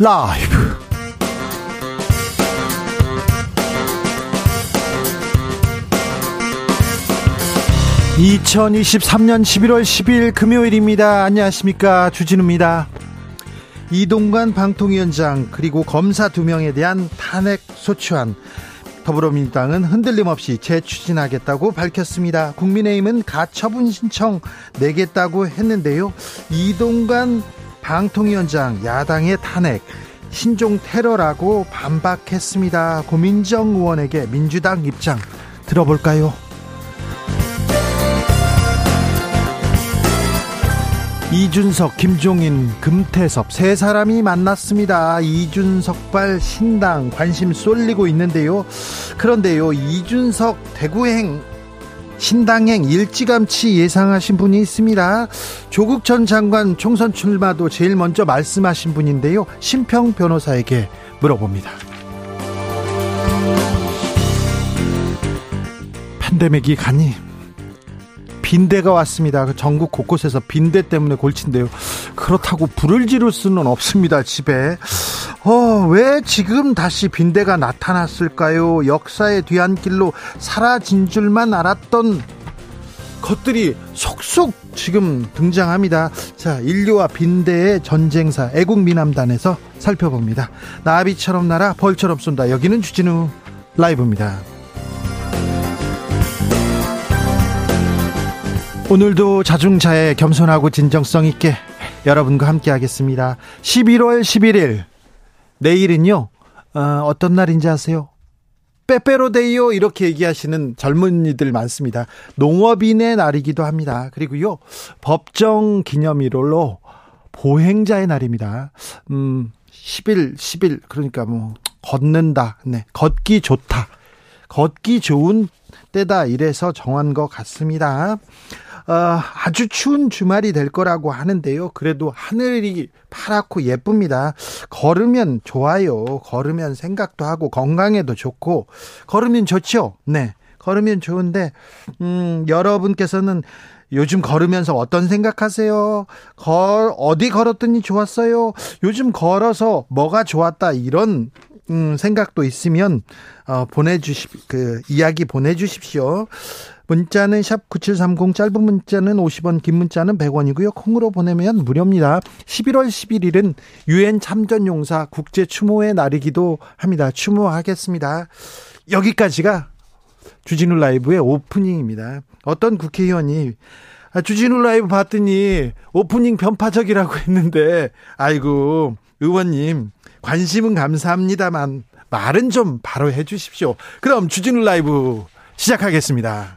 라이브. 2023년 11월 10일 금요일입니다. 안녕하십니까. 주진우입니다. 이동관 방통위원장 그리고 검사 두 명에 대한 탄핵 소추안 더불어민주당은 흔들림 없이 재추진하겠다고 밝혔습니다. 국민의힘은 가처분 신청 내겠다고 했는데요. 이동관 방통위원장 야당의 탄핵 신종 테러라고 반박했습니다. 고민정 의원에게 민주당 입장 들어볼까요? 이준석, 김종인, 금태섭 세 사람이 만났습니다. 이준석발 신당 관심 쏠리고 있는데요. 그런데요, 이준석 대구행 신당행 일찌감치 예상하신 분이 있습니다. 조국 전 장관 총선 출마도 제일 먼저 말씀하신 분인데요. 심평 변호사에게 물어봅니다. 팬데믹이 가니 빈대가 왔습니다. 그 전국 곳곳에서 빈대 때문에 골친데요. 그렇다고 불을 지를 수는 없습니다. 집에. 어, 왜 지금 다시 빈대가 나타났을까요? 역사의 뒤안길로 사라진 줄만 알았던 것들이 속속 지금 등장합니다. 자, 인류와 빈대의 전쟁사 애국미남단에서 살펴봅니다. 나비처럼 날아 벌처럼 쏜다. 여기는 주진우 라이브입니다. 오늘도 자중차에 겸손하고 진정성 있게 여러분과 함께 하겠습니다. 11월 11일 내일은요 어, 떤 날인지 아세요? 빼빼로데이요 이렇게 얘기하시는 젊은이들 많습니다. 농업인의 날이기도 합니다. 그리고요 법정 기념일로 보행자의 날입니다. 음 10일 10일 그러니까 뭐 걷는다. 네. 걷기 좋다. 걷기 좋은 때다 이래서 정한 것 같습니다. 어, 아주 추운 주말이 될 거라고 하는데요. 그래도 하늘이 파랗고 예쁩니다. 걸으면 좋아요. 걸으면 생각도 하고 건강에도 좋고 걸으면 좋죠. 네. 걸으면 좋은데 음, 여러분께서는 요즘 걸으면서 어떤 생각하세요? 걸 어디 걸었더니 좋았어요? 요즘 걸어서 뭐가 좋았다 이런 음, 생각도 있으면 어, 보내주십 그 이야기 보내주십시오. 문자는 샵 9730 짧은 문자는 50원 긴 문자는 100원이고요. 콩으로 보내면 무료입니다. 11월 11일은 유엔 참전용사 국제 추모의 날이기도 합니다. 추모하겠습니다. 여기까지가 주진우 라이브의 오프닝입니다. 어떤 국회의원이 아, 주진우 라이브 봤더니 오프닝 편파적이라고 했는데 아이고 의원님 관심은 감사합니다만 말은 좀 바로 해 주십시오. 그럼 주진우 라이브 시작하겠습니다.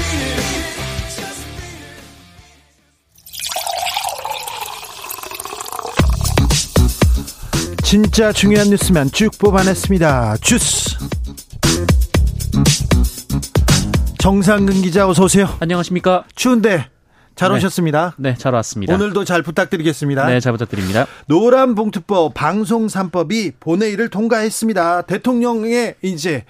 진짜 중요한 뉴스면 쭉 뽑아냈습니다. 주스. 정상근 기자 어서 오세요. 안녕하십니까? 추운데 잘 네. 오셨습니다. 네, 잘 왔습니다. 오늘도 잘 부탁드리겠습니다. 네, 잘 부탁드립니다. 노란 봉투법 방송 3법이 본회의를 통과했습니다. 대통령의 이제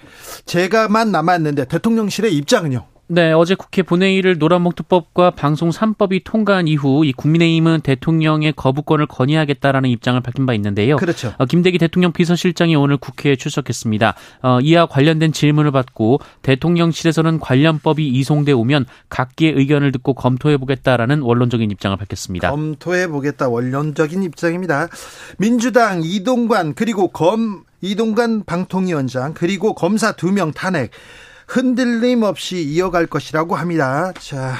제가만 남았는데 대통령실의 입장은요? 네, 어제 국회 본회의를 노란봉투법과 방송 3법이 통과한 이후 이 국민의힘은 대통령의 거부권을 건의하겠다라는 입장을 밝힌 바 있는데요. 그렇죠. 어, 김대기 대통령 비서실장이 오늘 국회에 출석했습니다. 어, 이와 관련된 질문을 받고 대통령실에서는 관련 법이 이송돼 오면 각기의 의견을 듣고 검토해 보겠다라는 원론적인 입장을 밝혔습니다. 검토해 보겠다 원론적인 입장입니다. 민주당 이동관 그리고 검 이동관 방통위원장 그리고 검사 두 명 탄핵 흔들림 없이 이어갈 것이라고 합니다. 자,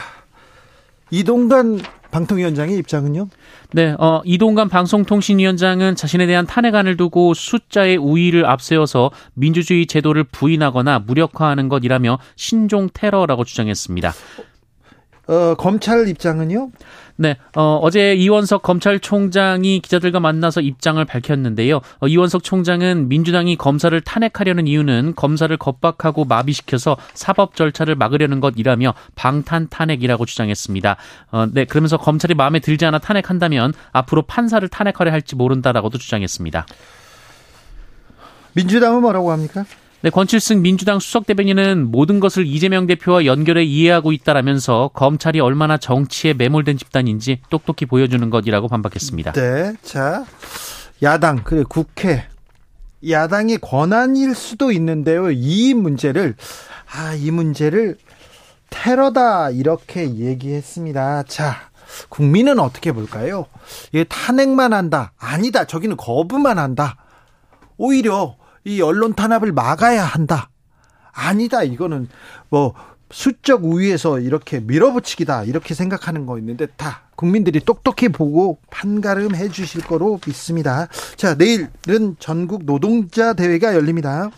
이동관 방통위원장의 입장은요? 네, 어, 이동관 방송통신위원장은 자신에 대한 탄핵안을 두고 숫자의 우위를 앞세워서 민주주의 제도를 부인하거나 무력화하는 것이라며 신종 테러라고 주장했습니다. 어, 검찰 입장은요? 네, 어, 어제 이원석 검찰총장이 기자들과 만나서 입장을 밝혔는데요. 어, 이원석 총장은 민주당이 검사를 탄핵하려는 이유는 검사를 겁박하고 마비시켜서 사법 절차를 막으려는 것이라며 방탄 탄핵이라고 주장했습니다. 어, 네, 그러면서 검찰이 마음에 들지 않아 탄핵한다면 앞으로 판사를 탄핵하려 할지 모른다라고도 주장했습니다. 민주당은 뭐라고 합니까? 네, 권칠승 민주당 수석 대변인은 모든 것을 이재명 대표와 연결해 이해하고 있다라면서 검찰이 얼마나 정치에 매몰된 집단인지 똑똑히 보여주는 것이라고 반박했습니다. 네, 자 야당 그래 국회 야당의 권한일 수도 있는데요. 이 문제를 아 이 문제를 테러다 이렇게 얘기했습니다. 자. 국민은 어떻게 볼까요? 이 탄핵만 한다. 아니다. 저기는 거부만 한다. 오히려 이 언론 탄압을 막아야 한다. 아니다. 이거는 뭐 수적 우위에서 이렇게 밀어붙이기다. 이렇게 생각하는 거 있는데 다 국민들이 똑똑히 보고 판가름 해 주실 거로 믿습니다. 자, 내일은 전국 노동자 대회가 열립니다.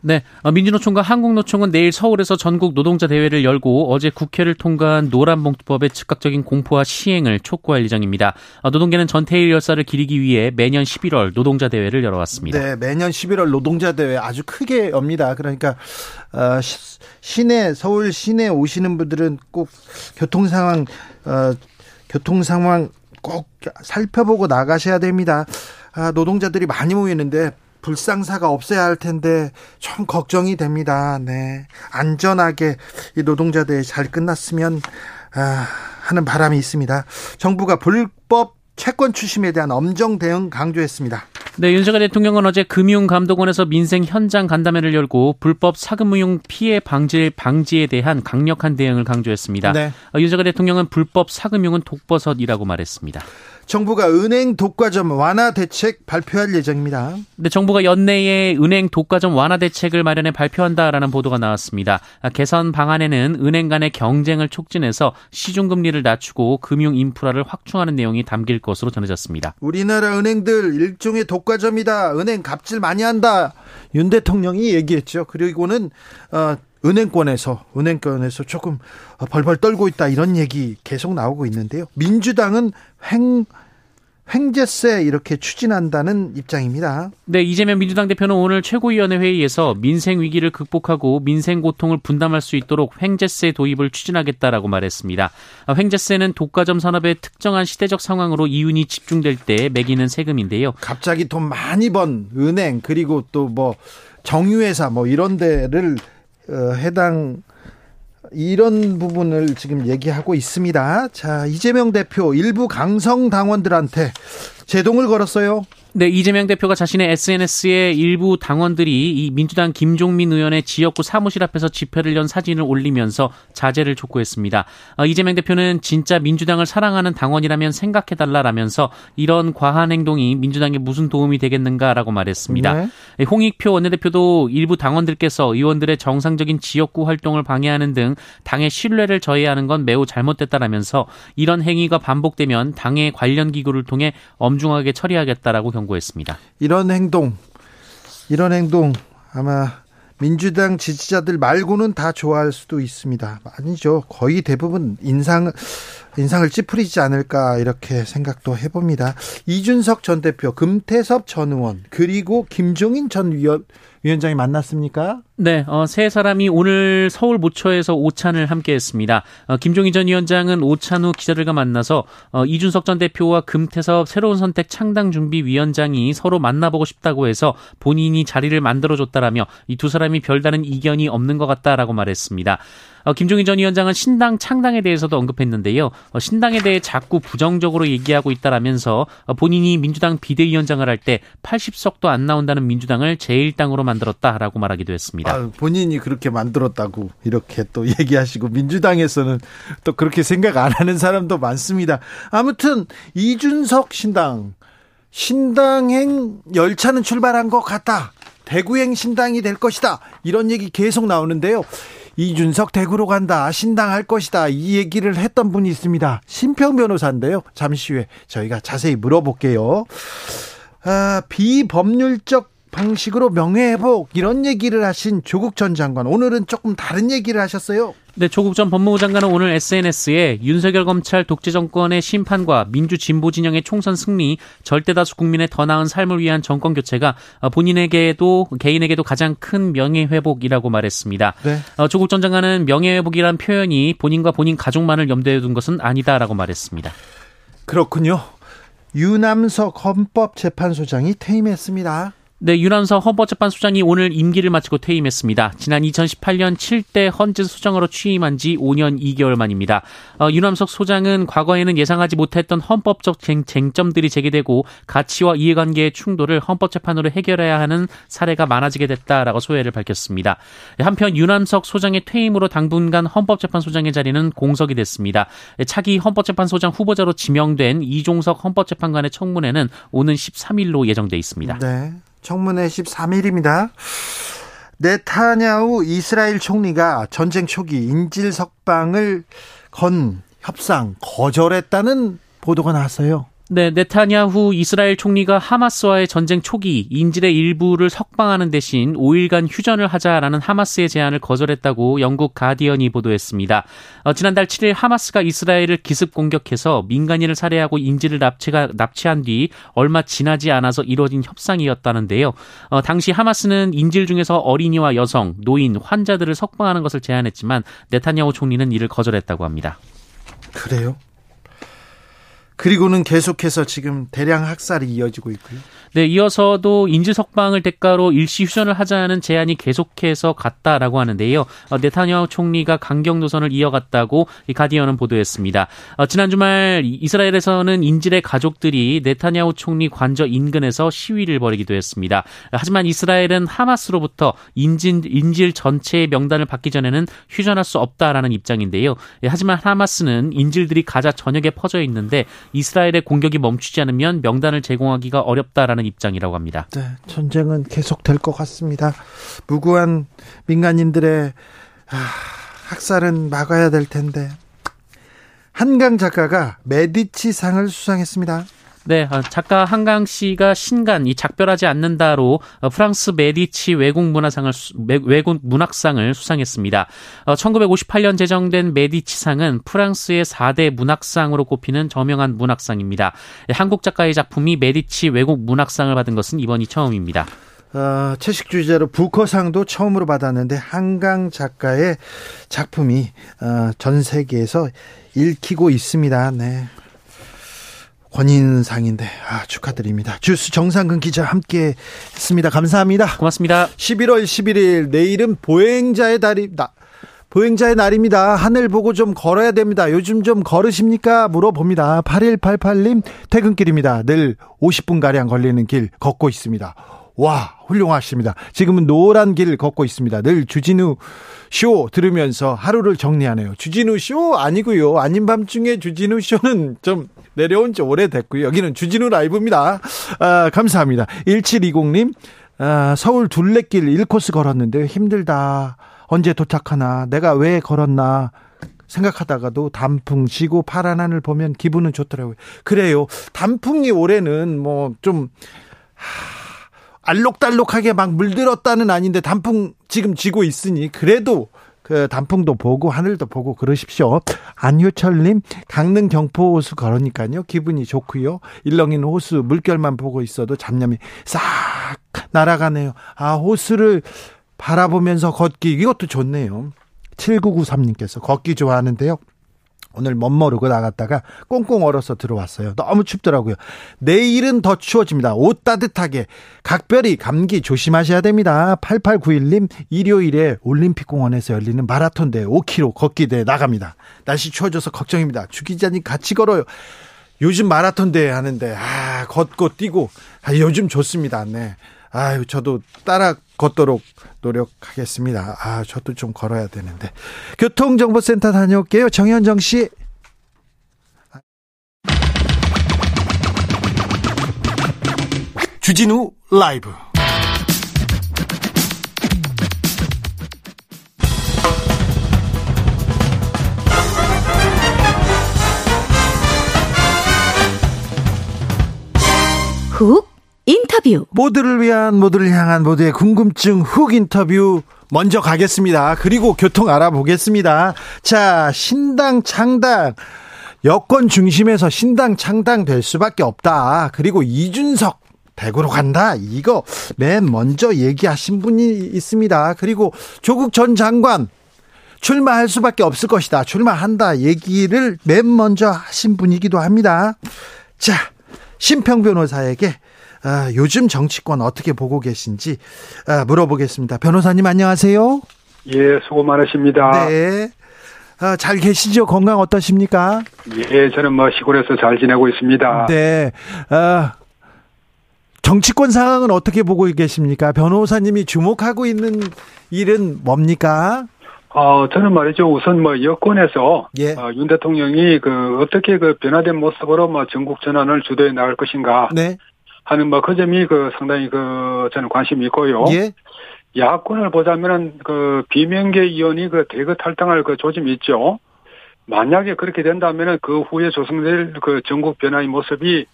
네, 어, 민주노총과 한국노총은 내일 서울에서 전국 노동자 대회를 열고 어제 국회를 통과한 노란봉투법의 즉각적인 공포와 시행을 촉구할 예정입니다. 어, 노동계는 전태일 열사를 기리기 위해 매년 11월 노동자 대회를 열어왔습니다. 네, 매년 11월 노동자 대회 아주 크게 엽니다. 그러니까 어, 시내 서울 시내 오시는 분들은 꼭 교통 상황 어, 교통 상황 꼭 살펴보고 나가셔야 됩니다. 아, 노동자들이 많이 모이는데 불상사가 없어야 할 텐데 좀 걱정이 됩니다. 네. 안전하게 이 노동자들 잘 끝났으면 아, 하는 바람이 있습니다. 정부가 불법 채권 추심에 대한 엄정 대응 강조했습니다. 네, 윤석열 대통령은 어제 금융감독원에서 민생 현장 간담회를 열고 불법 사금융 피해 방지 방지에 대한 강력한 대응을 강조했습니다. 네. 어, 윤석열 대통령은 불법 사금융은 독버섯이라고 말했습니다. 정부가 은행 독과점 완화 대책 발표할 예정입니다. 네, 정부가 연내에 은행 독과점 완화 대책을 마련해 발표한다라는 보도가 나왔습니다. 개선 방안에는 은행 간의 경쟁을 촉진해서 시중금리를 낮추고 금융 인프라를 확충하는 내용이 담길 것으로 전해졌습니다. 우리나라 은행들 일종의 독과점이다. 은행 갑질 많이 한다. 윤 대통령이 얘기했죠. 그리고는 어, 은행권에서 은행권에서 조금 벌벌 떨고 있다 이런 얘기 계속 나오고 있는데요. 민주당은 횡 횡재세 이렇게 추진한다는 입장입니다. 네, 이재명 민주당 대표는 오늘 최고위원회 회의에서 민생 위기를 극복하고 민생 고통을 분담할 수 있도록 횡재세 도입을 추진하겠다라고 말했습니다. 횡재세는 독과점 산업의 특정한 시대적 상황으로 이윤이 집중될 때 매기는 세금인데요. 갑자기 돈 많이 번 은행 그리고 또 뭐 정유회사 뭐 이런 데를 어, 해당 이런 부분을 지금 얘기하고 있습니다. 자, 이재명 대표 일부 강성 당원들한테 제동을 걸었어요. 네, 이재명 대표가 자신의 SNS에 일부 당원들이 이 민주당 김종민 의원의 지역구 사무실 앞에서 집회를 연 사진을 올리면서 자제를 촉구했습니다. 어, 이재명 대표는 진짜 민주당을 사랑하는 당원이라면 생각해달라라면서 이런 과한 행동이 민주당에 무슨 도움이 되겠는가라고 말했습니다. 네. 예, 홍익표 원내대표도 일부 당원들께서 의원들의 정상적인 지역구 활동을 방해하는 등 당의 신뢰를 저해하는 건 매우 잘못됐다라면서 이런 행위가 반복되면 당의 관련 기구를 통해 엄중하게 처리하겠다라고 경고 했습니다. 이런 행동, 이런 행동 아마 민주당 지지자들 말고는 다 좋아할 수도 있습니다. 아니죠. 거의 대부분 인상 인상을 찌푸리지 않을까 이렇게 생각도 해봅니다. 이준석 전 대표, 금태섭 전 의원 그리고 김종인 전 위원, 위원장이 만났습니까? 네, 어, 세 사람이 오늘 서울 모처에서 오찬을 함께했습니다. 어, 김종인 전 위원장은 오찬 후 기자들과 만나서 어, 이준석 전 대표와 금태섭 새로운 선택 창당 준비 위원장이 서로 만나보고 싶다고 해서 본인이 자리를 만들어줬다라며 이 두 사람이 별다른 이견이 없는 것 같다라고 말했습니다. 어, 김종인 전 위원장은 신당 창당에 대해서도 언급했는데요. 어, 신당에 대해 자꾸 부정적으로 얘기하고 있다라면서 어, 본인이 민주당 비대위원장을 할 때 80석도 안 나온다는 민주당을 제1당으로 만들었다라고 말하기도 했습니다. 아, 본인이 그렇게 만들었다고 이렇게 또 얘기하시고 민주당에서는 또 그렇게 생각 안 하는 사람도 많습니다. 아무튼 이준석 신당 신당행 열차는 출발한 것 같다. 대구행 신당이 될 것이다. 이런 얘기 계속 나오는데요. 이준석 대구로 간다. 신당할 것이다. 이 얘기를 했던 분이 있습니다. 심평 변호사인데요. 잠시 후에 저희가 자세히 물어볼게요. 아, 비법률적 방식으로 명예회복 이런 얘기를 하신 조국 전 장관 오늘은 조금 다른 얘기를 하셨어요. 네, 조국 전 법무부 장관은 오늘 SNS에 윤석열 검찰 독재 정권의 심판과 민주 진보 진영의 총선 승리, 절대다수 국민의 더 나은 삶을 위한 정권 교체가 본인에게도 개인에게도 가장 큰 명예 회복이라고 말했습니다. 네. 어, 조국 전 장관은 명예 회복이란 표현이 본인과 본인 가족만을 염두에 둔 것은 아니다라고 말했습니다. 그렇군요. 유남석 헌법재판소장이 퇴임했습니다. 네, 유남석 헌법재판 소장이 오늘 임기를 마치고 퇴임했습니다. 지난 2018년 7대 헌재 소장으로 취임한 지 5년 2개월 만입니다. 어, 유남석 소장은 과거에는 예상하지 못했던 헌법적 쟁, 쟁점들이 제기되고 가치와 이해관계의 충돌을 헌법재판으로 해결해야 하는 사례가 많아지게 됐다라고 소회를 밝혔습니다. 한편 유남석 소장의 퇴임으로 당분간 헌법재판소장의 자리는 공석이 됐습니다. 차기 헌법재판소장 후보자로 지명된 이종석 헌법재판관의 청문회는 오는 13일로 예정돼 있습니다. 네. 청문회 13일입니다. 네타냐후 이스라엘 총리가 전쟁 초기 인질 석방을 건 협상 거절했다는 보도가 나왔어요. 네, 네타냐후 이스라엘 총리가 하마스와의 전쟁 초기 인질의 일부를 석방하는 대신 5일간 휴전을 하자라는 하마스의 제안을 거절했다고 영국 가디언이 보도했습니다. 어, 지난달 7일 하마스가 이스라엘을 기습 공격해서 민간인을 살해하고 인질을 납치가, 납치한 뒤 얼마 지나지 않아서 이뤄진 협상이었다는데요. 어, 당시 하마스는 인질 중에서 어린이와 여성, 노인, 환자들을 석방하는 것을 제안했지만 네타냐후 총리는 이를 거절했다고 합니다. 그래요? 그리고는 계속해서 지금 대량 학살이 이어지고 있고요. 네, 이어서도 인질 석방을 대가로 일시 휴전을 하자는 제안이 계속해서 갔다라고 하는데요. 어, 네타냐후 총리가 강경 노선을 이어갔다고 이 가디언은 보도했습니다. 어, 지난 주말 이스라엘에서는 인질의 가족들이 네타냐후 총리 관저 인근에서 시위를 벌이기도 했습니다. 하지만 이스라엘은 하마스로부터 인질, 인질 전체의 명단을 받기 전에는 휴전할 수 없다라는 입장인데요. 예, 하지만 하마스는 인질들이 가자 전역에 퍼져 있는데 이스라엘의 공격이 멈추지 않으면 명단을 제공하기가 어렵다라는 입장이라고 합니다. 네, 전쟁은 계속될 것 같습니다. 무고한 민간인들의 아, 학살은 막아야 될 텐데 한강 작가가 메디치 상을 수상했습니다. 네, 어, 작가 한강 씨가 신간 이 작별하지 않는다로 어, 프랑스 메디치 외국 문화상을 외국 문학상을 수상했습니다. 1958년 어, 제정된 메디치상은 프랑스의 4대 문학상으로 꼽히는 저명한 문학상입니다. 한국 작가의 작품이 메디치 외국 문학상을 받은 것은 이번이 처음입니다. 어, 채식 주제로 부커상도 처음으로 받았는데 한강 작가의 작품이 어, 전 세계에서 읽히고 있습니다. 네. 권인상인데 아, 축하드립니다. 주스 정상근 기자 함께 했습니다. 감사합니다. 고맙습니다. 11월 11일 내일은 보행자의 날입니다. 보행자의 날입니다. 하늘 보고 좀 걸어야 됩니다. 요즘 좀 걸으십니까? 물어봅니다. 8188님 퇴근길입니다. 늘 50분가량 걸리는 길 걷고 있습니다. 와, 훌륭하십니다. 지금은 노란 길 걷고 있습니다. 늘 주진우 쇼 들으면서 하루를 정리하네요. 주진우 쇼 아니고요. 아닌 밤중에 주진우 쇼는 좀 내려온 지 오래됐고요. 여기는 주진우 라이브입니다. 아, 감사합니다. 1720님, 아, 서울 둘레길 1코스 걸었는데 힘들다. 언제 도착하나? 내가 왜 걸었나? 생각하다가도 단풍 지고 파란 하늘 보면 기분은 좋더라고요. 그래요. 단풍이 올해는 뭐 좀, 알록달록하게 막 물들었다는 아닌데 단풍 지금 지고 있으니 그래도 그 단풍도 보고 하늘도 보고 그러십시오. 안효철님 강릉 경포 호수 걸으니까요 기분이 좋고요. 일렁이는 호수 물결만 보고 있어도 잡념이 싹 날아가네요. 아 호수를 바라보면서 걷기 이것도 좋네요. 7993님께서 걷기 좋아하는데요. 오늘 멋모르고 나갔다가 꽁꽁 얼어서 들어왔어요. 너무 춥더라고요. 내일은 더 추워집니다. 옷 따뜻하게 각별히 감기 조심하셔야 됩니다. 8891님 일요일에 올림픽공원에서 열리는 마라톤 대 5km 걷기 대 나갑니다. 날씨 추워져서 걱정입니다. 주 기자님 같이 걸어요. 요즘 마라톤 대회 하는데 아 걷고 뛰고 아, 요즘 좋습니다. 네. 아유 저도 따라 걷도록 노력하겠습니다. 아, 저도 좀 걸어야 되는데. 교통정보센터 다녀올게요. 정현정 씨. 주진우 라이브. 훅 인터뷰. 모두를 위한 모두를 향한 모두의 궁금증 훅 인터뷰 먼저 가겠습니다. 그리고 교통 알아보겠습니다. 자, 신당 창당. 여권 중심에서 신당 창당 될 수밖에 없다. 그리고 이준석 대구로 간다. 이거 맨 먼저 얘기하신 분이 있습니다. 그리고 조국 전 장관 출마할 수밖에 없을 것이다. 출마한다. 얘기를 맨 먼저 하신 분이기도 합니다. 자, 심평 변호사에게 아, 요즘 정치권 어떻게 보고 계신지 아, 물어보겠습니다. 변호사님 안녕하세요. 예, 수고 많으십니다. 네. 아, 잘 계시죠? 건강 어떠십니까? 예, 저는 뭐 시골에서 잘 지내고 있습니다. 네. 아, 정치권 상황은 어떻게 보고 계십니까? 변호사님이 주목하고 있는 일은 뭡니까? 어, 저는 말이죠. 우선 뭐 여권에서 예. 어, 윤 대통령이 그 어떻게 그 변화된 모습으로 뭐 전국 전환을 주도해 나갈 것인가 네. 하는 뭐 그 점이 그 상당히 그 저는 관심이 있고요. 예. 야권을 보자면은 그 비명계 의원이 그 대거 탈당할 그 조짐이 있죠. 만약에 그렇게 된다면은 그 후에 조성될 그 전국 변화의 모습이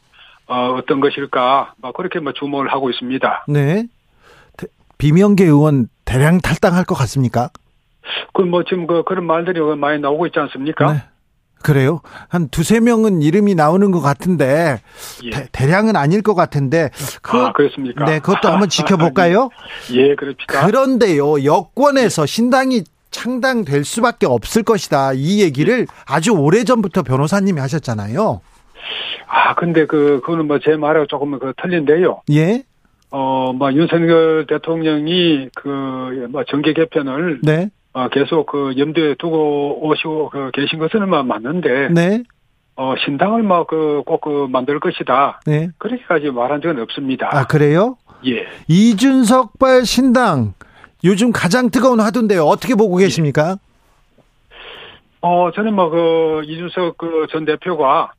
어, 어떤 것일까, 뭐 그렇게 뭐 주목을 하고 있습니다. 네. 대- 비명계 의원 대량 탈당할 것 같습니까? 그 뭐 지금 그 그런 말들이 많이 나오고 있지 않습니까? 네. 그래요? 한 두세 명은 이름이 나오는 것 같은데 예. 대, 대량은 아닐 것 같은데 그, 아, 그렇습니까? 네, 그것도 한번 지켜볼까요? 예, 그렇습니까? 그런데요, 여권에서 신당이 창당될 수밖에 없을 것이다. 이 얘기를 아주 오래 전부터 변호사님이 하셨잖아요. 아, 근데 그, 그거는 뭐 제 말하고 조금 그 틀린데요. 예, 어, 뭐 윤석열 대통령이 그, 뭐 정계 개편을 네, 어, 계속 그 염두에 두고 오시고 그 계신 것은 뭐 맞는데, 네, 어, 신당을 뭐그꼭그 만들 것이다. 네. 그렇게까지 말한 적은 없습니다. 아 그래요? 예. 이준석발 신당 요즘 가장 뜨거운 화두인데요. 어떻게 보고 계십니까? 어, 저는 뭐 그 이준석 그 전 대표가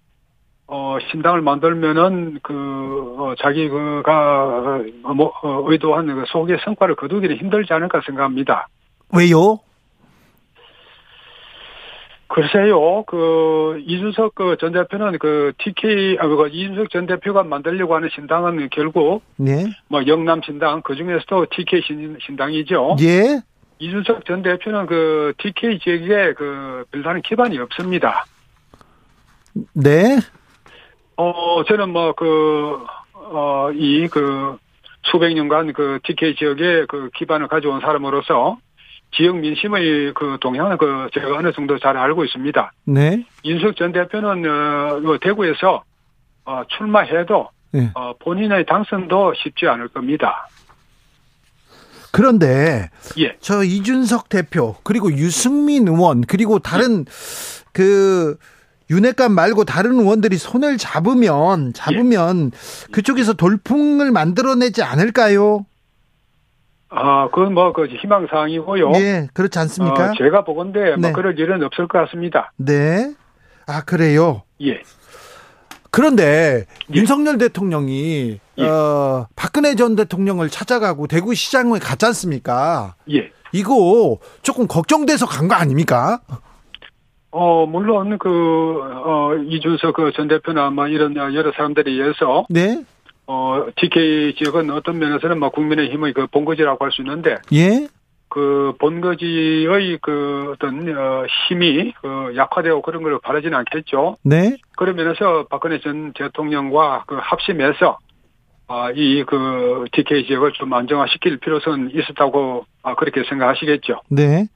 어, 신당을 만들면은 그, 어, 자기 그가, 어, 뭐, 어, 의도한 그 소기의 성과를 거두기는 힘들지 않을까 생각합니다. 왜요? 글쎄요, 그, 이준석 그 전 대표는 그 TK, 아, 그 이준석 전 대표가 만들려고 하는 신당은 결국 네, 뭐 영남 신당, 그 중에서도 TK 신, 신당이죠. 예, 이준석 전 대표는 그 TK 지역에 그 별다른 기반이 없습니다. 네, 어, 저는 뭐, 그, 어, 이, 그, 수백 년간 그 TK 지역에 그 기반을 가져온 사람으로서 지역 민심의 그 동향을 그 제가 어느 정도 잘 알고 있습니다. 네, 윤석 전 대표는, 어, 그 대구에서, 어, 출마해도, 네. 어, 본인의 당선도 쉽지 않을 겁니다. 그런데 예. 저 이준석 대표 그리고 유승민 의원 그리고 다른 그 윤핵관 말고 다른 의원들이 손을 잡으면 잡으면 그쪽에서 돌풍을 만들어내지 않을까요? 아, 그건 뭐, 그 희망사항이고요. 예, 그렇지 않습니까? 어, 제가 보건데, 뭐, 네. 그럴 일은 없을 것 같습니다. 네. 아 그래요. 예. 그런데 예. 윤석열 대통령이 예. 어, 박근혜 전 대통령을 찾아가고 대구시장에 갔지 않습니까? 예. 이거 조금 걱정돼서 간 거 아닙니까? 어, 물론, 그, 어, 이준석 그 전 대표나 뭐 이런 여러 사람들에 의해서, 네, 어, TK 지역은 어떤 면에서는 뭐 국민의 힘의 그 본거지라고 할 수 있는데, 예, 그 본거지의 그 어떤, 어, 힘이 그 약화되고 그런 걸 바라지는 않겠죠. 네, 그런 면에서 박근혜 전 대통령과 그 합심해서, 아, 이 그 TK 지역을 좀 안정화시킬 필요성은 있었다고 아, 그렇게 생각하시겠죠. 네.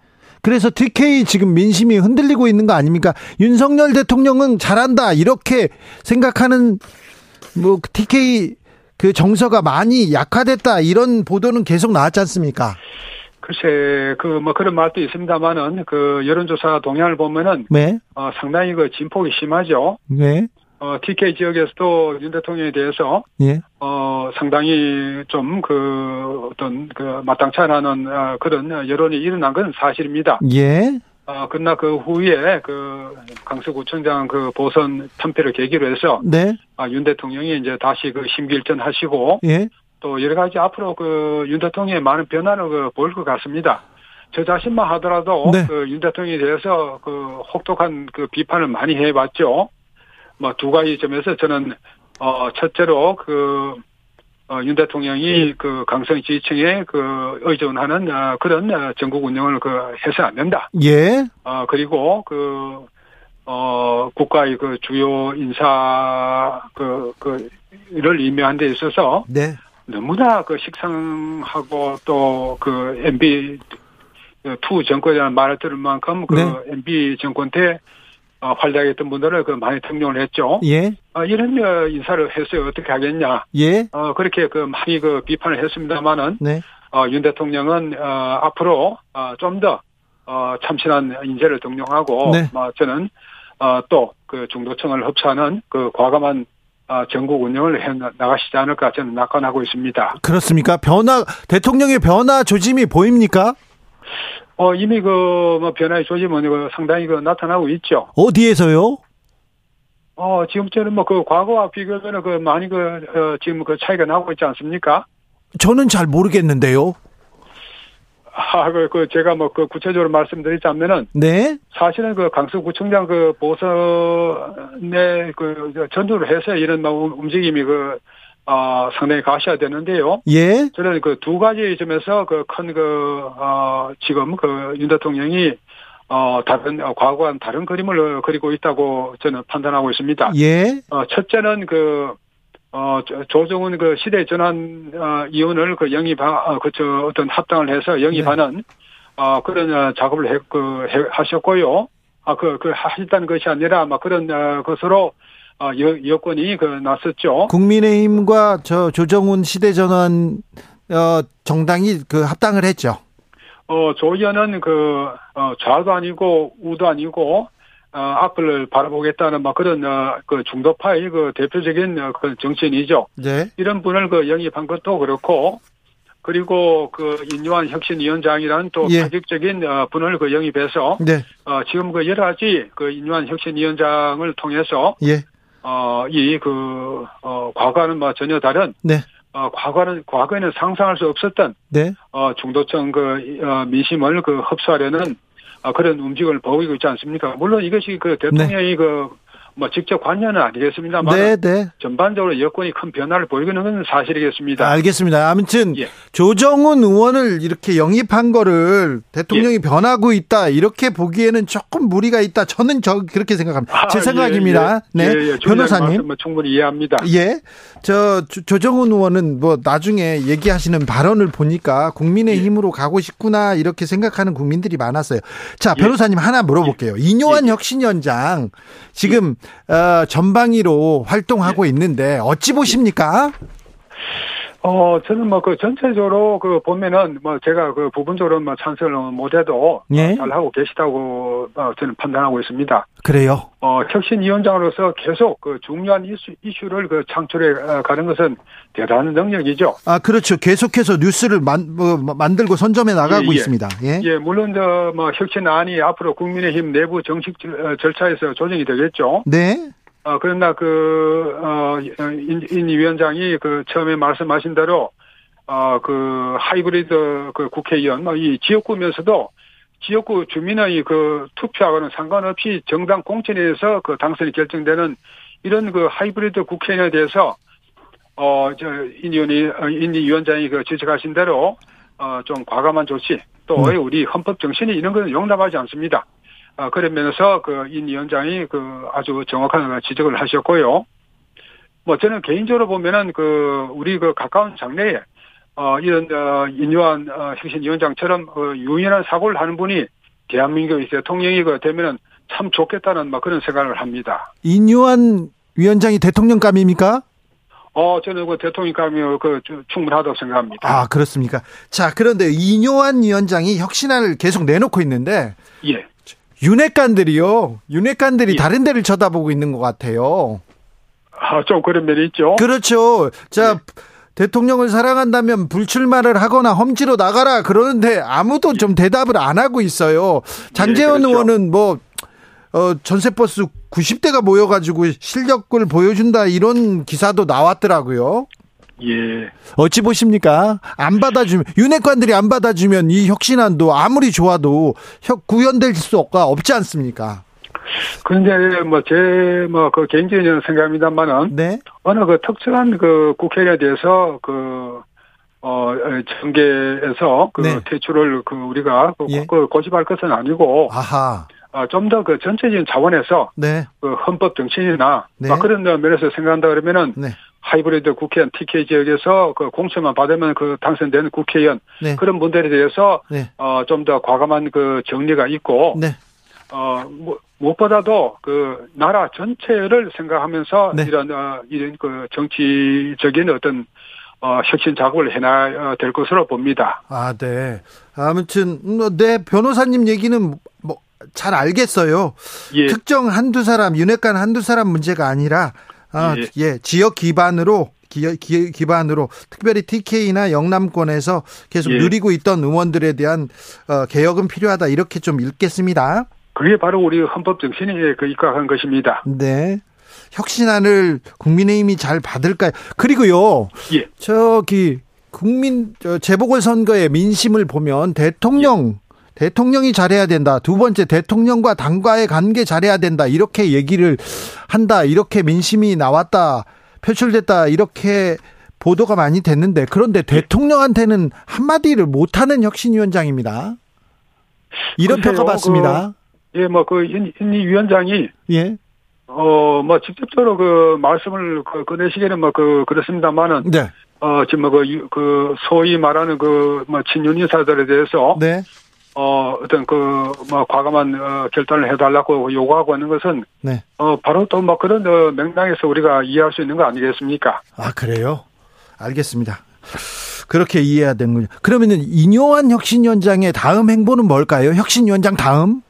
그래서 TK 지금 민심이 흔들리고 있는 거 아닙니까? 윤석열 대통령은 잘한다 이렇게 생각하는 뭐 TK 그 정서가 많이 약화됐다 이런 보도는 계속 나왔지 않습니까? 글쎄, 그, 뭐, 그런 말도 있습니다만은, 그, 여론조사 동향을 보면은, 네, 어, 상당히 그 진폭이 심하죠. 네, 어, TK 지역에서도 윤 대통령에 대해서, 예, 어, 상당히 좀 그, 어떤, 그, 마땅치 않은, 어, 그런 여론이 일어난 건 사실입니다. 예, 어, 그러나 그 후에 그, 강서구청장 그 보선 편패를 계기로 해서, 네, 아, 윤 대통령이 이제 다시 그 심기일전 하시고, 예, 또 여러 가지 앞으로 그 윤 대통령의 많은 변화를 그 보일 것 같습니다. 저 자신만 하더라도 네. 그윤 대통령에 대해서 그 혹독한 그 비판을 많이 해봤죠. 뭐 두 가지 점에서 저는 어 첫째로 그 어, 윤 대통령이 그 강성 지지층에 그 의존하는 어, 그런 어, 전국 운영을 그 해서 안 된다. 예. 어, 그리고 그, 어, 국가의 그 주요 인사 그, 그, 를 임명한 데 있어서 네. 너무나 그 식상하고 또 그 MB two 정권이라는 말을 들을 만큼 그 네. MB 정권 때 어, 활약했던 분들을 그 많이 등용을 했죠. 예. 어, 이런 어, 인사를 해서 어떻게 하겠냐. 예. 어, 그렇게 그 많이 그 비판을 했습니다만은 네. 어, 윤 대통령은 어, 앞으로 어, 좀더 어, 참신한 인재를 등용하고 네. 어, 저는 어, 또 그 중도층을 흡수하는 그 과감한 어, 전국 운영을 해 나- 나가시지 않을까 저는 낙관하고 있습니다. 그렇습니까? 변화 대통령의 변화 조짐이 보입니까? 어, 이미 그, 뭐, 변화의 조짐은 그 상당히 그 나타나고 있죠. 어디에서요? 어, 지금 저는 뭐그 과거와 비교하면 그 많이 그, 어, 지금 그 차이가 나고 있지 않습니까? 저는 잘 모르겠는데요. 아, 그, 그, 제가 뭐 그 구체적으로 말씀드리자면은 네. 사실은 그 강서구청장 그 보선에 그저 전두를 해서 이런 뭐 움직임이 그, 어, 상당히 가셔야 되는데요. 예. 저는 그 두 가지 점에서 그 큰 그, 어, 지금 그 윤 대통령이 어, 다른, 어, 과거와는 다른 그림을 그리고 있다고 저는 판단하고 있습니다. 예. 어, 첫째는 그, 어, 조- 조정은 그 시대 전환, 어, 이혼을 그 영입, 어, 그, 저, 어떤 합당을 해서 영입하는, 어, 그런, 어, 작업을 해, 그, 해, 하셨고요. 아, 그, 그, 하셨다는 것이 아니라, 막 그런, 어, 것으로, 어, 여, 여건이 그, 났었죠. 국민의힘과 저 조정훈 시대전환 어, 정당이 그 합당을 했죠. 어, 조 의원은 그, 어, 좌도 아니고, 우도 아니고, 어, 앞을 바라보겠다는 막 그런, 어, 그 중도파의 그 대표적인 어, 그 정치인이죠. 네. 이런 분을 그 영입한 것도 그렇고, 그리고 그 인유한 혁신위원장이라는 또 예. 파격적인 어, 분을 그 영입해서, 네. 어, 지금 그 여러 가지 그 인유한 혁신위원장을 통해서, 예. 어, 이 그, 어, 과거와는 뭐 전혀 다른, 네. 어, 과거는, 과거에는 상상할 수 없었던 네. 어, 중도층 그, 어, 민심을 그 흡수하려는 어, 그런 움직임을 보이고 있지 않습니까? 물론 이것이 그 대통령이 그, 뭐 직접 관여는 아니겠습니다만 네, 네. 전반적으로 여건이 큰 변화를 보이는 건 사실이겠습니다. 알겠습니다. 아무튼 예. 조정훈 의원을 이렇게 영입한 거를 대통령이 변하고 있다 이렇게 보기에는 조금 무리가 있다. 저는 저 그렇게 생각합니다. 제 아, 생각입니다. 예, 네, 예, 예. 변호사님. 말씀은 충분히 이해합니다. 예. 저 조- 조정훈 의원은 뭐 나중에 얘기하시는 발언을 보니까 국민의 힘으로 가고 싶구나 이렇게 생각하는 국민들이 많았어요. 자, 예. 변호사님 하나 물어볼게요. 이뇨한 예. 혁신위원장 지금 어, 전방위로 활동하고 예. 있는데 어찌 보십니까? 어, 저는 뭐 그 전체적으로 그 보면은 뭐 제가 그 부분적으로 뭐 찬성을 못해도 예. 어, 잘하고 계시다고 어, 저는 판단하고 있습니다. 그래요. 어, 혁신위원장으로서 계속 그 중요한 이슈, 이슈를 그 창출해 어, 가는 것은 대단한 능력이죠. 아, 그렇죠. 계속해서 뉴스를 만, 뭐, 만들고 선점해 나가고 예, 예. 있습니다. 예. 예, 물론 저 뭐 혁신안이 앞으로 국민의힘 내부 정식 절차에서 조정이 되겠죠. 네. 어, 그러나 그, 어, 인, 인 위원장이 그 처음에 말씀하신 대로, 어, 그 하이브리드 그 국회의원, 뭐 이 지역구면서도 지역구 주민의 그 투표하고는 상관없이 정당 공천에 의해서 그 당선이 결정되는 이런 그 하이브리드 국회의원에 대해서 어, 저, 인 의원이, 어, 인 위원장이 그 지적하신 대로, 어, 좀 과감한 조치, 또 네. 우리 헌법 정신이 이런 것은 용납하지 않습니다. 어, 그런 면에서 그인 위원장이 그 아주 정확한 지적을 하셨고요. 뭐 저는 개인적으로 보면은 그 우리 그 가까운 장래에 어 이런 어 인유한 어 혁신위원장처럼 어 유연한 사고를 하는 분이 대한민국의 대통령이 그 되면은 참 좋겠다는 막 그런 생각을 합니다. 인유한 위원장이 대통령감입니까? 어 저는 그 대통령감이 그 충분하다고 생각합니다. 아, 그렇습니까? 자, 그런데 이뇨한 위원장이 혁신안을 계속 내놓고 있는데 예. 윤핵관들이요. 윤핵관들이 예. 다른 데를 쳐다보고 있는 것 같아요. 아, 좀 그런 면이 있죠. 그렇죠. 자, 네. 대통령을 사랑한다면 불출마를 하거나 험지로 나가라 그러는데 아무도 좀 대답을 안 하고 있어요. 장재원 예, 그렇죠. 의원은 뭐 어, 전세버스 90대가 모여가지고 실력을 보여준다 이런 기사도 나왔더라고요. 예. 어찌 보십니까? 안 받아주면 윤핵관들이 안 받아주면 이 혁신안도 아무리 좋아도 혁 구현될 수가 없지 않습니까? 그런데 뭐제뭐그 개인적인 생각입니다만은 네. 어느 그 특정한 그 국회에 대해서 그 어, 정계에서 그 네. 퇴출을 그 우리가 그, 예. 그 고집할 것은 아니고 아하. 어, 좀더 그 전체적인 차원에서 네. 그 헌법 정신이나 네. 막 그런 면에서 생각한다 그러면은 네. 하이브리드 국회의원 TK 지역에서 그 공천만 받으면 그 당선되는 국회의원 네. 그런 분들에 대해서 네. 어, 좀 더 과감한 그 정리가 있고 네. 어, 뭐, 무엇보다도 그 나라 전체를 생각하면서 네. 이런 어, 이런 그 정치적인 어떤 어, 혁신 작업을 해놔야 될 것으로 봅니다. 아, 네. 아무튼 뭐, 네 변호사님 얘기는 뭐 잘 알겠어요. 예, 특정 한두 사람, 윤핵관 한두 사람 문제가 아니라 아, 예. 예, 지역 기반으로 기, 기, 기반으로 특별히 TK나 영남권에서 계속 예. 누리고 있던 의원들에 대한 어, 개혁은 필요하다 이렇게 좀 읽겠습니다. 그게 바로 우리 헌법 정신에 그 입각한 것입니다. 네. 혁신안을 국민의힘이 잘 받을까요? 그리고요. 예, 저기 국민 저 재보궐 선거의 민심을 보면 대통령 대통령이 잘해야 된다. 두 번째 대통령과 당과의 관계 잘해야 된다. 이렇게 얘기를 한다. 이렇게 민심이 나왔다. 표출됐다. 이렇게 보도가 많이 됐는데 그런데 대통령한테는 한마디를 못하는 혁신위원장입니다. 이런 평가받습니다. 예, 뭐그 인리 위원장이 예, 어, 뭐 직접적으로 그 말씀을 그 꺼내시기는 뭐 그 그렇습니다만은 네, 어 지금 뭐 그 그 소위 말하는 그 뭐 친윤 인사들에 대해서 네, 어, 어떤 그, 뭐, 과감한, 어, 결단을 해달라고 요구하고 있는 것은, 네. 어, 바로 또 뭐 그런, 어, 맥락에서 우리가 이해할 수 있는 거 아니겠습니까? 아 그래요? 알겠습니다. 그렇게 이해해야 되는군요. 그러면은 이뇨한 혁신위원장의 다음 행보는 뭘까요? 혁신위원장 다음?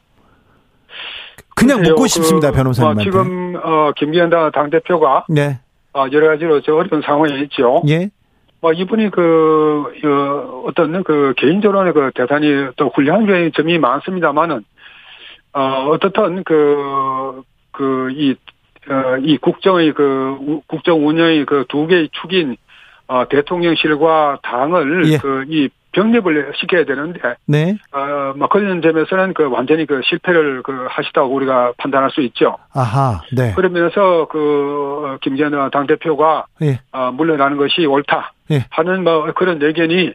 그냥 글쎄요, 묻고 그, 싶습니다, 변호사님한테. 뭐 지금, 어, 김기현 당- 당대표가, 네, 어, 여러 가지로 저 어려운 상황에 있죠. 예, 뭐, 이분이 그, 어, 어떤 그 개인적으로는 그 대단히 또 훌륭한 점이 많습니다만은, 어, 어떻든 그, 그, 이, 어, 이 국정의 그, 우- 국정 운영의 그 두 개의 축인, 어, 대통령실과 당을 예. 그, 이 병립을 시켜야 되는데, 네, 어, 뭐 그런 점에서는 그 완전히 그 실패를 그 하시다고 우리가 판단할 수 있죠. 아하, 네, 그러면서 그, 김기현 당 대표가 예, 어, 물러나는 것이 옳다. 예. 하는 뭐 그런 의견이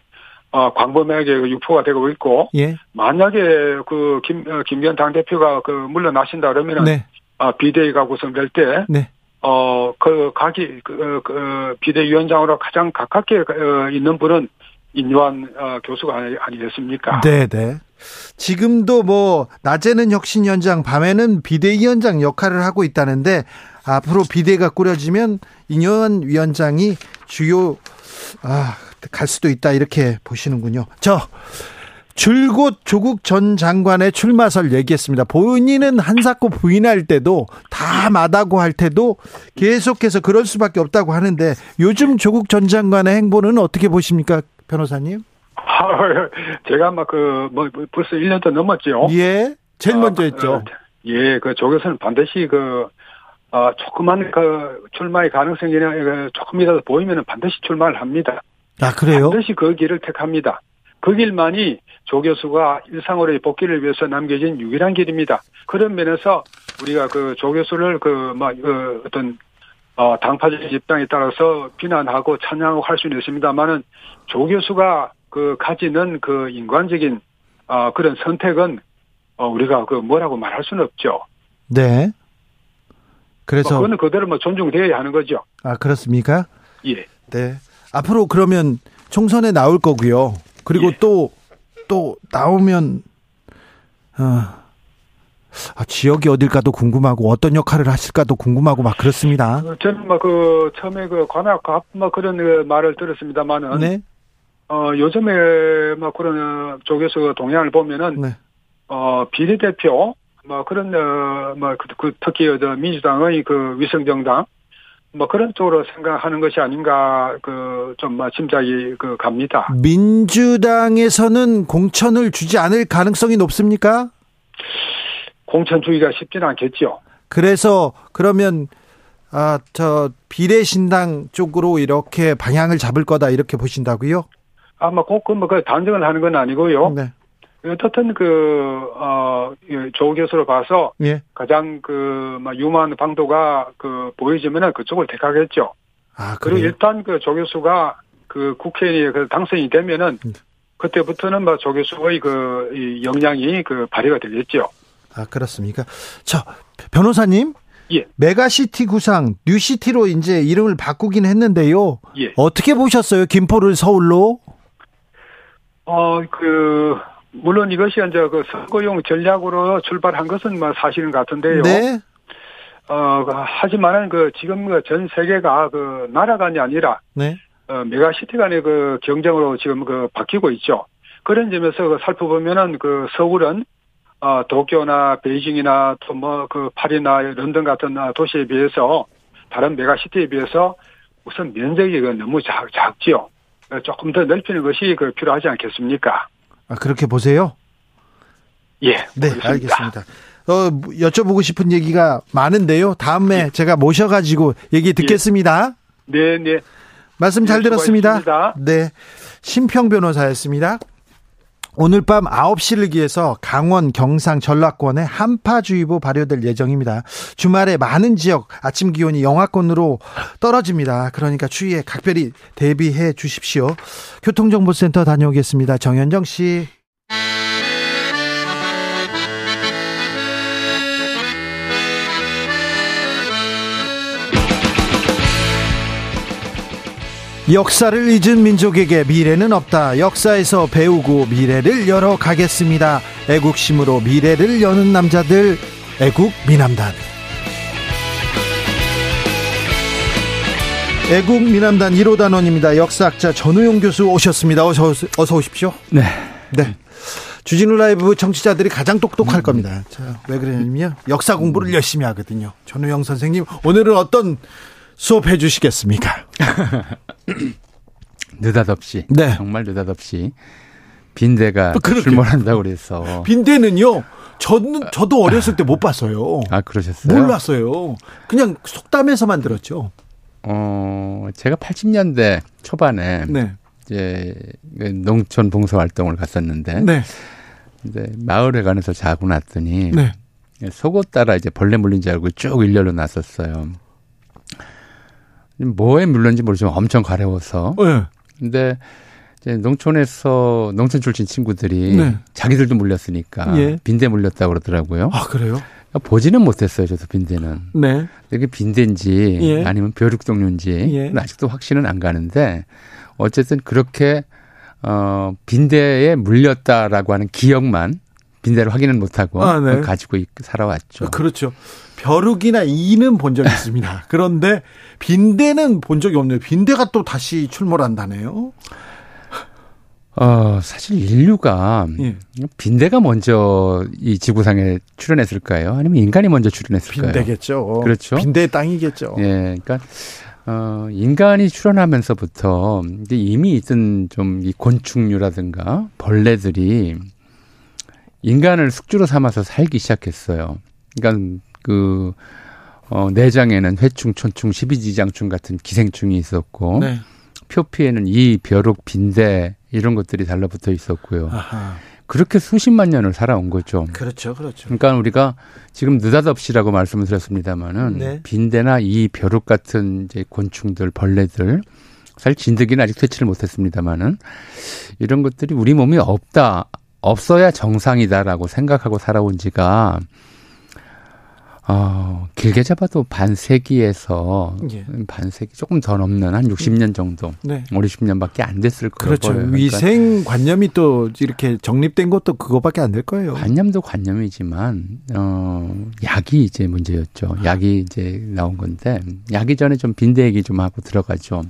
어, 광범위하게 그 유포가 되고 있고 예, 만약에 그 김, 어, 김기현 당 대표가 그 물러나신다 그러면은 네, 어, 비대위가 구성될 때 네, 어, 그 각이 그, 어, 그 비대위원장으로 가장 가깝게 어, 있는 분은 인요한 어, 교수가 아니, 아니 겠습니까? 네, 네. 지금도 뭐 낮에는 혁신위원장, 밤에는 비대위원장 역할을 하고 있다는데 앞으로 비대가 꾸려지면 이뇨한 위원장이 주요 아, 갈 수도 있다 이렇게 보시는군요. 저 줄곧 조국 전 장관의 출마설 얘기했습니다. 본인은 한사코 부인할 때도 다 마다고 할 때도 계속해서 그럴 수밖에 없다고 하는데 요즘 조국 전 장관의 행보는 어떻게 보십니까, 변호사님? 아, 제가 아마 그, 뭐, 벌써 1년도 넘었죠. 예, 제일 먼저 아, 했죠. 어, 예, 그 조교수는 반드시 그, 어, 조그만 그 출마의 가능성이나 그 조금이라도 보이면은 반드시 출마를 합니다. 아 그래요? 반드시 그 길을 택합니다. 그 길만이 조 교수가 일상으로의 복귀를 위해서 남겨진 유일한 길입니다. 그런 면에서 우리가 그 조 교수를 그 막 그 어떤 어 당파적 입장에 따라서 비난하고 찬양하고 할 수는 있습니다만은 조 교수가 그 가지는 그 인간적인 어 그런 선택은 어 우리가 그 뭐라고 말할 수는 없죠. 네. 뭐 그래서 그거는 그대로 뭐 존중되어야 하는 거죠. 아 그렇습니까? 예. 네. 앞으로 그러면 총선에 나올 거고요. 그리고 예. 또또 나오면 어, 아, 지역이 어딜까도 궁금하고 어떤 역할을 하실까도 궁금하고 막 그렇습니다. 어, 저는 뭐그 처음에 그 관악갑 뭐 그런 그 말을 들었습니다만은 네. 어 요즘에 뭐 그런 어, 쪽에서 동향을 보면은 네. 어 비례대표 뭐 그런 어뭐 그, 그 특히 저 민주당의 그 위성정당 뭐 그런 쪽으로 생각하는 것이 아닌가 그좀 짐작이 그 갑니다. 민주당에서는 공천을 주지 않을 가능성이 높습니까? 공천 주기가 쉽지는 않겠죠. 그래서 그러면 아 저 비례신당 쪽으로 이렇게 방향을 잡을 거다 이렇게 보신다고요? 아마 꼭그뭐그 단정을 하는 건 아니고요. 네. 어떻든 그, 어, 조 교수로 봐서 예. 가장 그, 막 유망한 방도가 그 보여지면은 그쪽을 택하겠죠. 아, 그리고 그래요? 일단 그 조 교수가 그 국회의원이 그 당선이 되면은 음. 그때부터는 뭐조 교수의 그이 역량이 그 발휘가 되겠죠. 아, 그렇습니까? 저, 변호사님. 예. 메가시티 구상 뉴시티로 이제 이름을 바꾸긴 했는데요. 예. 어떻게 보셨어요? 김포를 서울로? 어, 그, 물론 이것이 이제 그 선거용 전략으로 출발한 것은 뭐 사실은 같은데요. 네. 어, 그 하지만은 그 지금 그 전 세계가 그 나라 간이 아니라 네. 어, 메가시티 간의 그 경쟁으로 지금 그 바뀌고 있죠. 그런 점에서 그 살펴보면은 그 서울은 어, 도쿄나 베이징이나 또 뭐 그 파리나 런던 같은 어, 도시에 비해서 다른 메가시티에 비해서 우선 면적이 그 너무 작, 작지요. 어, 조금 더 넓히는 것이 그 필요하지 않겠습니까? 아, 그렇게 보세요? 예. 네, 그렇습니다. 알겠습니다. 어, 여쭤보고 싶은 얘기가 많은데요. 다음에 제가 모셔가지고 얘기 듣겠습니다. 네, 네. 말씀 잘 네, 들었습니다. 수고하셨습니다. 네. 심평 변호사였습니다. 오늘 밤 9시를 기해서 강원, 경상, 전라권에 한파주의보 발효될 예정입니다. 주말에 많은 지역 아침 기온이 영하권으로 떨어집니다. 그러니까 추위에 각별히 대비해 주십시오. 교통정보센터 다녀오겠습니다. 정현정 씨. 역사를 잊은 민족에게 미래는 없다. 역사에서 배우고 미래를 열어 가겠습니다. 애국심으로 미래를 여는 남자들, 애국 미남단. 애국 미남단 1호 단원입니다. 역사학자 전우용 교수 오셨습니다. 어서, 오세- 어서 오십시오. 네. 네. 주진우 라이브 청취자들이 가장 똑똑할 겁니다. 자, 왜 그러냐면요. 역사 공부를 열심히 하거든요. 전우영 선생님, 오늘은 어떤 수업 해 주시겠습니까? 느닷없이 네. 정말 느닷없이 빈대가 그렇게. 출몰한다고 그래서 빈대는요. 저는 저도 어렸을 때 못 봤어요. 아 그러셨어요? 몰랐어요. 그냥 속담에서만 들었죠. 어 제가 80년대 초반에 네. 이제 그 농촌 봉사 활동을 갔었는데 네. 이제 마을에 관해서 자고 났더니 네. 속옷 따라 이제 벌레 물린 줄 알고 쭉 일렬로 났었어요. 뭐에 물렸는지 모르지만 엄청 가려워서 네. 근데 이제 농촌에서 농촌 출신 친구들이 네. 자기들도 물렸으니까 예. 빈대 물렸다고 그러더라고요. 아, 그래요? 보지는 못했어요, 저도 빈대는. 네. 이게 빈대인지 예. 아니면 벼룩동류인지 예. 아직도 확신은 안 가는데 어쨌든 그렇게 어 빈대에 물렸다라고 하는 기억만 빈대를 확인은 못하고 아, 네. 가지고 있- 살아왔죠. 그렇죠. 벼룩이나 이는 본 적이 있습니다. 그런데 빈대는 본 적이 없네요. 빈대가 또 다시 출몰한다네요. 어 사실 인류가 예. 빈대가 먼저 이 지구상에 출현했을까요? 아니면 인간이 먼저 출현했을까요? 빈대겠죠. 그렇죠. 빈대의 땅이겠죠. 예, 그러니까 어 인간이 출현하면서부터 이미 있던 좀 이 곤충류라든가 벌레들이 인간을 숙주로 삼아서 살기 시작했어요. 그러니까 그 어, 내장에는 회충, 촌충, 십이지장충 같은 기생충이 있었고 네. 표피에는 이 벼룩, 빈대 이런 것들이 달라붙어 있었고요. 아하. 그렇게 수십만 년을 살아온 거죠. 그렇죠. 그렇죠. 그러니까 우리가 지금 느닷없이라고 말씀을 드렸습니다마는 네. 빈대나 이 벼룩 같은 이제 곤충들, 벌레들 사실 진드기는 아직 퇴치를 못했습니다마는 이런 것들이 우리 몸이 없다, 없어야 정상이다라고 생각하고 살아온 지가 어, 길게 잡아도 반세기에서 예. 반세기 조금 더 넘는 한 60년 정도, 네. 5, 60년밖에 안 됐을 거예요. 그렇죠. 그러니까 위생 관념이 또 이렇게 정립된 것도 그거밖에 안 될 거예요. 관념도 관념이지만 어 약이 이제 문제였죠. 약이 이제 나온 건데 약이 전에 좀 빈대 얘기 좀 하고 들어가죠.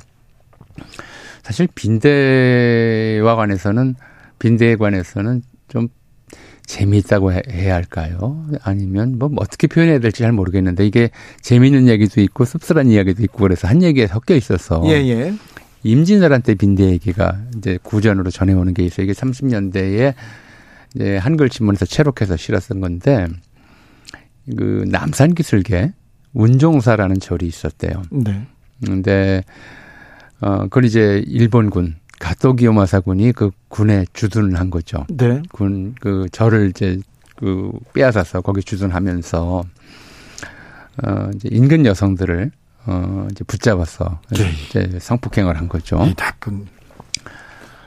사실 빈대와 관해서는 빈대에 관해서는 좀 재미있다고 해- 해야 할까요? 아니면 뭐 어떻게 표현해야 될지 잘 모르겠는데 이게 재미있는 얘기도 있고 씁쓸한 이야기도 있고 그래서 한 얘기에 섞여 있어서 예, 예. 임진왜란 때 빈대 얘기가 이제 구전으로 전해오는 게 있어요. 이게 30년대에 이제 한글 신문에서 채록해서 실었던 건데 그 남산 기슭에 운종사라는 절이 있었대요. 네. 근데 어 그건 이제 일본군 가토 기요마사 군이 그 군에 주둔을 한 거죠. 네. 군그 저를 이제 그 빼앗아서 거기 주둔하면서 어 이제 인근 여성들을 어 이제 붙잡아서 네. 이제 성폭행을 한 거죠. 이 나쁜.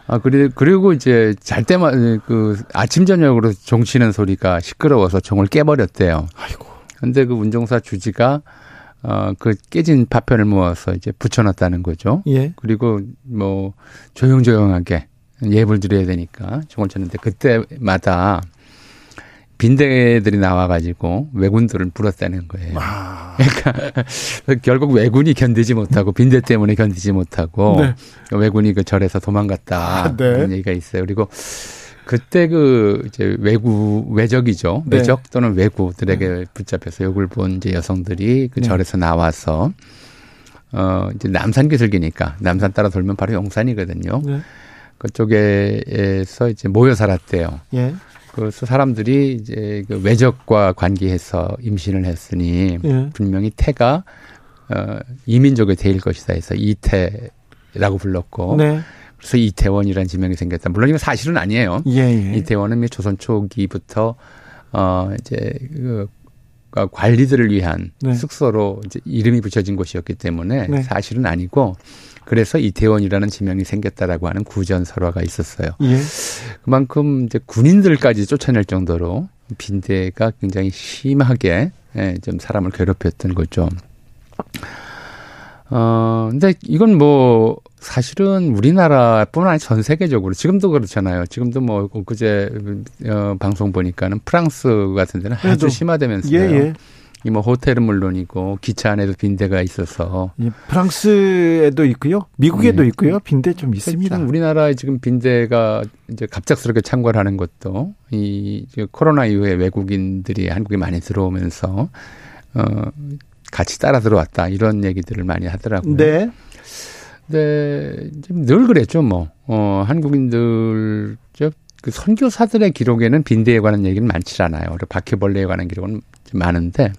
아 그리고 그리고 이제 잘 때만 그 아침 저녁으로 종 치는 소리가 시끄러워서 종을 깨버렸대요. 아이고. 근데 그 운종사 주지가 어 그 깨진 파편을 모아서 이제 붙여놨다는 거죠. 예. 그리고 뭐 조용조용하게 예불 드려야 되니까 종을 쳤는데 그때마다 빈대들이 나와가지고 왜군들을 불었다는 거예요. 아. 그러니까 결국 왜군이 견디지 못하고 빈대 때문에 견디지 못하고 네. 왜군이 그 절에서 도망갔다 아, 네. 그런 얘기가 있어요. 그리고 그때 그 이제 외구 외적이죠. 네. 외적 또는 외구들에게 붙잡혀서 욕을 본 이제 여성들이 그 네. 절에서 나와서 어 이제 남산 기슭이니까 남산 따라 돌면 바로 용산이거든요. 네. 그쪽에서 이제 모여 살았대요. 예. 그래서 사람들이 이제 그 외적과 관계해서 임신을 했으니 예. 분명히 태가 어 이민족의 태일 것이다 해서 이태라고 불렀고 네. 그래서 이태원이라는 지명이 생겼다. 물론 이건 사실은 아니에요. 예, 예. 이태원은 미 조선 초기부터 어 이제 그 관리들을 위한 네. 숙소로 이제 이름이 붙여진 곳이었기 때문에 네. 사실은 아니고 그래서 이태원이라는 지명이 생겼다라고 하는 구전 설화가 있었어요. 예. 그만큼 이제 군인들까지 쫓아낼 정도로 빈대가 굉장히 심하게 예, 좀 사람을 괴롭혔던 거죠. 어, 근데 이건 뭐 사실은 우리나라뿐만 아니라 전 세계적으로 지금도 그렇잖아요. 지금도 뭐 그제 어, 방송 보니까는 프랑스 같은 데는 그래도. 아주 심하다면서요. 예, 예. 이뭐 호텔은 물론이고 기차 안에도 빈대가 있어서 예. 프랑스에도 있고요. 미국에도 네. 있고요. 빈대 좀 있습니다. 참 우리나라에 지금 빈대가 이제 갑작스럽게 창궐하는 것도 이 코로나 이후에 외국인들이 한국에 많이 들어오면서 어 같이 따라 들어왔다 이런 얘기들을 많이 하더라고요. 네. 근데 지금 늘 그랬죠 뭐. 어 한국인들 저그 선교사들의 기록에는 빈대에 관한 얘기는 많지 않아요. 바퀴벌레에 관한 기록은 좀 많은데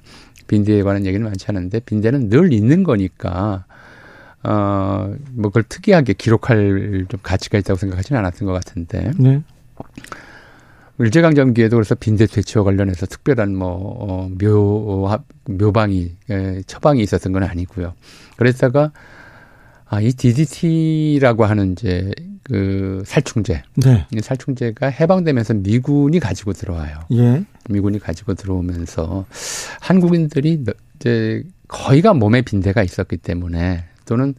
빈대에 관한 얘기는 많지 않은데 빈대는 늘 있는 거니까 어 뭐 그걸 특이하게 기록할 좀 가치가 있다고 생각하지는 않았던 것 같은데 네. 일제강점기에도 그래서 빈대 퇴치와 관련해서 특별한 뭐, 어, 묘, 묘방이, 에, 처방이 있었던 건 아니고요. 그랬다가, 아, 이 DDT라고 하는 이제 그 살충제, 네. 이 살충제가 해방되면서 미군이 가지고 들어와요. 예. 미군이 가지고 들어오면서 한국인들이 너- 이제 거의가 몸에 빈대가 있었기 때문에 또는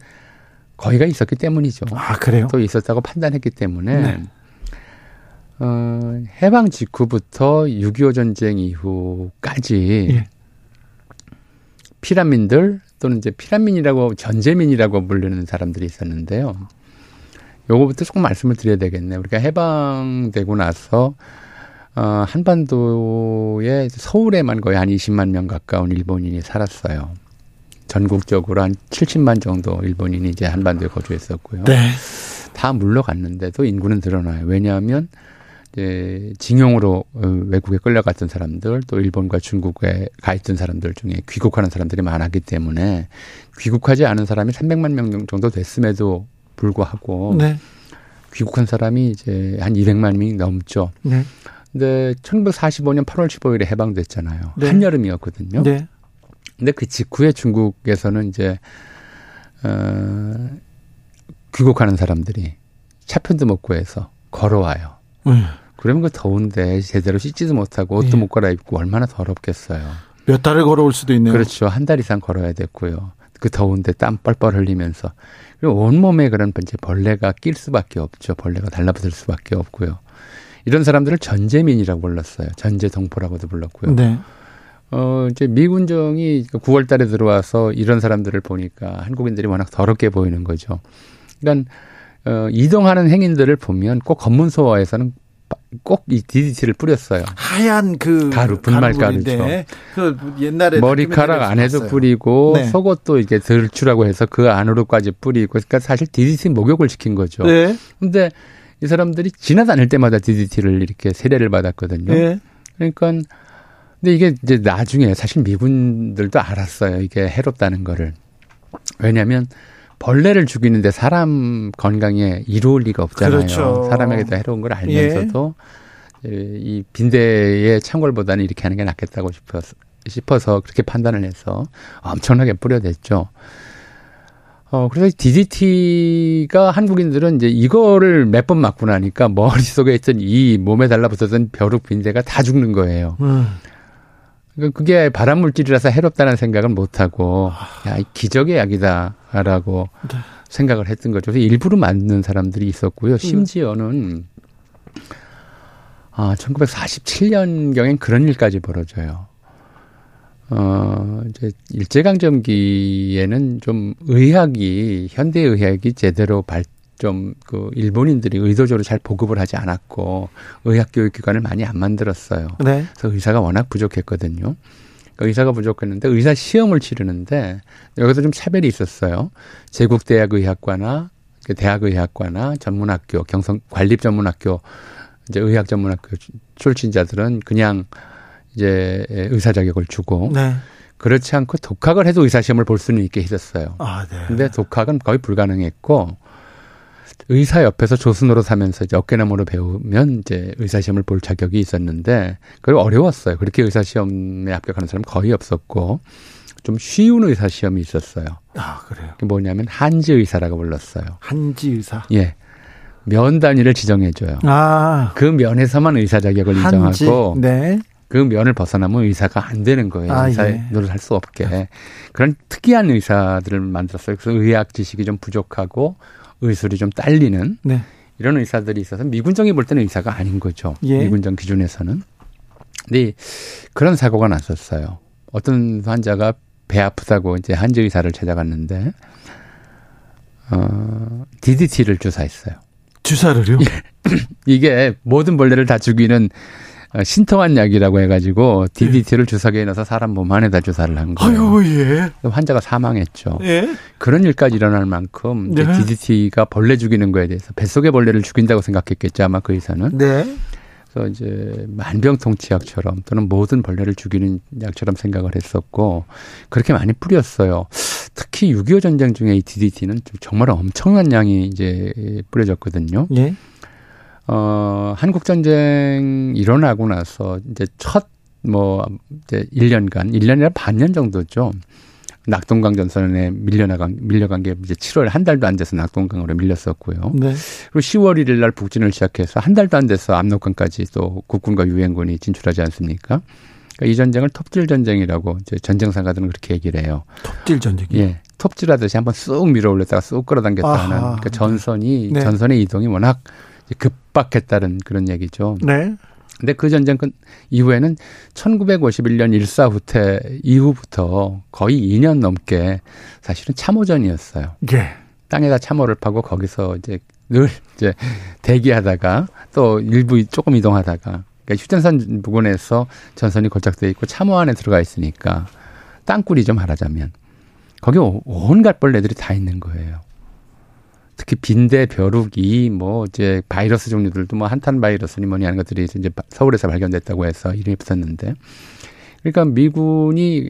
거의가 있었기 때문이죠. 아, 그래요? 또 있었다고 판단했기 때문에 네. 어, 해방 직후부터 6.25 전쟁 이후까지 예. 피란민들 또는 이제 피란민이라고 전제민이라고 부르는 사람들이 있었는데요. 요거부터 조금 말씀을 드려야 되겠네요. 우리가 해방되고 나서 어, 한반도에 서울에만 거의 한 20만 명 가까운 일본인이 살았어요. 전국적으로 한 70만 정도 일본인이 이제 한반도에 거주했었고요. 네. 다 물러갔는데도 인구는 늘어나요. 왜냐하면 이제 징용으로 어, 외국에 끌려갔던 사람들 또 일본과 중국에 가 있던 사람들 중에 귀국하는 사람들이 많았기 때문에 귀국하지 않은 사람이 300만 명 정도 됐음에도 불구하고 네. 귀국한 사람이 이제 한 200만 명이 넘죠. 네. 근데 1945년 8월 15일에 해방됐잖아요. 네. 한여름이었거든요. 네. 근데 그 직후에 중국에서는 이제 어 귀국하는 사람들이 차편도 못 구해서 걸어와요. 음. 그러면 그 더운데 제대로 씻지도 못하고 옷도 예. 못 갈아입고 얼마나 더럽겠어요. 몇 달을 걸어올 수도 있네요. 그렇죠. 한 달 이상 걸어야 됐고요. 그 더운데 땀 뻘뻘 흘리면서 그리고 온몸에 그런 이제 벌레가 낄 수밖에 없죠. 벌레가 달라붙을 수밖에 없고요. 이런 사람들을 전제민이라고 불렀어요. 전제동포라고도 불렀고요. 네. 어, 이제 미군정이 9월 달에 들어와서 이런 사람들을 보니까 한국인들이 워낙 더럽게 보이는 거죠. 그러니까, 어, 이동하는 행인들을 보면 꼭 검문소에서는 꼭 이 DDT를 뿌렸어요. 하얀 그 가루, 분말 가루인데 그 옛날에 머리카락 안에도. 뿌리고 네. 속옷도 이게 들추라고 해서 그 안으로까지 뿌리고 그러니까 사실 DDT 목욕을 시킨 거죠. 네. 근데 이 사람들이 지나다닐 때마다 DDT를 이렇게 세례를 받았거든요. 네. 그러니까 근데 이게 이제 나중에 사실 미군들도 알았어요. 이게 해롭다는 거를. 왜냐하면 벌레를 죽이는데 사람 건강에 이로울 리가 없잖아요. 그렇죠. 사람에게도 해로운 걸 알면서도 예. 이 빈대의 창궐보다는 이렇게 하는 게 낫겠다고 싶어서, 싶어서 그렇게 판단을 해서 엄청나게 뿌려댔죠. 어, 그래서 DDT가 한국인들은 이제 이거를 몇 번 맞고 나니까 머릿속에 있던 이 몸에 달라붙었던 벼룩 빈대가 다 죽는 거예요. 음. 그러니까 그게 발암물질이라서 해롭다는 생각은 못하고, 야, 이 기적의 약이다 라고 네. 생각을 했던 거죠. 그래서 일부러 맞는 사람들이 있었고요. 심지어는, 아, 1947년경엔 그런 일까지 벌어져요. 어, 이제 일제강점기에는 좀 의학이, 현대의학이 제대로 발, 좀, 그, 일본인들이 의도적으로 잘 보급을 하지 않았고, 의학교육기관을 많이 안 만들었어요. 네. 그래서 의사가 워낙 부족했거든요. 의사가 부족했는데, 의사 시험을 치르는데, 여기서 좀 차별이 있었어요. 제국대학의학과나, 그 대학의학과나, 전문학교, 경성, 관립 전문학교, 이제 의학 전문학교 출신자들은 그냥 이제 의사 자격을 주고, 네. 그렇지 않고 독학을 해도 의사 시험을 볼 수는 있게 했었어요. 아, 네. 근데 독학은 거의 불가능했고 의사 옆에서 조수노로 사면서 이제 어깨너머로 배우면 이제 의사 시험을 볼 자격이 있었는데 그게 어려웠어요. 그렇게 의사 시험에 합격하는 사람 거의 없었고 좀 쉬운 의사 시험이 있었어요. 아, 그래요. 뭐냐면 한지 의사라고 불렀어요. 한지 의사. 예. 면 단위를 지정해 줘요. 아. 그 면에서만 의사 자격을 한지. 인정하고 네. 그 면을 벗어나면 의사가 안 되는 거예요. 아, 의사 예. 노릇 할 수 없게. 그런 특이한 의사들을 만들었어요. 그래서 의학 지식이 좀 부족하고 의술이 좀 딸리는 네. 이런 의사들이 있어서 미군정이 볼 때는 의사가 아닌 거죠. 예. 미군정 기준에서는. 근데 그런 사고가 났었어요. 어떤 환자가 배 아프다고 이제 한지 의사를 찾아갔는데 어, DDT를 주사했어요. 주사를요? 이게 모든 벌레를 다 죽이는 어, 신통한 약이라고 해가지고 DDT를 주사기에 넣어서 사람 몸 안에다 주사를 한 거예요. 아유, 예. 환자가 사망했죠. 예. 그런 일까지 일어날 만큼 네. DDT가 벌레 죽이는 거에 대해서 뱃속의 벌레를 죽인다고 생각했겠죠 아마 그 의사는. 네. 그래서 이제 만병통치약처럼 또는 모든 벌레를 죽이는 약처럼 생각을 했었고 그렇게 많이 뿌렸어요. 특히 6.25 전쟁 중에 이 DDT는 정말 엄청난 양이 이제 뿌려졌거든요. 예. 어, 한국 전쟁 일어나고 나서 이제 첫뭐 이제 1년간, 1년이나 반년 정도죠. 낙동강 전선에 밀려나간 밀려간 게 이제 7월 한 달도 안 돼서 낙동강으로 밀렸었고요. 네. 그리고 10월 1일 날 북진을 시작해서 한 달도 안 돼서 압록강까지 또 국군과 유엔군이 진출하지 않습니까? 그러니까 이 전쟁을 톱질 전쟁이라고 이제 전쟁 상가들은 그렇게 얘기를 해요. 톱질 전쟁이. 예. 톱질하듯이 한번 쑥 밀어 올렸다가 쑥 끌어당겼다. 하는 그러니까 전선이 네. 전선의 이동이 워낙 급박했다는 그런 얘기죠. 네. 근데 그 전쟁 끝 이후에는 1951년 일사 후퇴 이후부터 거의 2년 넘게 사실은 참호전이었어요. 예. 땅에다 참호를 파고 거기서 이제 늘 이제 대기하다가 또 일부 조금 이동하다가 그러니까 휴전선 부근에서 전선이 고착돼 있고 참호 안에 들어가 있으니까 땅굴이죠 말하자면 거기 오- 온갖 벌레들이 다 있는 거예요. 특히 빈대, 벼룩이 뭐 이제 바이러스 종류들도 뭐 한탄 바이러스니 뭐니 하는 것들이 이제 바- 서울에서 발견됐다고 해서 이름이 붙었는데 그러니까 미군이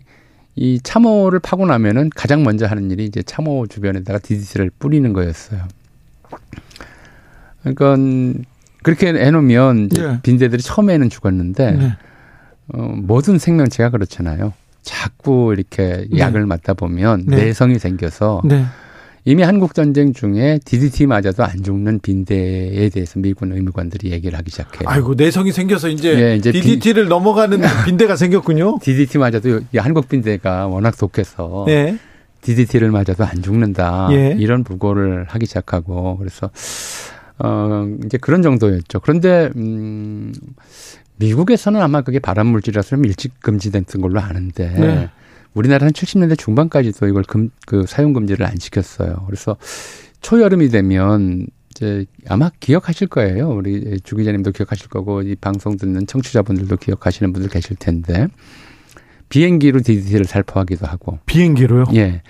이 참호를 파고 나면은 가장 먼저 하는 일이 이제 참호 주변에다가 DDT를 뿌리는 거였어요. 그러니까 그렇게 해놓으면 예. 빈대들이 처음에는 죽었는데 네. 어, 모든 생명체가 그렇잖아요. 자꾸 이렇게 네. 약을 맞다 보면 네. 내성이 생겨서 네. 이미 한국 전쟁 중에 DDT 맞아도 안 죽는 빈대에 대해서 미군 의무관들이 얘기를 하기 시작해요. 아이고 내성이 생겨서 이제, 예, 이제 DDT를 넘어가는 빈대가 생겼군요. DDT 맞아도 이 한국 빈대가 워낙 독해서 네. DDT를 맞아도 안 죽는다. 예. 이런 부고를 하기 시작하고 그래서 어 이제 그런 정도였죠. 그런데 음 미국에서는 아마 그게 발암 물질이라서 좀 일찍 금지됐던 걸로 아는데 네. 우리나라는 70년대 중반까지도 이걸 금, 그 사용 금지를 안 시켰어요. 그래서 초여름이 되면 이제 아마 기억하실 거예요. 우리 주 기자님도 기억하실 거고 이 방송 듣는 청취자분들도 기억하시는 분들 계실 텐데 비행기로 DDT를 살포하기도 하고 비행기로요. 예.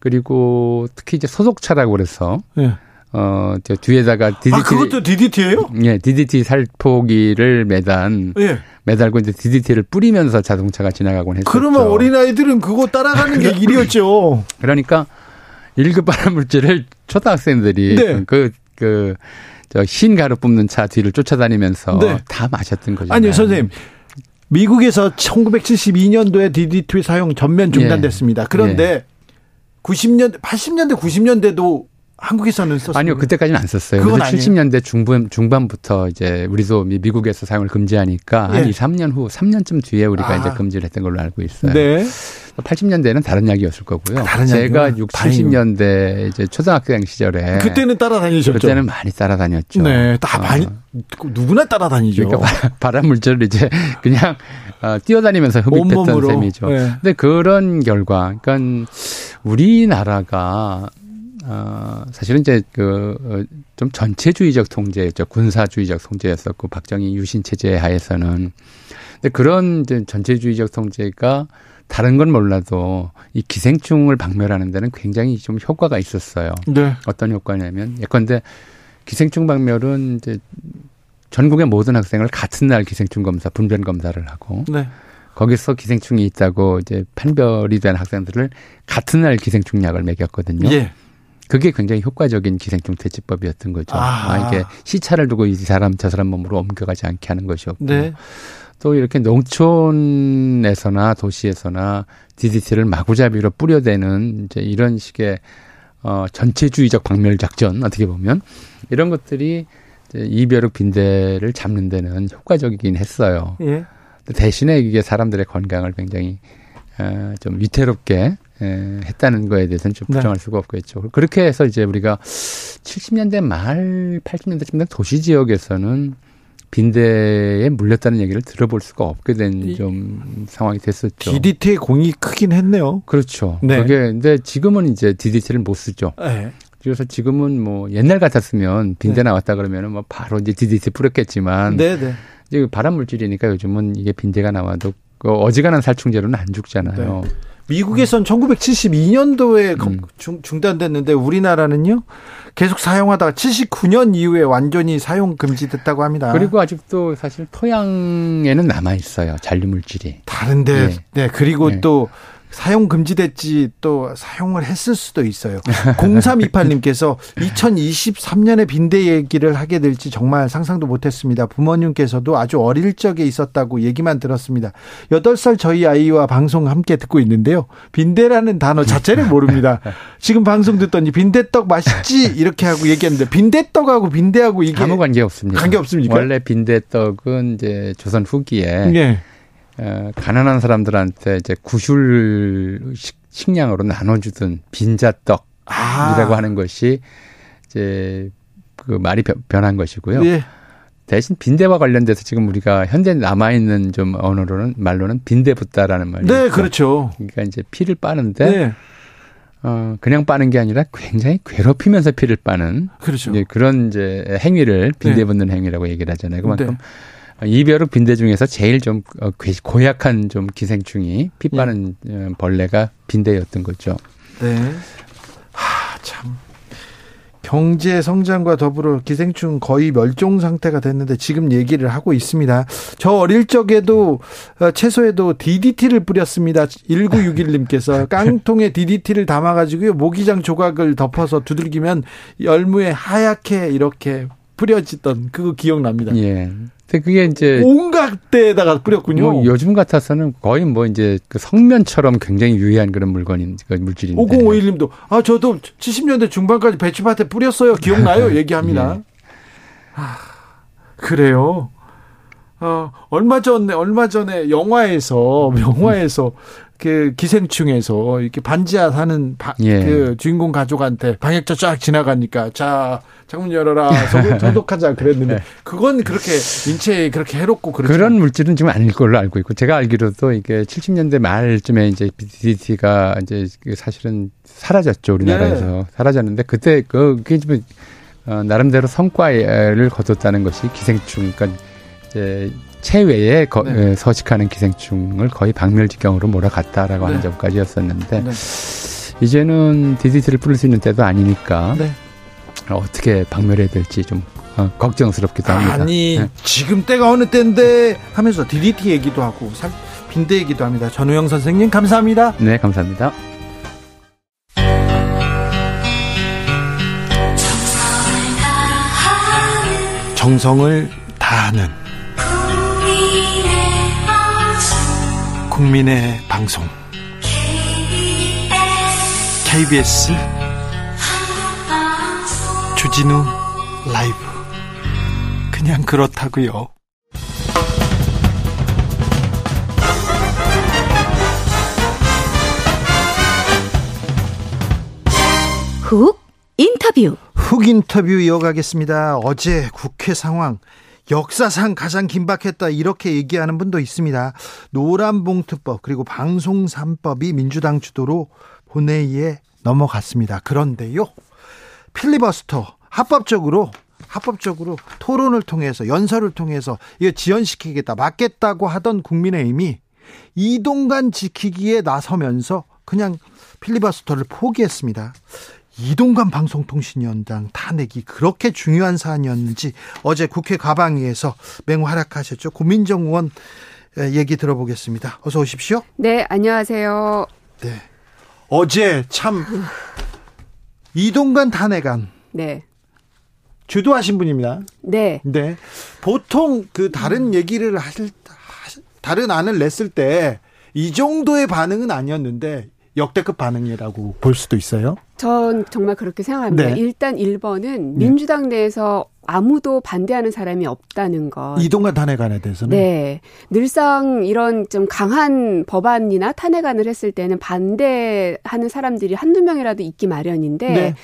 그리고 특히 이제 소독차라고 그래서 예. 어, 저 뒤에다가 DDT 아 그것도 DDT예요? 예, DDT 살포기를 매단 예. 매달고 이제 DDT를 뿌리면서 자동차가 지나가곤 했었죠. 그러면 어린 아이들은 그거 따라가는 게 일이었죠. 그러니까 1급 발암 물질을 초등학생들이 네. 그, 그, 저, 흰 가루 뿜는 차 뒤를 쫓아다니면서 네. 다 마셨던 거죠. 아니요, 선생님. 미국에서 1972년도에 DDT 사용 전면 중단됐습니다. 그런데 90년대, 80년대, 90년대도 한국에서는 썼어요. 아니요, 그때까지는 안 썼어요. 그건 아니에요. 70년대 중반, 중반부터 이제 우리도 미- 미국에서 사용을 금지하니까 한 예. 2, 3년 후, 3년쯤 뒤에 우리가 아. 이제 금지를 했던 걸로 알고 있어요. 네. 80년대는 다른 약이었을 거고요. 다른 제가 약이요? 6, 70년대 이제 초등학생 시절에 그때는 따라다니셨죠. 그때는 많이 따라다녔죠. 네, 다 어. 많이 누구나 따라다니죠. 그러니까 바- 발암 물질을 이제 그냥 어, 뛰어다니면서 흡입했던. 셈이죠. 네. 근데 그런 결과, 그러니까 우리나라가 어, 사실은 이제 그, 어, 좀 전체주의적 통제였죠. 군사주의적 통제였었고, 박정희 유신 체제 하에서는. 근데 그런 이제 전체주의적 통제가 다른 건 몰라도 이 기생충을 박멸하는 데는 굉장히 좀 효과가 있었어요. 네. 어떤 효과냐면 예컨대 기생충 박멸은 이제 전국의 모든 학생을 같은 날 기생충 검사, 분변 검사를 하고 네. 거기서 기생충이 있다고 이제 판별이 된 학생들을 같은 날 기생충 약을 먹였거든요. 예. 그게 굉장히 효과적인 기생충 퇴치법이었던 거죠. 아. 아, 이게 시차를 두고 이 사람 저 사람 몸으로 옮겨가지 않게 하는 것이었고 네. 또 이렇게 농촌에서나 도시에서나 DDT를 마구잡이로 뿌려대는 이제 이런 식의 어 전체주의적 박멸 작전 어떻게 보면 이런 것들이 이제 이벼룩 빈대를 잡는 데는 효과적이긴 했어요. 예. 대신에 이게 사람들의 건강을 굉장히 어, 좀 위태롭게 에, 했다는 거에 대해서는 좀 네. 부정할 수가 없겠죠. 그렇게 해서 이제 우리가 70년대 말 80년대쯤 된 도시 지역에서는 빈대에 물렸다는 얘기를 들어볼 수가 없게 이- 된좀 상황이 됐었죠. DDT의 공이 크긴 했네요. 그렇죠. 네. 그게 근데 지금은 이제 DDT를 못 쓰죠. 네. 그래서 지금은 뭐 옛날 같았으면 빈대 네. 나왔다 그러면은 뭐 바로 이제 DDT 뿌렸겠지만 네, 네. 이게 발암 물질이니까 요즘은 이게 빈대가 나와도 그 어지간한 살충제로는 안 죽잖아요. 미국에선 1972년도에 음. 중, 중단됐는데 우리나라는요 계속 사용하다가 79년 이후에 완전히 사용 금지됐다고 합니다. 그리고 아직도 사실 토양에는 남아 있어요. 잔류 물질이. 다른데 예. 네 그리고 예. 또 사용 금지됐지 또 사용을 했을 수도 있어요. 0328님께서 2023년에 빈대 얘기를 하게 될지 정말 상상도 못했습니다. 부모님께서도 아주 어릴 적에 있었다고 얘기만 들었습니다. 8살 저희 아이와 방송 함께 듣고 있는데요. 빈대라는 단어 자체를 모릅니다. 지금 방송 듣더니 빈대떡 맛있지 이렇게 하고 얘기했는데 빈대떡하고 빈대하고 이게 아무 관계 없습니다. 관계 없습니까? 원래 빈대떡은 이제 조선 후기에 예. 어, 가난한 사람들한테 이제 구슐 식, 식량으로 나눠주던 빈자떡이라고 아. 하는 것이 이제 그 말이 변- 변한 것이고요. 예. 대신 빈대와 관련돼서 지금 우리가 현재 남아 있는 좀 언어로는 말로는 빈대붓다라는 말이 네, 있죠. 그렇죠. 그러니까 이제 피를 빠는데 네. 어 그냥 빠는 게 아니라 굉장히 괴롭히면서 피를 빠는 그렇죠. 이제 그런 이제 행위를 빈대 붓는 행위라고 얘기를 하잖아요. 그만큼 네. 이벼룩 빈대 중에서 제일 좀 어, 괴- 고약한 좀 기생충이 피 예. 어, 벌레가 빈대였던 거죠. 네. 하, 참. 경제 성장과 더불어 기생충 거의 멸종 상태가 됐는데 지금 얘기를 하고 있습니다. 저 어릴 적에도 어, 채소에도 DDT를 뿌렸습니다. 1961님께서 깡통에 DDT를 담아가지고요 모기장 조각을 덮어서 두들기면 열무에 하얗게 이렇게 뿌려지던 그거 기억납니다. 예. 근데 그게 이제 온갖 데에다가 뿌렸군요. 뭐 요즘 같아서는 거의 뭐 이제 그 성면처럼 굉장히 유해한 그런 물건인 그 물질인데. 5051님도 아 저도 70년대 중반까지 배추밭에 뿌렸어요. 기억나요? 얘기합니다. 예. 아, 그래요. 어, 얼마 전에 얼마 전에 영화에서 영화에서 그 기생충에서 이렇게 반지하 사는 바- 예. 그 주인공 가족한테 방역차 쫙 지나가니까 자 창문 열어라 소독, 소독하자 그랬는데 그건 그렇게 인체에 그렇게 해롭고 그렇죠. 그런 물질은 지금 아닐 걸로 알고 있고 제가 알기로도 이게 70년대 말쯤에 이제 DDT가 이제 그 사실은 사라졌죠 우리나라에서 네. 사라졌는데 그때 그 그게 좀 어, 나름대로 성과를 거뒀다는 것이 기생충 그러니까 이제 체외에 거, 네. 서식하는 기생충을 거의 박멸지경으로 몰아갔다라고 하는 네. 점까지였었는데 네. 이제는 디디트를 뿌릴 수 있는 때도 아니니까 네. 어떻게 박멸해야 될지 좀 어, 걱정스럽기도 합니다. 아니 네. 지금 때가 어느 때인데 하면서 DDT 얘기도 하고 살, 빈대 얘기도 합니다. 전우영 선생님 감사합니다. 네 감사합니다. 정성을 다하는 국민의 방송 KBS 주진우 라이브 그냥 그렇다고요. 훅 인터뷰. 훅 인터뷰 이어가겠습니다. 어제 국회 상황 역사상 가장 긴박했다 이렇게 얘기하는 분도 있습니다. 노란봉투법 그리고 방송 3법이 민주당 주도로 본회의에 넘어갔습니다. 그런데요. 필리버스터 합법적으로 합법적으로 토론을 통해서 연설을 통해서 이거 지연시키겠다 막겠다고 하던 국민의힘이 이동간 지키기에 나서면서 그냥 필리버스터를 포기했습니다. 이동관 방송통신위원장 탄핵이 그렇게 중요한 사안이었는지 어제 국회 가방위에서 맹활약하셨죠. 고민정 의원 얘기 들어보겠습니다. 어서 오십시오. 네, 안녕하세요. 네. 어제 참 이동관 탄핵안. 네. 주도하신 분입니다. 네. 네. 보통 그 다른 얘기를 하실 다른 안을 냈을 때 이 정도의 반응은 아니었는데 역대급 반응이라고 볼 수도 있어요. 전 정말 그렇게 생각합니다. 네. 일단 1번은 민주당 내에서 아무도 반대하는 사람이 없다는 것. 이동관 탄핵안에 대해서는 네. 늘상 이런 좀 강한 법안이나 탄핵안을 했을 때는 반대하는 사람들이 한두 명이라도 있기 마련인데 네.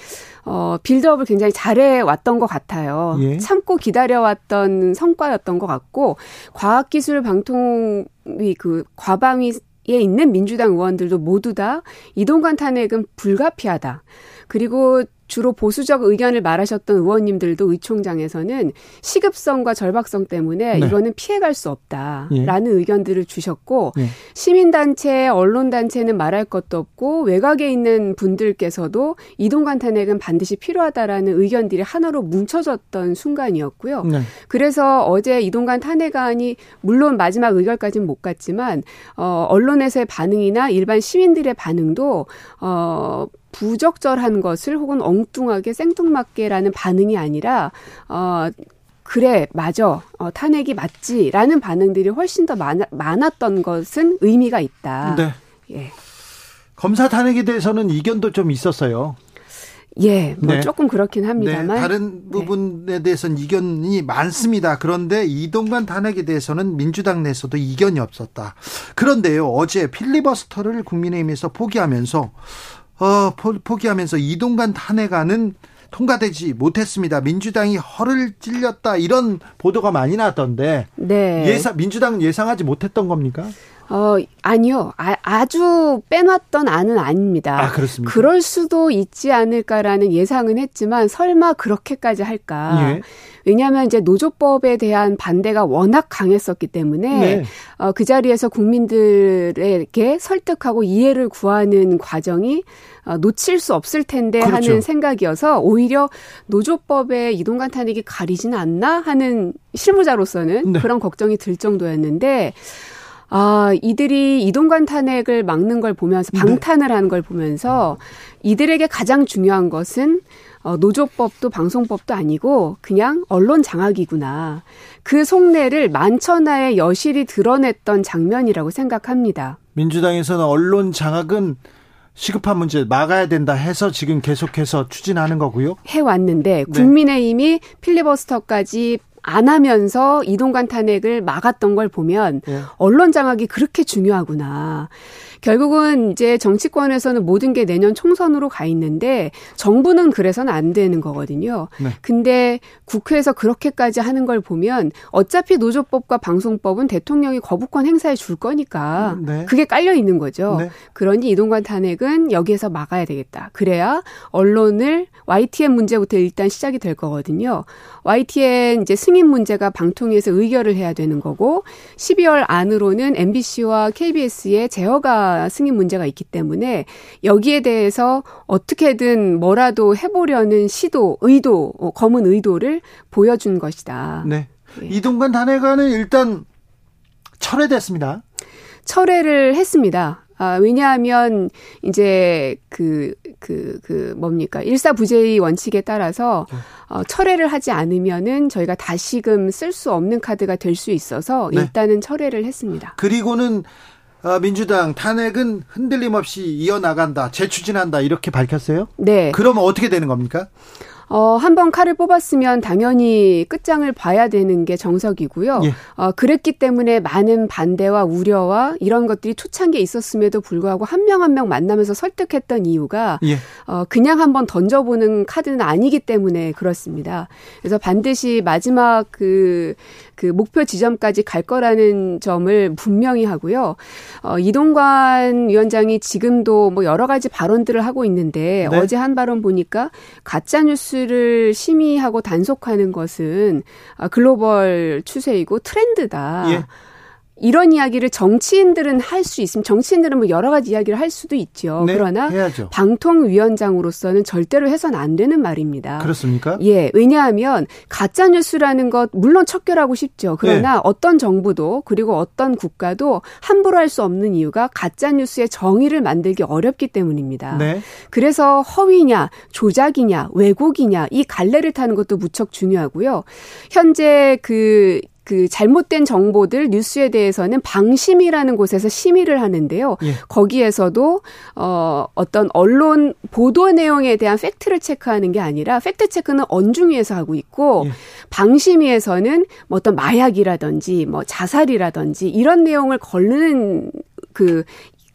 어, 빌드업을 굉장히 잘해 왔던 것 같아요. 예. 참고 기다려왔던 성과였던 것 같고, 과학기술 방통위 그 과방위 에 있는 민주당 의원들도 모두 다 이동관 탄핵은 불가피하다. 그리고 주로 보수적 의견을 말하셨던 의원님들도 의총장에서는 시급성과 절박성 때문에 네. 이거는 피해갈 수 없다라는 의견들을 주셨고 예. 시민단체, 언론단체는 말할 것도 없고 외곽에 있는 분들께서도 이동관 탄핵은 반드시 필요하다라는 의견들이 하나로 뭉쳐졌던 순간이었고요. 네. 그래서 어제 이동관 탄핵안이 물론 마지막 의결까지는 못 갔지만 어 언론에서의 반응이나 일반 시민들의 반응도 어 부적절한 것을 혹은 엉뚱하게 생뚱맞게라는 반응이 아니라 어 그래 맞아 어, 탄핵이 맞지 라는 반응들이 훨씬 더 많아, 많았던 것은 의미가 있다. 네. 예. 검사 탄핵에 대해서는 이견도 좀 있었어요. 예, 뭐 네. 조금 그렇긴 합니다만. 네, 다른 부분에 대해서는 이견이 많습니다. 그런데 이동관 탄핵에 대해서는 민주당 내에서도 이견이 없었다. 그런데요, 어제 필리버스터를 국민의힘에서 포기하면서 어, 포, 포기하면서 이동관 탄핵안은 통과되지 못했습니다. 민주당이 허를 찔렸다 이런 보도가 많이 나왔던데 네. 예상 민주당은 예상하지 못했던 겁니까? 어, 아니요. 아, 주 빼놨던 안은 아닙니다. 아, 그렇습니까? 그럴 수도 있지 않을까라는 예상은 했지만 설마 그렇게까지 할까? 예. 왜냐하면 이제 노조법에 대한 반대가 워낙 강했었기 때문에 네. 어, 그 자리에서 국민들에게 설득하고 이해를 구하는 과정이 어, 놓칠 수 없을 텐데 그렇죠. 하는 생각이어서 오히려 노조법에 이동관 탄핵이 가리지는 않나 하는 실무자로서는 네. 그런 걱정이 들 정도였는데 아, 이들이 이동관 탄핵을 막는 걸 보면서 네. 방탄을 하는 걸 보면서 이들에게 가장 중요한 것은 어, 노조법도 방송법도 아니고 그냥 언론 장악이구나. 그 속내를 만천하에 여실히 드러냈던 장면이라고 생각합니다. 민주당에서는 언론 장악은 시급한 문제 막아야 된다 해서 지금 계속해서 추진하는 거고요. 해왔는데 네. 국민의힘이 필리버스터까지 안 하면서 이동관 탄핵을 막았던 걸 보면 예. 언론 장악이 그렇게 중요하구나. 결국은 이제 정치권에서는 모든 게 내년 총선으로 가 있는데 정부는 그래서는 안 되는 거거든요. 네. 근데 국회에서 그렇게까지 하는 걸 보면 어차피 노조법과 방송법은 대통령이 거부권 행사해 줄 거니까 네. 그게 깔려 있는 거죠. 네. 그러니 이동관 탄핵은 여기에서 막아야 되겠다. 그래야 언론을 YTN 문제부터 일단 시작이 될 거거든요. YTN 이제 승인 문제가 방통위에서 의결을 해야 되는 거고 12월 안으로는 MBC와 KBS의 제어가 승인 문제가 있기 때문에 여기에 대해서 어떻게든 뭐라도 해보려는 시도, 의도, 어, 검은 의도를 보여준 것이다. 네. 예. 이동관 탄핵안은 일단 철회됐습니다. 철회를 했습니다. 아, 왜냐하면 이제 그 그, 그, 뭡니까. 일사부재의 원칙에 따라서, 어, 철회를 하지 않으면은 저희가 다시금 쓸 수 없는 카드가 될 수 있어서 네. 일단은 철회를 했습니다. 그리고는 어, 민주당 탄핵은 흔들림 없이 이어나간다, 재추진한다 이렇게 밝혔어요. 네. 그러면 어떻게 되는 겁니까? 어, 한 번 칼을 뽑았으면 당연히 끝장을 봐야 되는 게 정석이고요. 예. 어, 그랬기 때문에 많은 반대와 우려와 이런 것들이 초창기에 있었음에도 불구하고 한 명 한명 만나면서 설득했던 이유가 예. 어, 그냥 한번 던져보는 카드는 아니기 때문에 그렇습니다. 그래서 반드시 마지막 그, 그 목표 지점까지 갈 거라는 점을 분명히 하고요. 어, 이동관 위원장이 지금도 뭐 여러 가지 발언들을 하고 있는데 네. 어제 한 발언 보니까 가짜 뉴스를 심의하고 단속하는 것은 아, 글로벌 추세이고 트렌드다. 예. 이런 이야기를 정치인들은 할 수 있으면 정치인들은 뭐 여러 가지 이야기를 할 수도 있죠. 네, 그러나 해야죠. 방통위원장으로서는 절대로 해서는 안 되는 말입니다. 그렇습니까? 예, 왜냐하면 가짜 뉴스라는 것 물론 척결하고 싶죠. 그러나 네. 어떤 정부도 그리고 어떤 국가도 함부로 할 수 없는 이유가 가짜 뉴스의 정의를 만들기 어렵기 때문입니다. 네. 그래서 허위냐, 조작이냐, 왜곡이냐 이 갈래를 타는 것도 무척 중요하고요. 현재 그 그 잘못된 정보들 뉴스에 대해서는 방심위라는 곳에서 심의를 하는데요. 예. 거기에서도 어 어떤 언론 보도 내용에 대한 팩트를 체크하는 게 아니라 팩트 체크는 언중위에서 하고 있고 예. 방심위에서는 뭐 어떤 마약이라든지 뭐 자살이라든지 이런 내용을 걸르는 그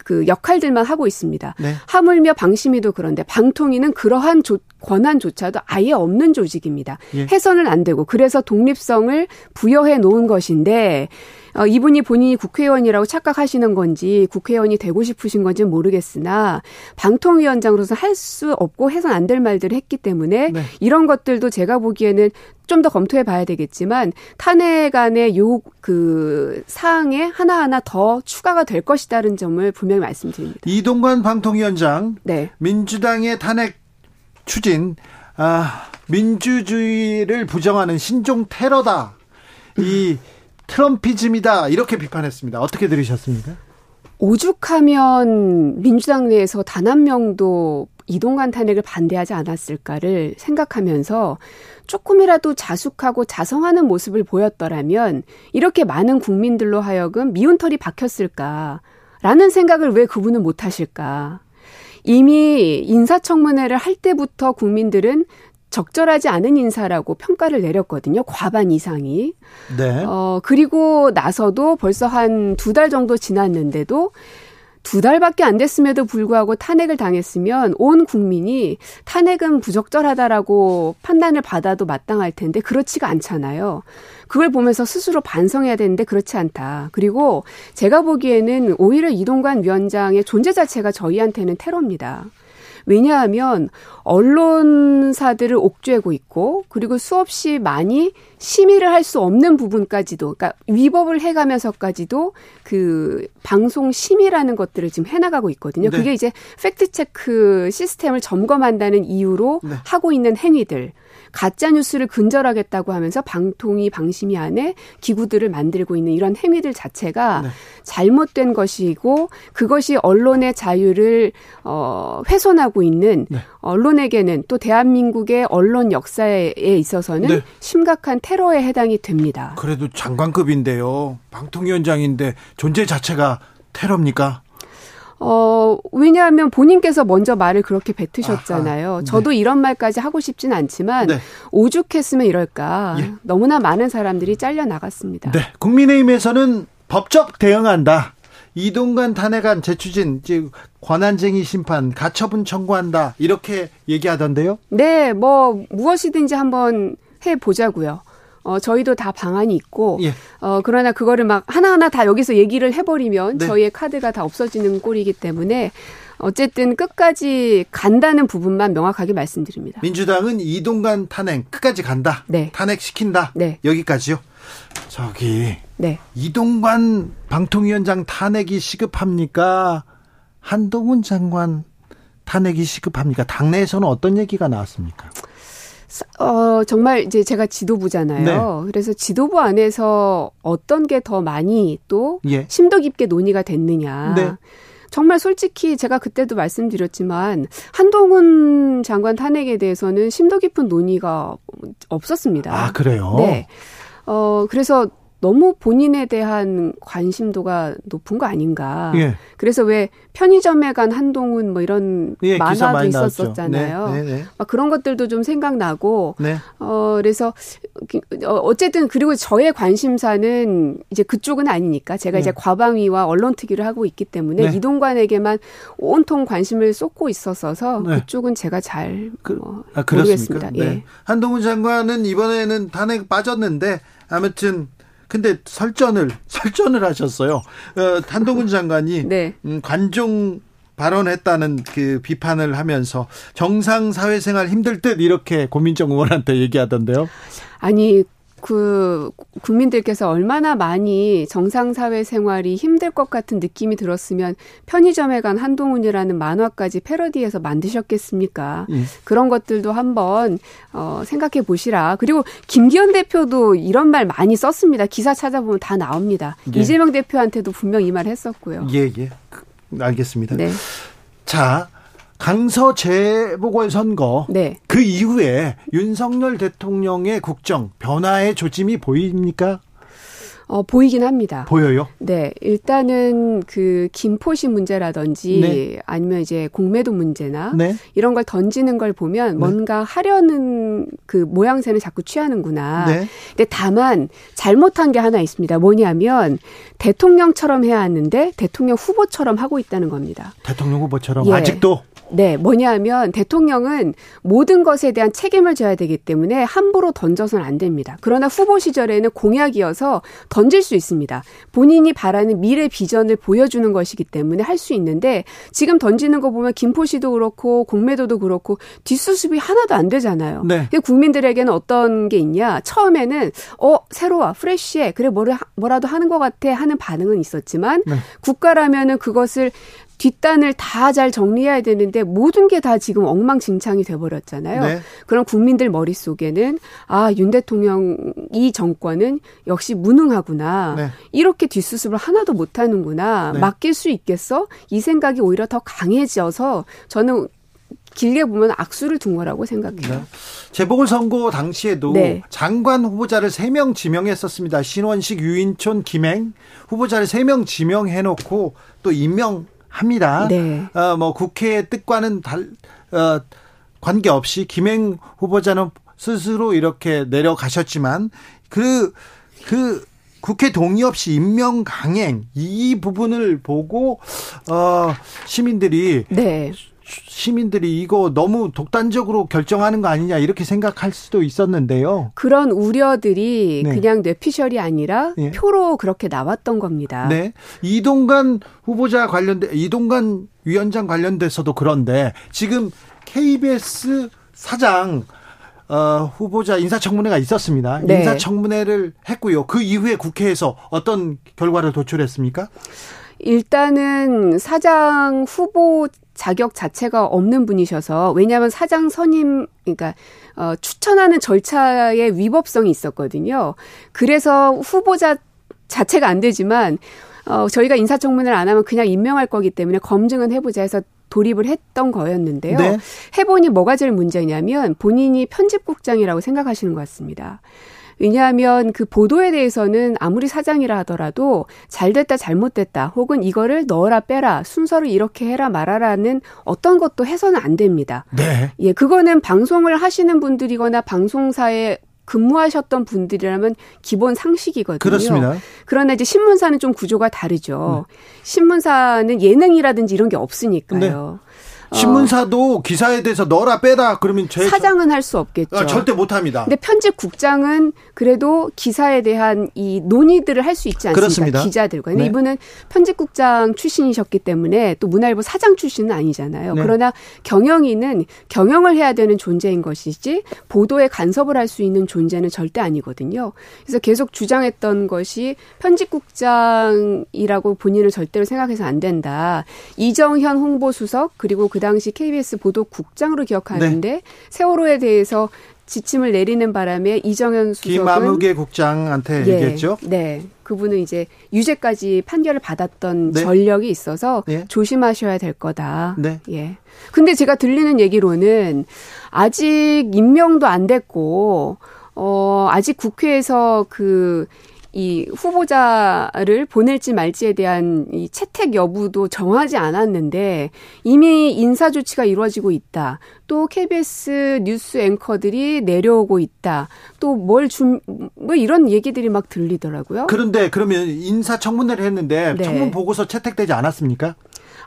그 역할들만 하고 있습니다. 네. 하물며 방심위도 그런데 방통위는 그러한 조, 권한조차도 아예 없는 조직입니다. 예. 해서는 안 되고 그래서 독립성을 부여해 놓은 것인데 어, 이분이 본인이 국회의원이라고 착각하시는 건지 국회의원이 되고 싶으신 건지 는 모르겠으나 방통위원장으로서 할 수 없고 해서는 안될 말들을 했기 때문에 네. 이런 것들도 제가 보기에는 좀더 검토해 봐야 되겠지만 탄핵 안의 요그 사항에 하나하나 더 추가가 될 것이다는 점을 분명히 말씀드립니다. 이동관 방통위원장 네. 민주당의 탄핵 추진 아, 민주주의를 부정하는 신종 테러다. 이 트럼피즘이다. 이렇게 비판했습니다. 어떻게 들으셨습니까? 오죽하면 민주당 내에서 단 한 명도 이동관 탄핵을 반대하지 않았을까를 생각하면서 조금이라도 자숙하고 자성하는 모습을 보였더라면 이렇게 많은 국민들로 하여금 미운 털이 박혔을까라는 생각을 왜 그분은 못 하실까. 이미 인사청문회를 할 때부터 국민들은 적절하지 않은 인사라고 평가를 내렸거든요. 과반 이상이. 네. 어, 그리고 나서도 벌써 한 두 달 정도 지났는데도 두 달밖에 안 됐음에도 불구하고 탄핵을 당했으면 온 국민이 탄핵은 부적절하다라고 판단을 받아도 마땅할 텐데 그렇지가 않잖아요. 그걸 보면서 스스로 반성해야 되는데 그렇지 않다. 그리고 제가 보기에는 오히려 이동관 위원장의 존재 자체가 저희한테는 테러입니다. 왜냐하면 언론사들을 옥죄고 있고 그리고 수없이 많이 심의를 할 수 없는 부분까지도 그러니까 위법을 해가면서까지도 그 방송 심의라는 것들을 지금 해나가고 있거든요. 네. 그게 이제 팩트 체크 시스템을 점검한다는 이유로 네. 하고 있는 행위들. 가짜 뉴스를 근절하겠다고 하면서 방통위 방심위 안에 기구들을 만들고 있는 이런 행위들 자체가 네. 잘못된 것이고 그것이 언론의 자유를 어 훼손하고 있는 네. 언론에게는 또 대한민국의 언론 역사에 있어서는 네. 심각한 테러에 해당이 됩니다. 그래도 장관급인데요. 방통위원장인데 존재 자체가 테러입니까? 어, 왜냐하면 본인께서 먼저 말을 그렇게 뱉으셨잖아요. 아하, 네. 저도 이런 말까지 하고 싶진 않지만 네. 오죽했으면 이럴까. 예. 너무나 많은 사람들이 잘려 나갔습니다. 네. 국민의힘에서는 법적 대응한다. 이동관 탄핵안 재추진, 이제 권한쟁의 심판, 가처분 청구한다. 이렇게 얘기하던데요. 네, 뭐 무엇이든지 한번 해 보자고요. 어, 저희도 다 방안이 있고, 예. 어, 그러나 그거를 막 하나하나 다 여기서 얘기를 해버리면 네. 저희의 카드가 다 없어지는 꼴이기 때문에 어쨌든 끝까지 간다는 부분만 명확하게 말씀드립니다. 민주당은 이동관 탄핵 끝까지 간다. 네. 탄핵 시킨다. 네. 여기까지요. 저기 네. 이동관 방통위원장 탄핵이 시급합니까? 한동훈 장관 탄핵이 시급합니까? 당내에서는 어떤 얘기가 나왔습니까? 어, 정말 이제 제가 지도부잖아요. 네. 그래서 지도부 안에서 어떤 게 더 많이 또 예. 심도 깊게 논의가 됐느냐. 네. 정말 솔직히 제가 그때도 말씀드렸지만 한동훈 장관 탄핵에 대해서는 심도 깊은 논의가 없었습니다. 아, 그래요? 네. 어, 그래서 너무 본인에 대한 관심도가 높은 거 아닌가. 예. 그래서 왜 편의점에 간 한동훈 뭐 이런 예, 만화도. 있었었잖아요. 네, 네, 네. 막 그런 것들도 좀 생각나고 네. 어 그래서 어, 어쨌든 그리고 저의 관심사는 이제 그쪽은 아니니까 제가 네. 이제 과방위와 언론 특위를 하고 있기 때문에 네. 이동관에게만 온통 관심을 쏟고 있었어서 네. 그쪽은 제가 잘 그- 뭐, 아? 모르겠습니다. 네. 예. 한동훈 장관은 이번에는 탄핵 빠졌는데 아무튼 근데 설전을 설전을 하셨어요. 어, 한동훈 장관이 네. 음, 관종 발언했다는 그 비판을 하면서 정상 사회생활 힘들 듯 이렇게 고민정 의원한테 얘기하던데요. 아니 그 국민들께서 얼마나 많이 정상 사회 생활이 힘들 것 같은 느낌이 들었으면 편의점에 간 한동훈이라는 만화까지 패러디해서 만드셨겠습니까? 예. 그런 것들도 한번 어 생각해 보시라. 그리고 김기현 대표도 이런 말 많이 썼습니다. 기사 찾아보면 다 나옵니다. 예. 이재명 대표한테도 분명 이 말 했었고요. 예, 예. 알겠습니다. 네. 자, 강서 재보궐 선거 네. 그 이후에 윤석열 대통령의 국정 변화의 조짐이 보입니까? 어 보이긴 합니다. 보여요? 네, 일단은 그 김포시 문제라든지 네. 아니면 이제 공매도 문제나 네. 이런 걸 던지는 걸 보면 뭔가 하려는 그 모양새는 자꾸 취하는구나. 네. 근데 다만 잘못한 게 하나 있습니다. 뭐냐면 대통령처럼 해야 하는데 대통령 후보처럼 하고 있다는 겁니다. 대통령 후보처럼 예. 아직도 네, 뭐냐면 대통령은 모든 것에 대한 책임을 져야 되기 때문에 함부로 던져서는 안 됩니다. 그러나 후보 시절에는 공약이어서 던질 수 있습니다. 본인이 바라는 미래 비전을 보여주는 것이기 때문에 할 수 있는데 지금 던지는 거 보면 김포시도 그렇고 공매도도 그렇고 뒷수습이 하나도 안 되잖아요. 네. 국민들에게는 어떤 게 있냐? 처음에는 어 새로워, 프레쉬해, 그래 하- 뭐라도 하는 것 같아 하는 반응은 있었지만 네. 국가라면은 그것을 뒷단을 다 잘 정리해야 되는데 모든 게 다 지금 엉망진창이 돼버렸잖아요. 네. 그럼 국민들 머릿속에는 아, 윤 대통령 이 정권은 역시 무능하구나. 네. 이렇게 뒷수습을 하나도 못하는구나. 네. 맡길 수 있겠어? 이 생각이 오히려 더 강해져서 저는 길게 보면 악수를 둔 거라고 생각해요. 네. 재보궐 선거 당시에도 네. 장관 후보자를 3명 지명했었습니다. 신원식, 유인촌, 김행 후보자를 3명 지명해놓고 또 임명 합니다. 네. 어, 뭐 국회의 뜻과는 달, 어, 관계없이 김행 후보자는 스스로 이렇게 내려가셨지만 그, 그 국회 동의 없이 임명 강행 이 부분을 보고 어 시민들이 네. 시민들이 이거 너무 독단적으로 결정하는 거 아니냐 이렇게 생각할 수도 있었는데요. 그런 우려들이 네. 그냥 뇌피셜이 아니라 예. 표로 그렇게 나왔던 겁니다. 네. 이동관 후보자 관련돼 이동관 위원장 관련돼서도 그런데 지금 KBS 사장 어, 후보자 인사청문회가 있었습니다. 네. 인사청문회를 했고요. 그 이후에 국회에서 어떤 결과를 도출했습니까? 일단은 사장 후보 자격 자체가 없는 분이셔서 왜냐하면 사장 선임 그러니까 어, 추천하는 절차에 위법성이 있었거든요. 그래서 후보자 자체가 안 되지만 어, 저희가 인사청문회를 안 하면 그냥 임명할 거기 때문에 검증은 해보자 해서 돌입을 했던 거였는데요. 네. 해보니 뭐가 제일 문제냐면 본인이 편집국장이라고 생각하시는 것 같습니다. 왜냐하면 그 보도에 대해서는 아무리 사장이라 하더라도 잘 됐다 잘못됐다 혹은 이거를 넣어라 빼라 순서를 이렇게 해라 말아라는 어떤 것도 해서는 안 됩니다. 네. 예, 그거는 방송을 하시는 분들이거나 방송사에 근무하셨던 분들이라면 기본 상식이거든요. 그렇습니다. 그러나 이제 신문사는 좀 구조가 다르죠. 네. 신문사는 예능이라든지 이런 게 없으니까요. 신문사도 기사에 대해서 넣어라 빼라 그러면 제 사장은 할 수 없겠죠. 아, 절대 못 합니다. 근데 편집국장은 그래도 기사에 대한 이 논의들을 할 수 있지 않습니까? 그렇습니다. 기자들과. 근데 네. 이분은 편집국장 출신이셨기 때문에 또 문화일보 사장 출신은 아니잖아요. 네. 그러나 경영인은 경영을 해야 되는 존재인 것이지 보도에 간섭을 할 수 있는 존재는 절대 아니거든요. 그래서 계속 주장했던 것이 편집국장이라고 본인을 절대로 생각해서 안 된다. 이정현 홍보수석 그리고 그 당시 KBS 보도국장으로 기억하는데 네. 세월호에 대해서 지침을 내리는 바람에 이정현 수석은 김아무개 국장한테 예, 얘기했죠. 네. 그분은 이제 유죄까지 판결을 받았던 네. 전력이 있어서 네. 조심하셔야 될 거다. 네. 예. 근데 제가 들리는 얘기로는 아직 임명도 안 됐고 어 아직 국회에서 그 이 후보자를 보낼지 말지에 대한 이 채택 여부도 정하지 않았는데 이미 인사 조치가 이루어지고 있다. 또 KBS 뉴스 앵커들이 내려오고 있다. 또 뭘 준 뭐 이런 얘기들이 막 들리더라고요. 그런데 그러면 인사 청문회를 했는데 네. 청문 보고서 채택되지 않았습니까?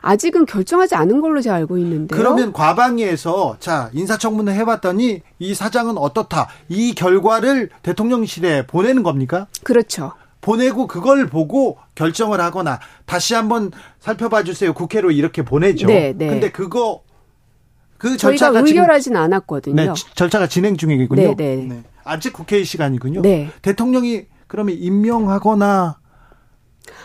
아직은 결정하지 않은 걸로 제가 알고 있는데요. 그러면 과방위에서 자 인사청문회 해봤더니 이 사장은 어떻다 이 결과를 대통령실에 보내는 겁니까? 그렇죠. 보내고 그걸 보고 결정을 하거나 다시 한번 살펴봐 주세요 국회로 이렇게 보내죠. 네, 네. 근데 그거 그 절차가 지금 의결하진 않았거든요. 네, 지- 절차가 진행 중이군요. 네, 네. 아직 국회의 시간이군요. 네. 대통령이 그러면 임명하거나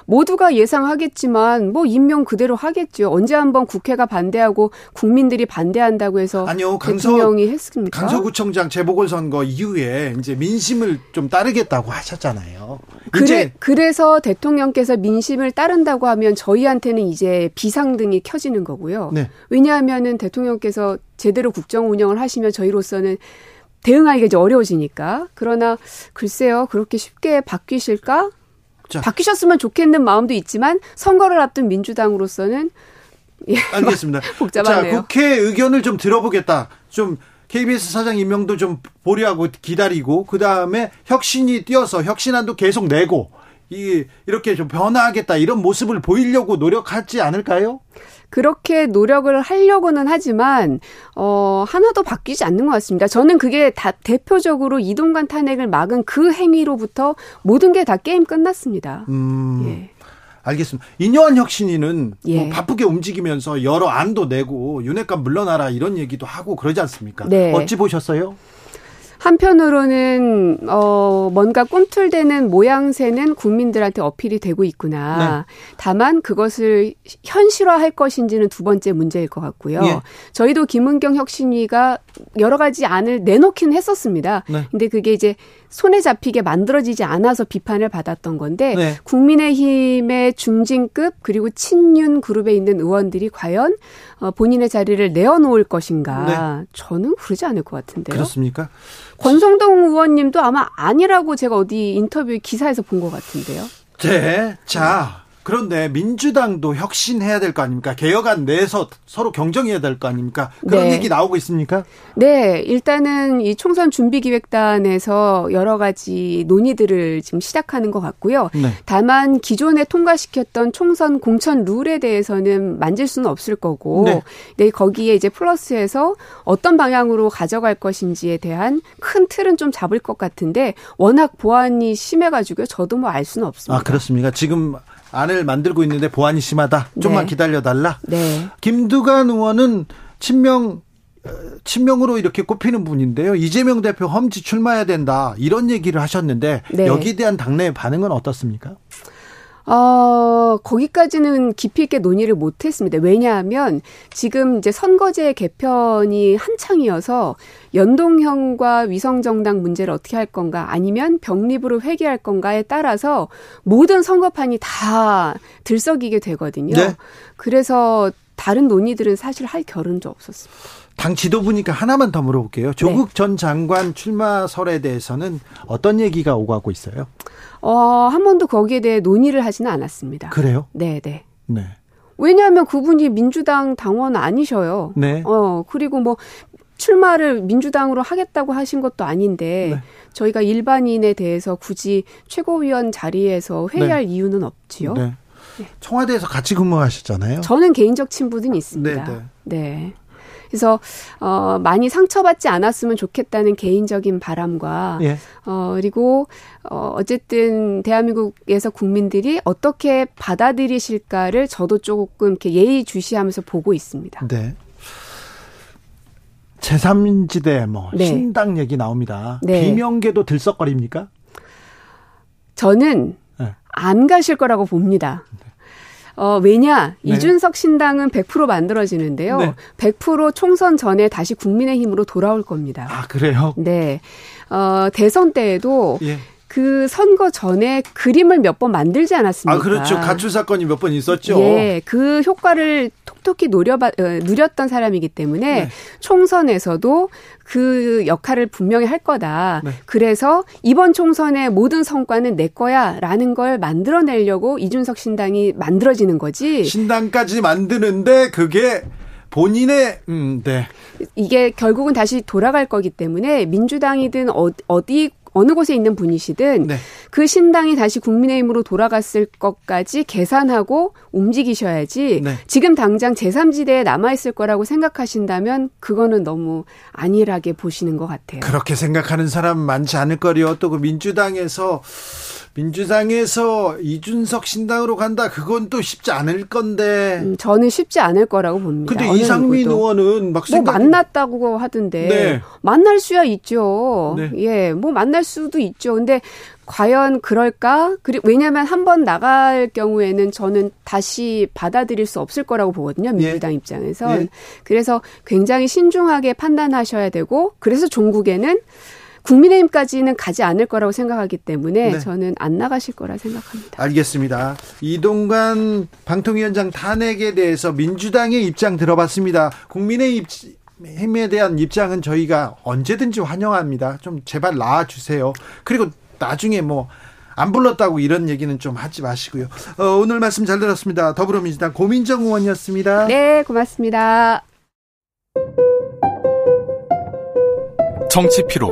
모두가 예상하겠지만 뭐 임명 그대로 하겠죠. 언제 한번 국회가 반대하고 국민들이 반대한다고 해서 아니요, 강서- 대통령이 했습니까? 강서구청장 재보궐선거 이후에 이제 민심을 좀 따르겠다고 하셨잖아요. 그래, 이제 그래서 대통령께서 민심을 따른다고 하면 저희한테는 이제 비상등이 켜지는 거고요. 네. 왜냐하면은 대통령께서 제대로 국정 운영을 하시면 저희로서는 대응하기가 이제 어려워지니까. 그러나 글쎄요, 그렇게 쉽게 바뀌실까? 자. 바뀌셨으면 좋겠는 마음도 있지만 선거를 앞둔 민주당으로서는 예, 알겠습니다. 복잡하네요. 자, 국회 의견을 좀 들어보겠다. 좀 KBS 사장 임명도 좀 보류하고 기다리고 그 다음에 혁신이 뛰어서 혁신안도 계속 내고 이 이렇게 좀 변화하겠다 이런 모습을 보이려고 노력하지 않을까요? 그렇게 노력을 하려고는 하지만 어 하나도 바뀌지 않는 것 같습니다. 저는 그게 다 대표적으로 이동관 탄핵을 막은 그 행위로부터 모든 게 다 게임 끝났습니다. 음, 예. 알겠습니다. 인요한 혁신이는 예. 뭐 바쁘게 움직이면서 여러 안도 내고 윤핵관 물러나라 이런 얘기도 하고 그러지 않습니까? 네. 어찌 보셨어요? 한편으로는 어 뭔가 꿈틀대는 모양새는 국민들한테 어필이 되고 있구나. 네. 다만 그것을 현실화할 것인지는 두 번째 문제일 것 같고요. 예. 저희도 김은경 혁신위가 여러 가지 안을 내놓긴 했었습니다. 네. 근데 그게 이제 손에 잡히게 만들어지지 않아서 비판을 받았던 건데 네. 국민의힘의 중진급 그리고 친윤 그룹에 있는 의원들이 과연 어, 본인의 자리를 내어놓을 것인가? 저는 그러지 않을 것 같은데요. 네. 그렇습니까? 권성동 의원님도 아마 아니라고 제가 어디 인터뷰 기사에서 본 것 같은데요. 네. 자, 그런데 민주당도 혁신해야 될 거 아닙니까? 개혁안 내에서 서로 경쟁해야 될 거 아닙니까? 그런 네. 얘기 나오고 있습니까? 네, 일단은 이 총선 준비기획단에서 여러 가지 논의들을 지금 시작하는 것 같고요. 네. 다만 기존에 통과시켰던 총선 공천 룰에 대해서는 만질 수는 없을 거고, 네. 네. 거기에 이제 플러스해서 어떤 방향으로 가져갈 것인지에 대한 큰 틀은 좀 잡을 것 같은데 워낙 보안이 심해가지고요. 저도 뭐 알 수는 없습니다. 아, 그렇습니까? 지금 안을 만들고 있는데 보안이 심하다. 좀만 네. 기다려달라. 네. 김두관 의원은 친명 어, 친명으로 이렇게 꼽히는 분인데요. 이재명 대표 험지 출마해야 된다. 이런 얘기를 하셨는데 네. 여기에 대한 당내 반응은 어떻습니까? 어, 거기까지는 깊이 있게 논의를 못 했습니다. 왜냐하면 지금 이제 선거제 개편이 한창이어서 연동형과 위성정당 문제를 어떻게 할 건가 아니면 병립으로 회귀할 건가에 따라서 모든 선거판이 다 들썩이게 되거든요. 네. 그래서 다른 논의들은 사실 할 겨를도 없었습니다. 당 지도부니까 하나만 더 물어볼게요. 조국 전 장관 출마설에 대해서는 어떤 얘기가 오고 가고 있어요? 어, 한 번도 거기에 대해 논의를 하지는 않았습니다. 그래요? 네, 네. 네. 왜냐하면 그분이 민주당 당원 아니셔요. 네. 어, 그리고 뭐 출마를 민주당으로 하겠다고 하신 것도 아닌데 네. 저희가 일반인에 대해서 굳이 최고위원 자리에서 회의할 이유는 없지요. 네. 청와대에서 같이 근무하셨잖아요. 저는 개인적 친분은 있습니다. 네, 네. 그래서 어 많이 상처받지 않았으면 좋겠다는 개인적인 바람과 예. 어 그리고 어 어쨌든 대한민국에서 국민들이 어떻게 받아들이실까를 저도 조금 이렇게 예의주시하면서 보고 있습니다. 네. 제3지대 뭐 네. 신당 얘기 나옵니다. 네. 비명계도 들썩거립니까? 저는 네. 안 가실 거라고 봅니다. 어, 왜냐, 네. 이준석 신당은 100% 만들어지는데요. 네. 100% 총선 전에 다시 국민의힘으로 돌아올 겁니다. 아, 그래요? 네. 어, 대선 때에도 예. 그 선거 전에 그림을 몇 번 만들지 않았습니까? 아, 그렇죠. 가출 사건이 몇 번 있었죠. 예, 그 효과를 톡톡히 노려봐, 어, 누렸던 사람이기 때문에 네. 총선에서도 그 역할을 분명히 할 거다. 네. 그래서 이번 총선의 모든 성과는 내 거야 라는 걸 만들어내려고 이준석 신당이 만들어지는 거지. 신당까지 만드는데 그게 본인의 음, 네. 이게 결국은 다시 돌아갈 거기 때문에 민주당이든 어, 어디 어느 곳에 있는 분이시든 네. 그 신당이 다시 국민의힘으로 돌아갔을 것까지 계산하고 움직이셔야지 네. 지금 당장 제3지대에 남아있을 거라고 생각하신다면 그거는 너무 안일하게 보시는 것 같아요. 그렇게 생각하는 사람 많지 않을 거리요. 또 그 민주당에서 민주당에서 이준석 신당으로 간다. 그건 또 쉽지 않을 건데. 음, 저는 쉽지 않을 거라고 봅니다. 근데 이상민 누구도. 의원은 막뭐 생각 만났다고 하던데 네. 만날 수야 있죠. 네. 예, 뭐 만날 수도 있죠. 근데 과연 그럴까? 그리고 왜냐하면 한 번 나갈 경우에는 저는 다시 받아들일 수 없을 거라고 보거든요. 민주당 입장에서. 예. 그래서 굉장히 신중하게 판단하셔야 되고 그래서 종국에는 국민의힘까지는 가지 않을 거라고 생각하기 때문에 네. 저는 안 나가실 거라 생각합니다. 알겠습니다. 이동관 방통위원장 탄핵에 대해서 민주당의 입장 들어봤습니다. 국민의힘에 대한 입장은 저희가 언제든지 환영합니다. 좀 제발 나와주세요. 그리고 나중에 뭐 안 불렀다고 이런 얘기는 좀 하지 마시고요. 어, 오늘 말씀 잘 들었습니다. 더불어민주당 고민정 의원이었습니다. 네, 고맙습니다. 정치 피로,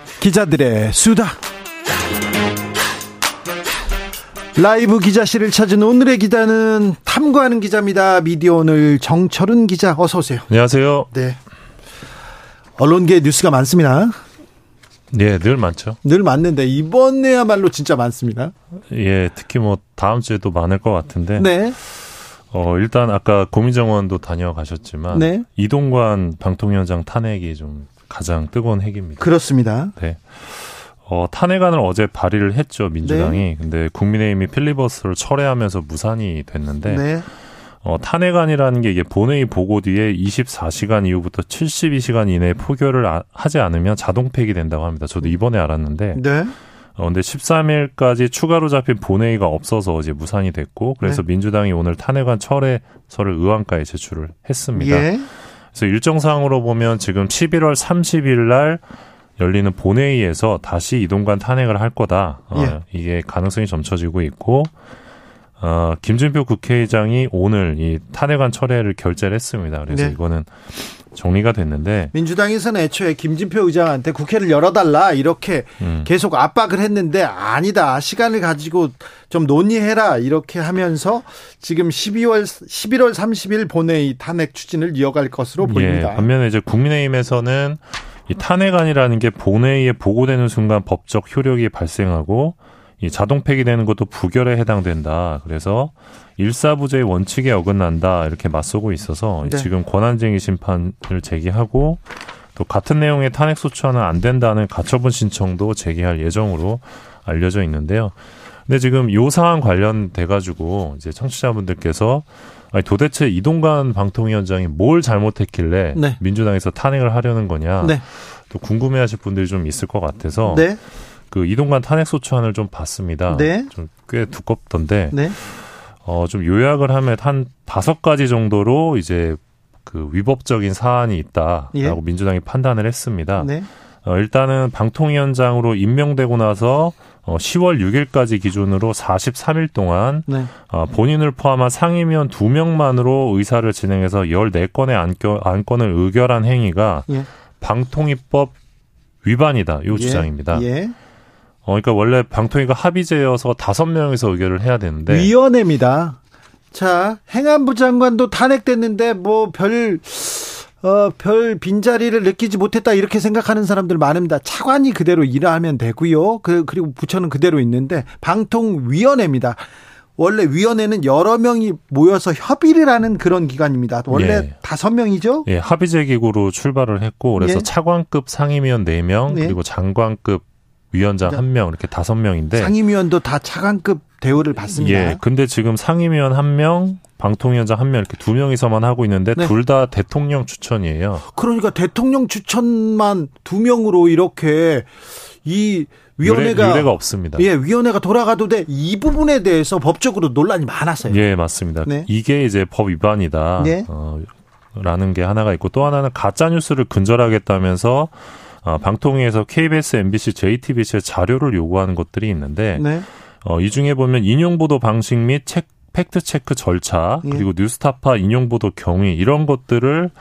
기자들의 수다. 라이브 기자실을 찾은 오늘의 기자는 탐구하는 기자입니다. 미디어 오늘 정철은 기자 어서 오세요. 안녕하세요. 네. 언론계 뉴스가 많습니다. 예, 늘 많죠. 늘 많는데 이번에야말로 진짜 많습니다. 예, 특히 뭐 다음 주에도 많을 것 같은데. 네. 어, 일단 아까 고민정원도 다녀가셨지만 네. 이동관 방통위원장 탄핵이 좀 가장 뜨거운 핵입니다. 그렇습니다. 네. 어, 탄핵안을 어제 발의를 했죠, 민주당이. 네. 근데 국민의힘이 필리버스를 철회하면서 무산이 됐는데 네. 어, 탄핵안이라는 게 이게 본회의 보고 뒤에 24시간 이후부터 72시간 이내에 포결을 아- 하지 않으면 자동 폐기된다고 합니다. 저도 이번에 알았는데 네. 어, 근데 13일까지 추가로 잡힌 본회의가 없어서 이제 무산이 됐고 그래서 민주당이 오늘 탄핵안 철회서를 의원가에 제출을 했습니다. 예. 그래서 일정상으로 보면 지금 11월 30일 날 열리는 본회의에서 다시 이동관 탄핵을 할 거다. 어, 예. 이게 가능성이 점쳐지고 있고 어, 김준표 국회의장이 오늘 이 탄핵안 철회를 결재를 했습니다. 그래서 네. 이거는 정리가 됐는데 민주당에서는 애초에 김진표 의장한테 국회를 열어달라 이렇게 음, 계속 압박을 했는데 아니다 시간을 가지고 좀 논의해라 이렇게 하면서 지금 12월 11월 30일 본회의 탄핵 추진을 이어갈 것으로 보입니다. 예, 반면에 이제 국민의힘에서는 이 탄핵안이라는 게 본회의에 보고되는 순간 법적 효력이 발생하고 이 자동 폐기되는 것도 부결에 해당된다. 그래서 일사부재의 원칙에 어긋난다 이렇게 맞서고 있어서 네. 지금 권한쟁의 심판을 제기하고 또 같은 내용의 탄핵 소추안은 안 된다는 가처분 신청도 제기할 예정으로 알려져 있는데요. 근데 지금 요 사안 관련돼 가지고 이제 청취자분들께서 아니 도대체 이동관 방통위원장이 뭘 잘못했길래 네. 민주당에서 탄핵을 하려는 거냐 네. 또 궁금해하실 분들이 좀 있을 것 같아서 네. 그 이동관 탄핵 소추안을 좀 봤습니다. 네. 좀 꽤 두껍던데 네. 어 좀 요약을 하면 한 다섯 가지 정도로 이제 그 위법적인 사안이 있다라고 예. 민주당이 판단을 했습니다. 네. 어, 일단은 방통위원장으로 임명되고 나서 어, 10월 6일까지 기준으로 43일 동안 네. 어, 본인을 포함한 상임위원 2명만으로 의사를 진행해서 14건의 안겨, 안건을 의결한 행위가 예. 방통위법 위반이다. 요 주장입니다. 예. 어, 그러니까 원래 방통위가 합의제여서 다섯 명이서 의결을 해야 되는데 위원회입니다. 자, 행안부 장관도 탄핵됐는데 뭐 별 어, 별 빈자리를 느끼지 못했다 이렇게 생각하는 사람들 많습니다. 차관이 그대로 일하면 되고요. 그, 그리고 부처는 그대로 있는데 방통위원회입니다. 원래 위원회는 여러 명이 모여서 협의를 하는 그런 기관입니다. 원래 예. 다섯 명이죠? 예, 합의제 기구로 출발을 했고 그래서 예. 차관급 상임위원 4명 예. 그리고 장관급 위원장 네. 1명 이렇게 5명인데 상임위원도 다 차관급 대우를 받습니다. 예. 근데 지금 상임위원 1명, 방통위원장 1명 이렇게 두 명이서만 하고 있는데 네. 둘다 대통령 추천이에요. 그러니까 대통령 추천만 두 명으로 이렇게 이 위원회가 유례, 가 없습니다. 예, 위원회가 돌아가도 돼. 이 부분에 대해서 법적으로 논란이 많았어요. 예, 맞습니다. 네. 이게 이제 법 위반이다. 네. 어, 라는 게 하나가 있고 또 하나는 가짜 뉴스를 근절하겠다면서 어, 방통위에서 KBS, MBC, JTBC의 자료를 요구하는 것들이 있는데 네. 어, 이 중에 보면 인용 보도 방식 및 책, 팩트 체크 절차 예. 그리고 뉴스타파 인용 보도 경위 이런 것들을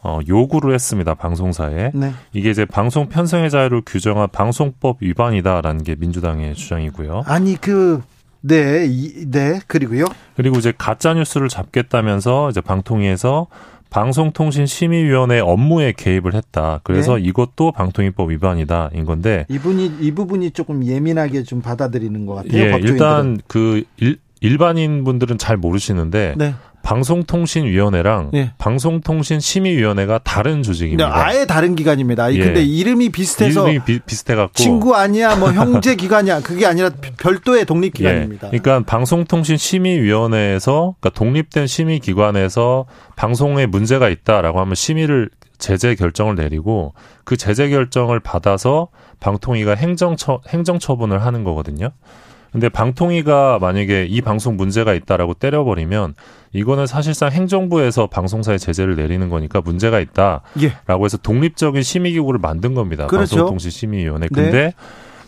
어, 요구를 했습니다 방송사에 네. 이게 이제 방송 편성의 자유를 규정한 방송법 위반이다라는 게 민주당의 주장이고요. 아니 그 네, 이, 네, 그리고요. 그리고 이제 가짜 뉴스를 잡겠다면서 이제 방통위에서 방송통신심의위원회 업무에 개입을 했다. 그래서 네. 이것도 방통위법 위반이다 인 건데 이분이 이 부분이 조금 예민하게 좀 받아들이는 것 같아요. 예. 일단 그 일, 일반인 분들은 잘 모르시는데 네. 방송통신위원회랑 예. 방송통신심의위원회가 다른 조직입니다. 아예 다른 기관입니다. 예. 근데 이름이 비슷해서 이름이 비, 비슷해갖고 친구 아니야, 뭐 형제 기관이야. 그게 아니라 별도의 독립 기관입니다. 예. 그러니까 방송통신심의위원회에서 그러니까 독립된 심의기관에서 방송에 문제가 있다라고 하면 심의를 제재 결정을 내리고 그 제재 결정을 받아서 방통위가 행정처 행정처분을 하는 거거든요. 근데 방통위가 만약에 이 방송 문제가 있다라고 때려버리면 이거는 사실상 행정부에서 방송사에 제재를 내리는 거니까 문제가 있다라고 예. 해서 독립적인 심의기구를 만든 겁니다. 그렇죠. 방송통신심의위원회. 네. 근데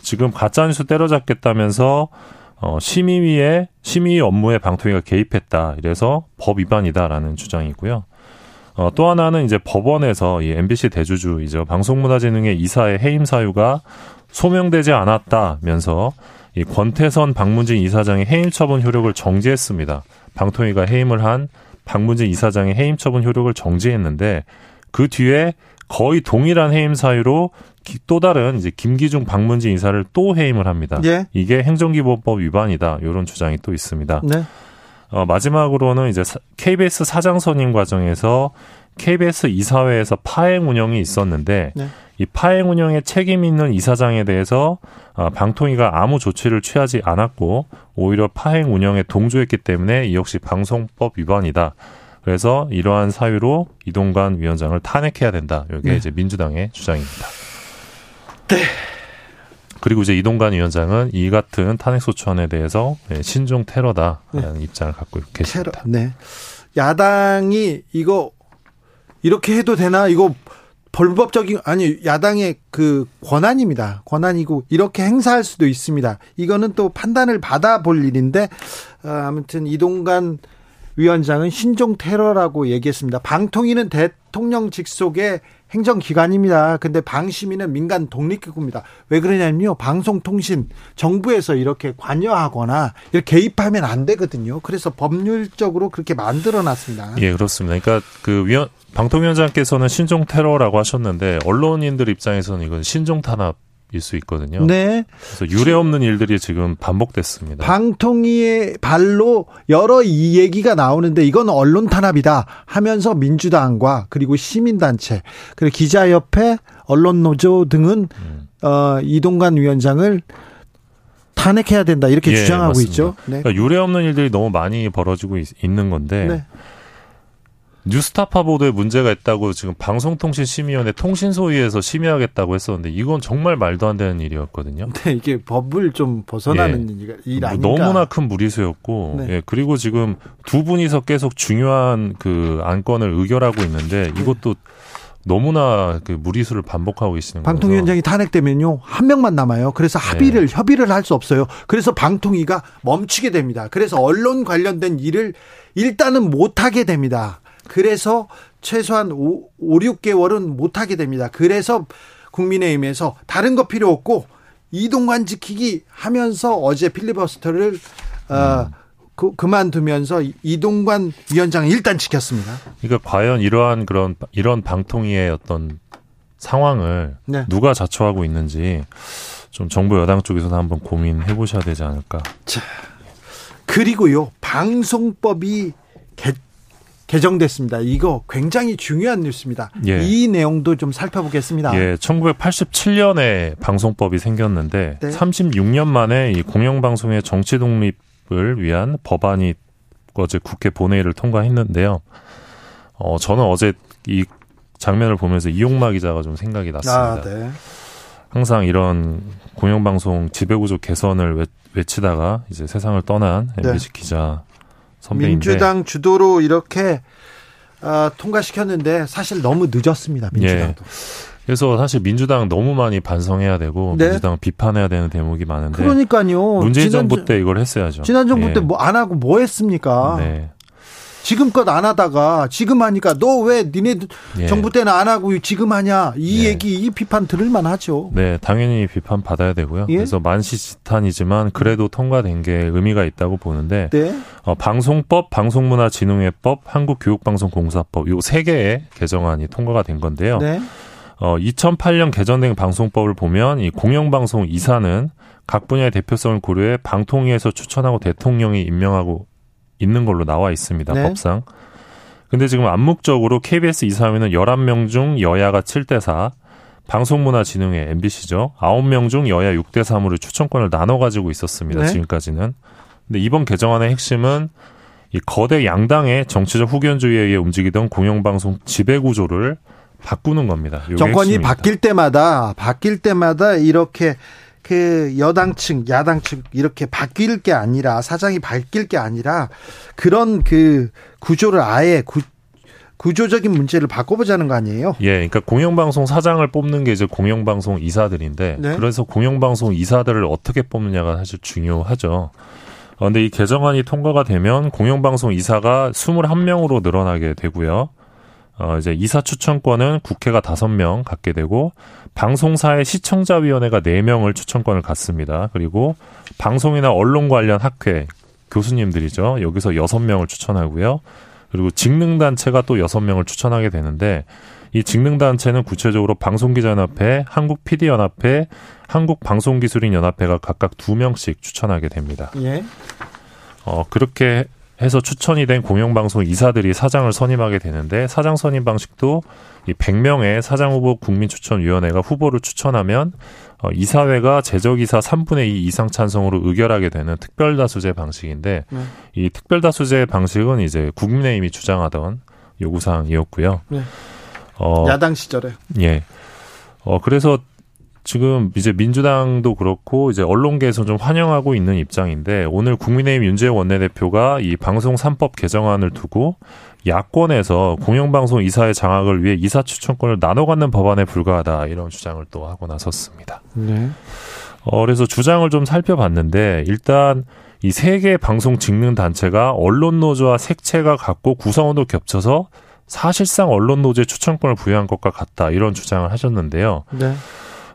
지금 가짜뉴스 때려잡겠다면서 어, 심의위에 심의 업무에 방통위가 개입했다. 이래서 법 위반이다라는 주장이고요. 어, 또 하나는 이제 법원에서 이 MBC 대주주이죠. 방송문화재능의 이사의 해임 사유가 소명되지 않았다면서 이 권태선 박문진 이사장의 해임 처분 효력을 정지했습니다. 방통위가 해임을 한 박문진 이사장의 해임 처분 효력을 정지했는데 그 뒤에 거의 동일한 해임 사유로 기- 또 다른 이제 김기중 박문진 이사를 또 해임을 합니다. 예. 이게 행정기본법 위반이다. 이런 주장이 또 있습니다. 네. 어, 마지막으로는 이제 사- KBS 사장 선임 과정에서 KBS 이사회에서 파행 운영이 있었는데 네. 이 파행 운영에 책임 있는 이사장에 대해서 어, 방통위가 아무 조치를 취하지 않았고 오히려 파행 운영에 동조했기 때문에 이 역시 방송법 위반이다. 그래서 이러한 사유로 이동관 위원장을 탄핵해야 된다. 이게 네. 이제 민주당의 주장입니다. 그리고 이제 이동관 위원장은 이 같은 탄핵 소추안에 대해서 네, 신종 테러다라는 입장을 갖고 테러. 계십니다. 네. 야당이 이거 이렇게 해도 되나? 이거 불법적인 아니 야당의 그 권한입니다. 권한이고 이렇게 행사할 수도 있습니다. 이거는 또 판단을 받아볼 일인데 어, 아무튼 이동관 위원장은 신종 테러라고 얘기했습니다. 방통위는 대통령 직속의 행정기관입니다. 근데 방심위는 민간 독립기구입니다. 왜 그러냐면요. 방송통신 정부에서 이렇게 관여하거나 이렇게 개입하면 안 되거든요. 그래서 법률적으로 그렇게 만들어 놨습니다. 예, 그렇습니다. 그러니까 그 위원 방통위원장께서는 신종 테러라고 하셨는데 언론인들 입장에서는 이건 신종 탄압일 수 있거든요. 네. 그래서 유례 없는 일들이 지금 반복됐습니다. 방통위의 발로 여러 이 얘기가 나오는데 이건 언론 탄압이다 하면서 민주당과 그리고 시민단체 그리고 기자협회 언론노조 등은 음. 어, 이동관 위원장을 탄핵해야 된다 이렇게 예, 주장하고 맞습니다. 있죠. 네. 그러니까 유례 없는 일들이 너무 많이 벌어지고 있, 는 건데 네. 뉴스타파 보도에 문제가 있다고 지금 방송통신심의위원회 통신소위에서 심의하겠다고 했었는데 이건 정말 말도 안 되는 일이었거든요. 네, 이게 법을 좀 벗어나는 일, 일뭐 아닌가. 너무나 큰 무리수였고, 네. 예, 그리고 지금 두 분이서 계속 중요한 그 안건을 의결하고 있는데 이것도 너무나 그 무리수를 반복하고 계시는 거죠. 방통위원장이 탄핵되면요 한 명만 남아요. 그래서 합의를 협의를 할 수 없어요. 그래서 방통위가 멈추게 됩니다. 그래서 언론 관련된 일을 일단은 못 하게 됩니다. 그래서 최소한 5, 5 6개월은 못 하게 됩니다. 그래서 국민의힘에서 다른 거 필요 없고 이동관 지키기 하면서 어제 필리버스터를 어, 그, 그만두면서 이동관 위원장 일단 지켰습니다. 그러니까 과연 이러한 그런 이런 방통위의 어떤 상황을 네. 누가 자초하고 있는지 좀 정부 여당 쪽에서도 한번 고민해 보셔야 되지 않을까. 그리고요 방송법이 개, 개정됐습니다. 이거 굉장히 중요한 뉴스입니다. 예. 이 내용도 좀 살펴보겠습니다. 예, 1987년에 방송법이 생겼는데 네. 36년 만에 이 공영방송의 정치 독립을 위한 법안이 어제 국회 본회의를 통과했는데요. 어, 저는 어제 이 장면을 보면서 이용마 기자가 좀 생각이 났습니다. 아, 네. 항상 이런 공영방송 지배구조 개선을 외, 외치다가 이제 세상을 떠난 네. MBC 기자 선배인데 민주당 주도로 이렇게 아, 통과시켰는데 사실 너무 늦었습니다. 민주당도. 그래서 사실 민주당 너무 많이 반성해야 되고 네. 민주당 비판해야 되는 대목이 많은데 그러니까요. 문재인 지난, 정부 때 이걸 했어야죠. 지난 정부 예. 때뭐 안 하고 뭐 했습니까? 네. 지금껏 안 하다가 지금 하니까 너 왜 니네 예. 정부 때는 안 하고 지금 하냐 이 예. 얘기 이 비판 들을만 하죠. 네, 당연히 비판 받아야 되고요. 예? 그래서 만시지탄이지만 그래도 통과된 게 의미가 있다고 보는데 네. 어, 방송법, 방송문화진흥회법, 한국교육방송공사법 요 세 개의 개정안이 통과가 된 건데요. 네. 어, 2008년 개정된 방송법을 보면 이 공영방송 이사는 각 분야의 대표성을 고려해 방통위에서 추천하고 대통령이 임명하고 있는 걸로 나와 있습니다. 네. 법상. 근데 지금 암묵적으로 KBS 이사회는 11명 중 여야가 7대 4, 방송문화진흥회 MBC죠. 9명 중 여야 6대 3으로 추천권을 나눠 가지고 있었습니다. 네. 지금까지는. 근데 이번 개정안의 핵심은 이 거대 양당의 정치적 후견주의에 의해 움직이던 공영방송 지배 구조를 바꾸는 겁니다. 정권이 핵심입니다. 바뀔 때마다 바뀔 때마다 이렇게 그 여당층, 야당층 이렇게 바뀔 게 아니라 사장이 바뀔 게 아니라 그런 그 구조를 아예 구, 구조적인 문제를 바꿔보자는 거 아니에요? 예, 그러니까 공영방송 사장을 뽑는 게 이제 공영방송 이사들인데 네. 그래서 공영방송 이사들을 어떻게 뽑느냐가 사실 중요하죠. 어, 근데 이 개정안이 통과가 되면 공영방송 이사가 21명으로 늘어나게 되고요. 어, 이제 이사 추천권은 국회가 5명 갖게 되고 방송사의 시청자위원회가 4명을 추천권을 갖습니다. 그리고 방송이나 언론 관련 학회 교수님들이죠. 여기서 6명을 추천하고요. 그리고 직능단체가 또 6명을 추천하게 되는데 이 직능단체는 구체적으로 방송기자연합회, 한국PD연합회, 한국방송기술인연합회가 각각 2명씩 추천하게 됩니다. 예. 어, 그렇게 해서 추천이 된 공영방송 이사들이 사장을 선임하게 되는데 사장 선임 방식도 이 100명의 사장 후보 국민 추천 위원회가 후보를 추천하면 어, 이사회가 제적이사 3분의 2 이상 찬성으로 의결하게 되는 특별다수제 방식인데 네. 이 특별다수제 방식은 이제 국민의힘이 주장하던 요구 사항이었고요. 네. 어, 야당 시절에 예. 어, 그래서 지금 이제 민주당도 그렇고 이제 언론계에서 좀 환영하고 있는 입장인데 오늘 국민의힘 윤재호 원내대표가 이 방송 3법 개정안을 두고 야권에서 공영방송 이사의 장악을 위해 이사 추천권을 나눠 갖는 법안에 불과하다 이런 주장을 또 하고 나섰습니다. 네. 어, 그래서 주장을 좀 살펴봤는데 일단 이 세 개 방송 직능 단체가 언론 노조와 색채가 같고 구성원도 겹쳐서 사실상 언론 노조의 추천권을 부여한 것과 같다 이런 주장을 하셨는데요. 네.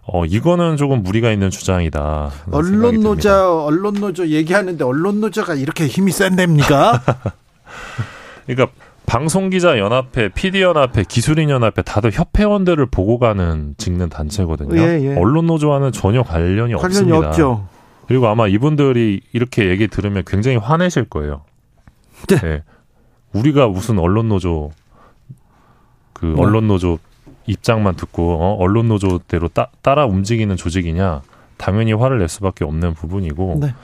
어 이거는 조금 무리가 있는 주장이다. 언론 노자 언론 노조 얘기하는데 언론 노조가 이렇게 힘이 센답니까? 그러니까 방송기자 연합회, PD 연합회, 기술인 연합회 다들 협회원들을 보고 가는 직능 단체거든요. 예, 예. 언론 노조와는 전혀 관련이, 관련이 없습니다. 없죠. 그리고 아마 이분들이 이렇게 얘기 들으면 굉장히 화내실 거예요. 네. 우리가 무슨 언론 노조 그 네. 언론 노조 입장만 듣고 어, 언론 노조대로 따, 따라 움직이는 조직이냐? 당연히 화를 낼 수밖에 없는 부분이고 네.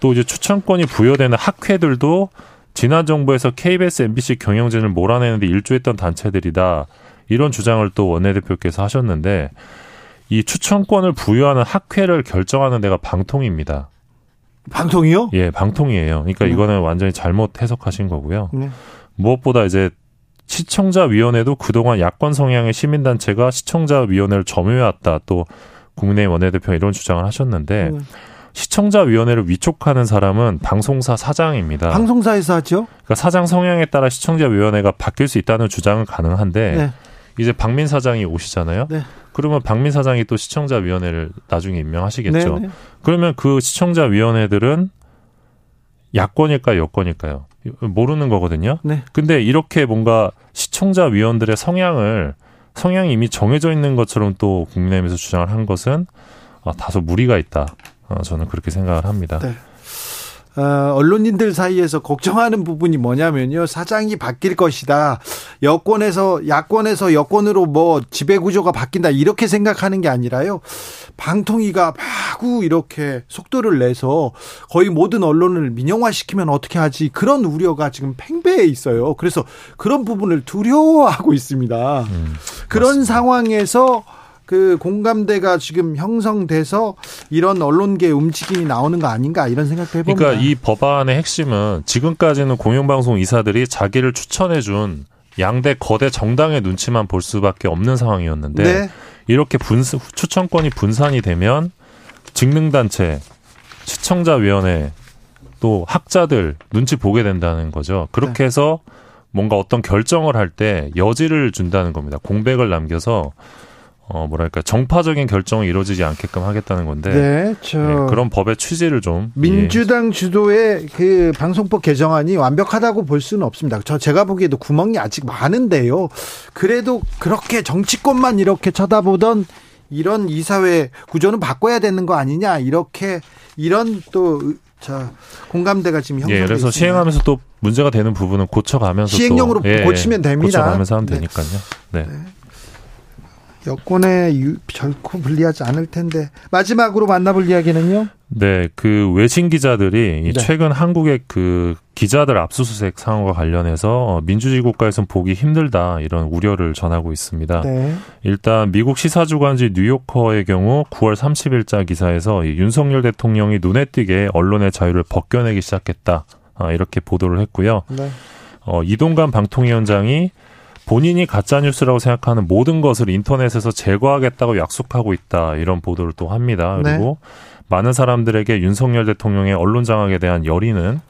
또 이제 추천권이 부여되는 학회들도 지난 정부에서 KBS, MBC 경영진을 몰아내는데 일조했던 단체들이다. 이런 주장을 또 원내대표께서 하셨는데 이 추천권을 부여하는 학회를 결정하는 데가 방통입니다. 방통이요? 예, 방통이에요. 그러니까 네. 이거는 완전히 잘못 해석하신 거고요. 네. 무엇보다 이제 시청자위원회도 그동안 야권 성향의 시민단체가 시청자위원회를 점유해왔다. 또 국민의힘 원내대표 이런 주장을 하셨는데 네. 시청자위원회를 위촉하는 사람은 방송사 사장입니다. 방송사에서 하죠. 그러니까 사장 성향에 따라 시청자위원회가 바뀔 수 있다는 주장은 가능한데 네. 이제 박민 사장이 오시잖아요. 네. 그러면 박민 사장이 또 시청자위원회를 나중에 임명하시겠죠. 네, 네. 그러면 그 시청자위원회들은 야권일까요, 여권일까요? 모르는 거거든요. 네. 근데 이렇게 뭔가 시청자 위원들의 성향을 성향이 이미 정해져 있는 것처럼 또 국민의힘에서 주장을 한 것은 아, 다소 무리가 있다. 어, 저는 그렇게 생각을 합니다. 네. 어, 언론인들 사이에서 걱정하는 부분이 뭐냐면요. 사장이 바뀔 것이다. 여권에서, 야권에서 여권으로 뭐 지배구조가 바뀐다. 이렇게 생각하는 게 아니라요. 방통위가 마구 이렇게 속도를 내서 거의 모든 언론을 민영화시키면 어떻게 하지. 그런 우려가 지금 팽배해 있어요. 그래서 그런 부분을 두려워하고 있습니다. 음, 그런. 상황에서 그 공감대가 지금 형성돼서 이런 언론계 움직임이 나오는 거 아닌가 이런 생각도 해봅니다. 그러니까 이 법안의 핵심은 지금까지는 공영방송 이사들이 자기를 추천해준 양대 거대 정당의 눈치만 볼 수밖에 없는 상황이었는데 네. 이렇게 분 추천권이 분산이 되면 직능단체, 시청자위원회, 또 학자들 눈치 보게 된다는 거죠. 그렇게 해서 뭔가 어떤 결정을 할 때 여지를 준다는 겁니다. 공백을 남겨서 어 뭐랄까 정파적인 결정이 이루어지지 않게끔 하겠다는 건데 네, 저 네, 그런 법의 취지를 좀 민주당 주도의 그 방송법 개정안이 완벽하다고 볼 수는 없습니다. 저 제가 보기에도 구멍이 아직 많은데요. 그래도 그렇게 정치권만 이렇게 쳐다보던 이런 이사회 구조는 바꿔야 되는 거 아니냐 이렇게 이런 또 자 공감대가 지금 예, 형성돼 그래서 있습니다. 시행하면서 또 문제가 되는 부분은 고쳐가면서 시행령으로 또, 예, 고치면 됩니다. 고쳐가면서 하면 네. 되니까요. 네. 여권에 유- 결코 불리하지 않을 텐데 마지막으로 만나볼 이야기는요. 네, 그 외신 기자들이 이 네. 최근 한국의 그 기자들 압수수색 상황과 관련해서 어, 민주주의 국가에선 보기 힘들다 이런 우려를 전하고 있습니다. 네. 일단 미국 시사주간지 뉴요커의 경우 9월 30일자 기사에서 이 윤석열 대통령이 눈에 띄게 언론의 자유를 벗겨내기 시작했다. 아, 이렇게 보도를 했고요. 네. 어, 이동관 방통위원장이 본인이 가짜 뉴스라고 생각하는 모든 것을 인터넷에서 제거하겠다고 약속하고 있다. 이런 보도를 또 합니다. 네. 그리고 많은 사람들에게 윤석열 대통령의 언론 장악에 대한 열의는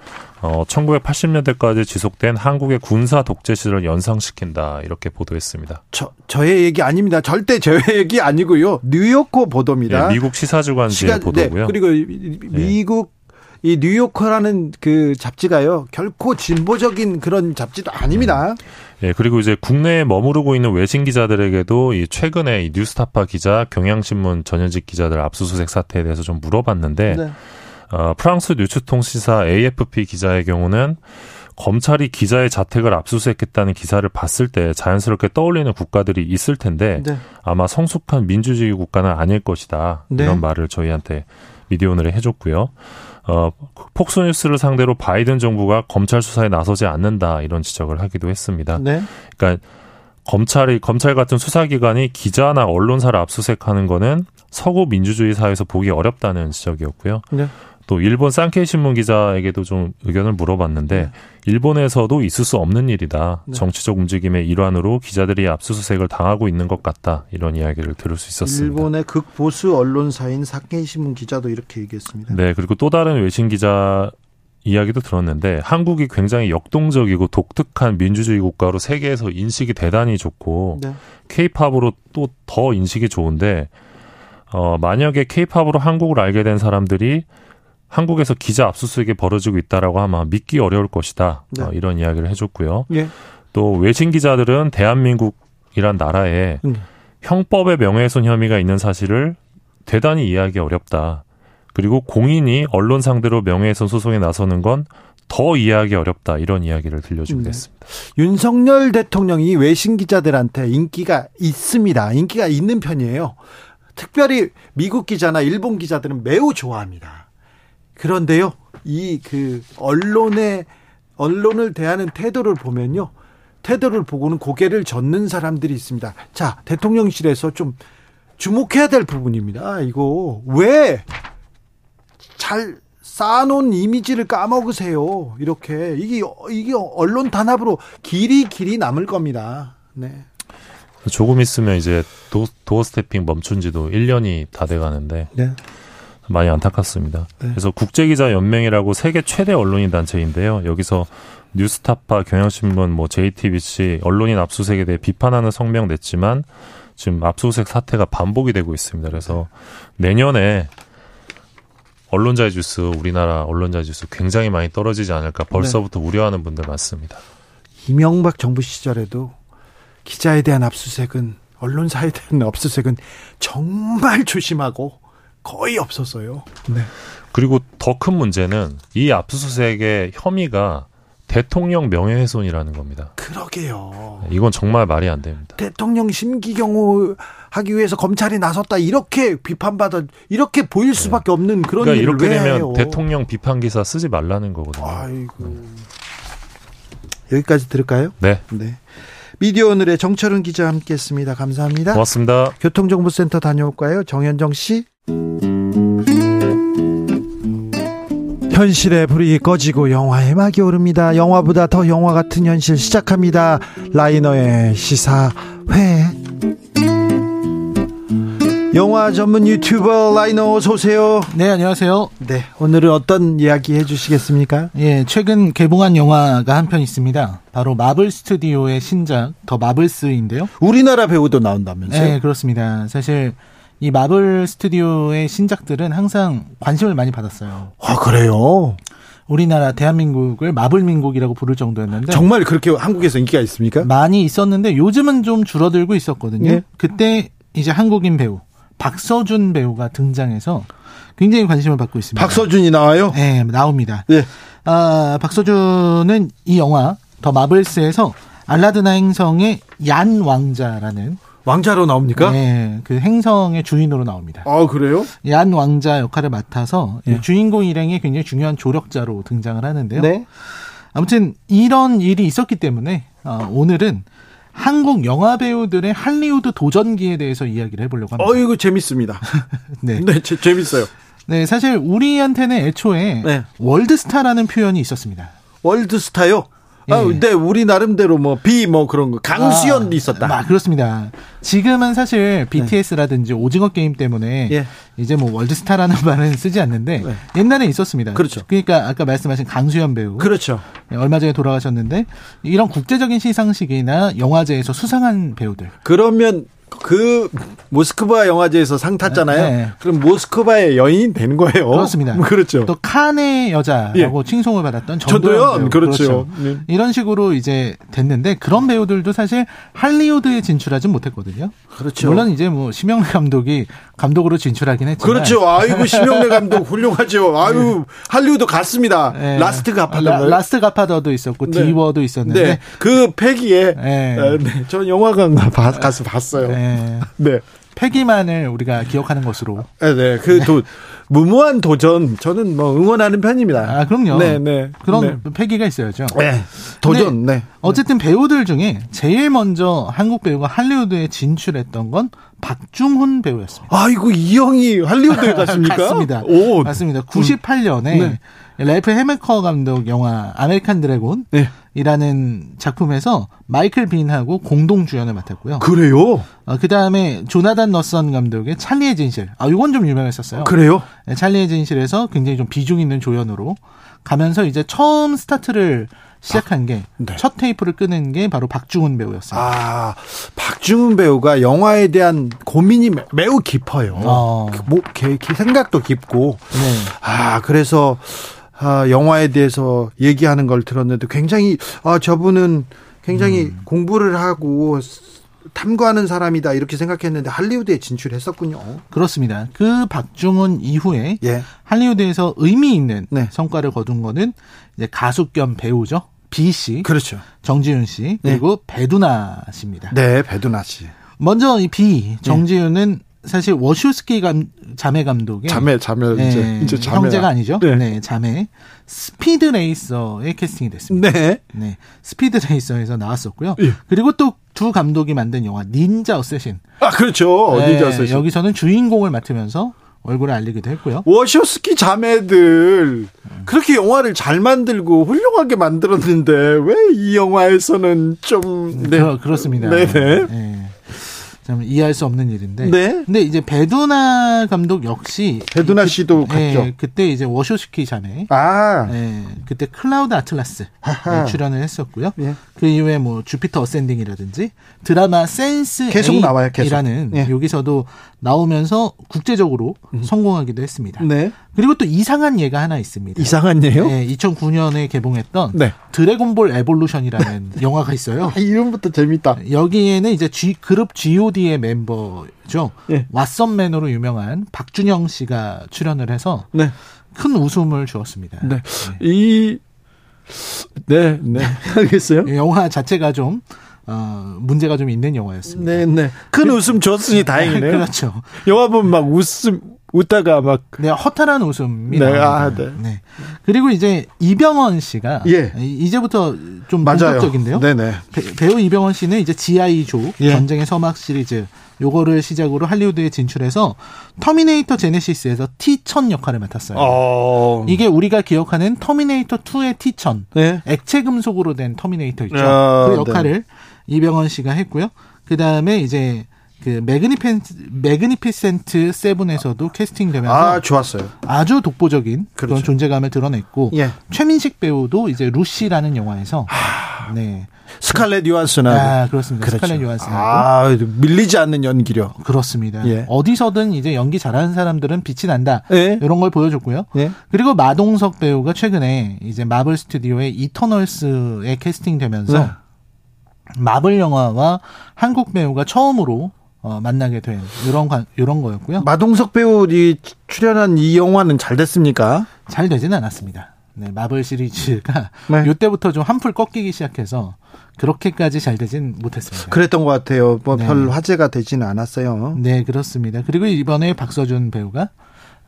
어, 1980년대까지 지속된 한국의 군사 독재 시절을 연상시킨다. 이렇게 보도했습니다. 저 저의 얘기 아닙니다. 절대 저의 얘기 아니고요. 뉴요커 보도입니다. 예, 미국 시사주간지의 시간- 보도고요. 네, 그리고 이- 미국 이 뉴요커라는 그 잡지가요. 결코 진보적인 그런 잡지도 아닙니다. 예, 그리고 이제 국내에 머무르고 있는 외신 기자들에게도 이 최근에 이 뉴스타파 기자, 경향신문 전현직 기자들 압수수색 사태에 대해서 좀 물어봤는데 네. 어, 프랑스 뉴스통시사 AFP 기자의 경우는 검찰이 기자의 자택을 압수수색했다는 기사를 봤을 때 자연스럽게 떠올리는 국가들이 있을 텐데 네. 아마 성숙한 민주주의 국가는 아닐 것이다. 네. 이런 말을 저희한테 미디어오늘에 해줬고요. 어, 폭스뉴스를 상대로 바이든 정부가 검찰 수사에 나서지 않는다 이런 지적을 하기도 했습니다. 네. 그러니까 검찰이 검찰 같은 수사기관이 기자나 언론사를 압수수색하는 거는 서구 민주주의 사회에서 보기 어렵다는 지적이었고요. 네. 또 일본 산케이 신문 기자에게도 좀 의견을 물어봤는데 일본에서도 있을 수 없는 일이다. 네. 정치적 움직임의 일환으로 기자들이 압수수색을 당하고 있는 것 같다. 이런 이야기를 들을 수 있었습니다. 일본의 극보수 언론사인 사케이 신문 기자도 이렇게 얘기했습니다. 네, 그리고 또 다른 외신 기자 이야기도 들었는데 한국이 굉장히 역동적이고 독특한 민주주의 국가로 세계에서 인식이 대단히 좋고 네. 케이팝으로 또더 인식이 좋은데 어 만약에 케이팝으로 한국을 알게 된 사람들이 한국에서 기자 압수수색이 벌어지고 있다라고 하면 믿기 어려울 것이다. 네. 어, 이런 이야기를 해줬고요. 예. 또 외신 기자들은 대한민국이란 나라에 음. 형법의 명예훼손 혐의가 있는 사실을 대단히 이해하기 어렵다. 그리고 공인이 언론 상대로 명예훼손 소송에 나서는 건 더 이해하기 어렵다. 이런 이야기를 들려주고 네. 있습니다. 윤석열 대통령이 외신 기자들한테 인기가 있습니다. 인기가 있는 편이에요. 특별히 미국 기자나 일본 기자들은 매우 좋아합니다. 그런데요, 이 그 언론의 언론을 대하는 태도를 보면요, 태도를 보고는 고개를 젓는 사람들이 있습니다. 자, 대통령실에서 좀 주목해야 될 부분입니다. 이거 왜 잘 쌓아놓은 이미지를 까먹으세요. 이렇게 이게 이게 언론 단합으로 길이 길이 남을 겁니다. 네. 조금 있으면 이제 도, 도어 스태핑 멈춘 지도 1년이 다 돼가는데 네. 많이 안타깝습니다. 네. 그래서 국제기자연맹이라고 세계 최대 언론인 단체인데요. 여기서 뉴스타파, 경향신문, 뭐 JTBC 언론인 압수수색에 대해 비판하는 성명 냈지만 지금 압수수색 사태가 반복이 되고 있습니다. 그래서 내년에 언론자의 주스 우리나라 언론자의 주스 굉장히 많이 떨어지지 않을까 벌써부터 네. 우려하는 분들 많습니다. 이명박 정부 시절에도 기자에 대한 압수수색은 언론사에 대한 압수수색은 정말 조심하고 거의 없었어요. 네. 그리고 더 큰 문제는 이 압수수색의 혐의가 대통령 명예훼손이라는 겁니다. 그러게요. 이건 정말 말이 안 됩니다. 대통령 심기경호 하기 위해서 검찰이 나섰다 이렇게 비판받아 이렇게 보일 수밖에 없는 그런 그러니까 일을 이렇게 왜 되면 해요? 대통령 비판 기사 쓰지 말라는 거거든요. 아이고 여기까지 들을까요? 네, 네. 미디어 오늘의 정철은 기자 함께했습니다. 감사합니다. 고맙습니다. 교통정보센터 다녀올까요? 정현정 씨. 현실의 불이 꺼지고 영화의 막이 오릅니다. 영화보다 더 영화 같은 현실 시작합니다. 라이너의 시사회. 영화 전문 유튜버 라이너 어서 오세요. 네, 안녕하세요. 네, 오늘은 어떤 이야기 해주시겠습니까? 예, 최근 개봉한 영화가 한 편 있습니다. 바로 마블 스튜디오의 신작 더 마블스인데요. 우리나라 배우도 나온다면서요? 네, 그렇습니다. 사실 이 마블 스튜디오의 신작들은 항상 관심을 많이 받았어요. 아 그래요? 우리나라 대한민국을 마블 민국이라고 부를 정도였는데 정말 그렇게 한국에서 인기가 있습니까? 많이 있었는데 요즘은 좀 줄어들고 있었거든요. 예. 그때 이제 한국인 배우 박서준 배우가 등장해서 굉장히 관심을 받고 있습니다. 박서준이 나와요? 네, 나옵니다. 예. 아, 박서준은 이 영화 더 마블스에서 알라드나 행성의 얀 왕자라는 왕자로 나옵니까? 네, 그 행성의 주인으로 나옵니다. 아 그래요? 얀 왕자 역할을 맡아서 예. 주인공 일행의 굉장히 중요한 조력자로 등장을 하는데요. 네. 아무튼 이런 일이 있었기 때문에 어, 오늘은 한국 영화 배우들의 할리우드 도전기에 대해서 이야기를 해보려고 합니다. 어이구 재밌습니다. 네. 네, 재, 재밌어요. 네, 사실 우리한테는 애초에 네. 월드스타라는 표현이 있었습니다. 월드스타요? 아, 예. 네, 우리 나름대로 뭐 비 뭐 그런 거 강수연도 아, 있었다. 네. 아, 그렇습니다. 지금은 사실 BTS라든지 오징어 게임 때문에 예. 이제 뭐 월드스타라는 말은 쓰지 않는데 네. 옛날에 있었습니다. 그렇죠. 그러니까 아까 말씀하신 강수현 배우 그렇죠. 네, 얼마 전에 돌아가셨는데 이런 국제적인 시상식이나 영화제에서 수상한 배우들 그러면 그 모스크바 영화제에서 상 탔잖아요. 네. 그럼 모스크바의 여인이 되는 거예요. 그렇습니다. 그렇죠. 또 칸의 여자라고 칭송을 받았던 전도연 전도연 배우. 그렇죠. 네. 이런 식으로 이제 됐는데 그런 배우들도 사실 할리우드에 진출하진 못했거든요. 그렇죠. 물론 이제 뭐 심형래 감독이 감독으로 진출하긴 했지만 그렇죠. 아이고 심형래 감독 훌륭하죠. 아유 할리우드 갔습니다. 네. 라스트 갓파더. 라, 라스트 가파더도 있었고 네. 디워도 있었는데 네. 그 패기에 네. 어, 네. 저 영화관 가- 가서 봤어요. 네. 네. 패기만을 우리가 기억하는 것으로. 네, 네. 그 도, 무모한 도전 저는 뭐 응원하는 편입니다. 아, 그럼요. 네, 네. 그런 패기가 있어야죠. 네. 도전. 네. 어쨌든 배우들 중에 제일 먼저 한국 배우가 할리우드에 진출했던 건 박중훈 배우였습니다. 아이고 이 형이 할리우드에 갔습니까? 갔습니다. 오. 맞습니다. 98년에 네. 랄프 해메커 감독 영화 아메리칸 드래곤 네. 이라는 작품에서 마이클 빈하고 공동 주연을 맡았고요. 그래요? 어, 그 다음에 조나단 너선 감독의 찰리의 진실. 아, 이건 좀 유명했었어요. 그래요? 네, 찰리의 진실에서 굉장히 좀 비중 있는 조연으로 가면서 이제 처음 스타트를 시작한 게 첫 네. 테이프를 끄는 게 바로 박중훈 배우였습니다. 아, 박중훈 배우가 영화에 대한 고민이 매- 매우 깊어요. 어. 그 뭐, 개- 개- 생각도 깊고. 네. 아, 그래서, 아, 영화에 대해서 얘기하는 걸 들었는데 굉장히, 아, 저분은 굉장히 음. 공부를 하고 탐구하는 사람이다 이렇게 생각했는데 할리우드에 진출했었군요. 그렇습니다. 그 박중훈 이후에 예. 할리우드에서 의미 있는 네. 성과를 거둔 거는 이제 가수 겸 배우죠. B 씨, 그렇죠. 정지윤 씨, 그리고 배두나 씨입니다. 네, 배두나 씨. 먼저 이 B 정지윤은 사실 워슈스키 감, 자매 감독의 자매, 자매, 네, 이제, 이제 자매. 형제가 아니죠. 네. 네. 자매 스피드 레이서에 캐스팅이 됐습니다. 네. 네, 스피드 레이서에서 나왔었고요. 예. 그리고 또 두 감독이 만든 영화 닌자 어쌔신. 아, 그렇죠. 네, 닌자 어쌔신. 여기서는 주인공을 맡으면서 얼굴을 알리기도 했고요. 워쇼스키 자매들 그렇게 영화를 잘 만들고 훌륭하게 만들었는데 왜 이 영화에서는 좀 네. 그렇, 그렇습니다. 네네. 네. 참 이해할 수 없는 일인데. 네. 근데 이제 배두나 감독 역시 배두나 씨도 예, 갔죠. 그때 이제 워쇼스키 자매. 아, 예, 그때 클라우드 아틀라스. 예, 출연을 했었고요. 예. 그 이후에 뭐 주피터 어센딩이라든지 드라마 센스 계속 나와요, 계속. 이라는 예. 여기서도 나오면서 국제적으로 성공하기도 했습니다. 네. 그리고 또 이상한 예가 하나 있습니다. 이상한 예요? 네, 2009년에 개봉했던 네. 드래곤볼 에볼루션이라는 영화가 있어요. 아, 이름부터 재밌다. 여기에는 이제 G, 그룹 G.O.D의 멤버죠. 예. 와썹맨으로 유명한 박준형 씨가 출연을 해서 네. 큰 웃음을 주었습니다. 네. 이, 네, 네. 알겠어요? 이 영화 자체가 좀 어, 문제가 좀 있는 영화였습니다. 네, 네. 큰 웃음 줬으니 다행이네요. 그렇죠. 영화 보면 막 웃음, 웃다가 막. 네, 허탈한 웃음이 네. 아, 네. 네. 그리고 이제 이병헌 씨가 예. 이- 이제부터 좀 맞아요. 본격적인데요. 네네. 배- 배우 이병헌 씨는 이제 지아이조 예. 전쟁의 서막 시리즈 요거를 시작으로 할리우드에 진출해서 터미네이터 제네시스에서 T1000 역할을 맡았어요. 어. 이게 우리가 기억하는 터미네이터 2의 T1000 네. 액체 금속으로 된 터미네이터 있죠. 아, 그 역할을 이병헌 씨가 했고요. 그 다음에 이제 그 매그니펜 매그니피센트 세븐에서도 캐스팅 되면서 아, 좋았어요. 아주 독보적인 그런 그렇죠. 존재감을 드러냈고 예. 최민식 배우도 이제 루시라는 영화에서 네. 스칼렛 요한슨하고. 아, 그렇습니다. 그렇죠. 스칼렛 요한슨하고 아, 밀리지 않는 연기력. 그렇습니다. 예. 어디서든 이제 연기 잘하는 사람들은 빛이 난다. 예. 이런 걸 보여줬고요. 예. 그리고 마동석 배우가 최근에 이제 마블 스튜디오의 이터널스에 캐스팅되면서 네. 마블 영화와 한국 배우가 처음으로 어, 만나게 된 이런 관- 이런 거였고요. 마동석 배우 이 출연한 이 영화는 잘 됐습니까? 잘 되지는 않았습니다. 네, 마블 시리즈가 네. 이때부터 좀 한풀 꺾이기 시작해서 그렇게까지 잘 되진 못했습니다. 그랬던 것 같아요. 뭐 네. 별 화제가 되지는 않았어요. 네, 그렇습니다. 그리고 이번에 박서준 배우가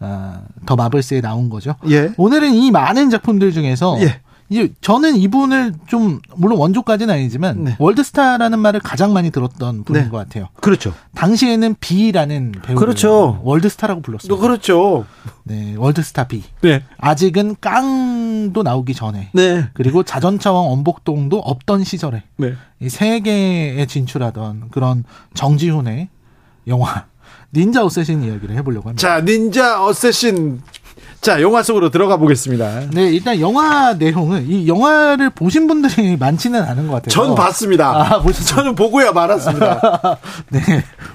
아, 더 마블스에 나온 거죠. 예. 오늘은 이 많은 작품들 중에서 예. 이 저는 이분을 좀 물론 원조까지는 아니지만 네. 월드스타라는 말을 가장 많이 들었던 분인 네. 것 같아요. 그렇죠. 당시에는 B라는 배우 그렇죠. 월드스타라고 불렀어요. 그렇죠. 네, 월드스타 B. 네. 아직은 깡도 나오기 전에 네. 그리고 자전차왕 엄복동도 없던 시절에 네. 이 세계에 진출하던 그런 정지훈의 영화 닌자 어쌔신 이야기를 해보려고 합니다. 자, 닌자 어쌔신. 자, 영화 속으로 들어가 보겠습니다. 네, 일단 영화 내용은 이 영화를 보신 분들이 많지는 않은 것 같아요. 전 봤습니다. 아, 보셨죠? 저는 보고야 말았습니다. 네,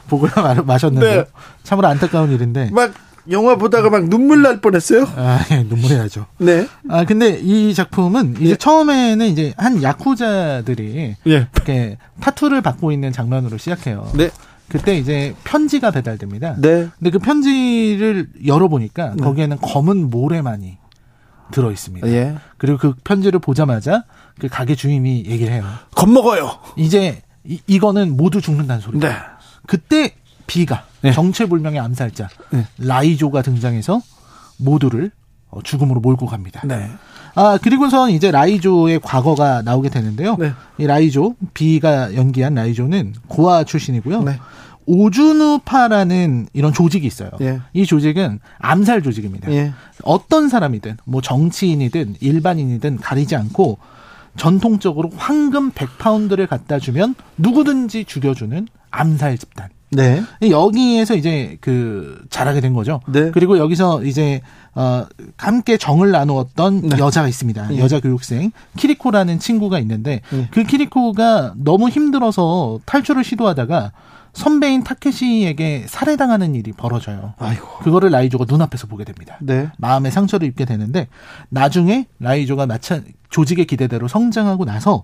보고야 마- 마셨는데 네. 참으로 안타까운 일인데. 막 영화 보다가 막 눈물 날 뻔했어요. 아, 예, 눈물이 나죠. 네. 아, 근데 이 작품은 이제 예. 처음에는 이제 한 야쿠자들이 예. 이렇게 타투를 받고 있는 장면으로 시작해요. 네. 그때 이제 편지가 배달됩니다. 네. 근데 그 편지를 열어보니까 거기에는 검은 모래만이 들어 있습니다. 예. 그리고 그 편지를 보자마자 그 가게 주인이 얘기를 해요. 겁먹어요. 이제 이, 이거는 모두 죽는다는 소리. 네. 그때 비가 네. 정체불명의 암살자 네. 라이조가 등장해서 모두를 어, 죽음으로 몰고 갑니다. 네. 아 그리고선 이제 라이조의 과거가 나오게 되는데요. 네. 이 라이조 비가 연기한 라이조는 고아 출신이고요. 네. 오주누파라는 이런 조직이 있어요. 예. 이 조직은 암살 조직입니다. 예. 어떤 사람이든 뭐 정치인이든 일반인이든 가리지 않고 전통적으로 황금 100파운드를 갖다 주면 누구든지 죽여주는 암살 집단. 네. 여기에서 이제 그 자라게 된 거죠. 네. 그리고 여기서 이제 어 함께 정을 나누었던 네. 여자가 있습니다. 예. 여자 교육생 키리코라는 친구가 있는데 예. 그 키리코가 너무 힘들어서 탈출을 시도하다가 선배인 타케시에게 살해당하는 일이 벌어져요. 아이고. 그거를 라이조가 눈앞에서 보게 됩니다. 네. 마음에 상처를 입게 되는데 나중에 라이조가 마찬 조직의 기대대로 성장하고 나서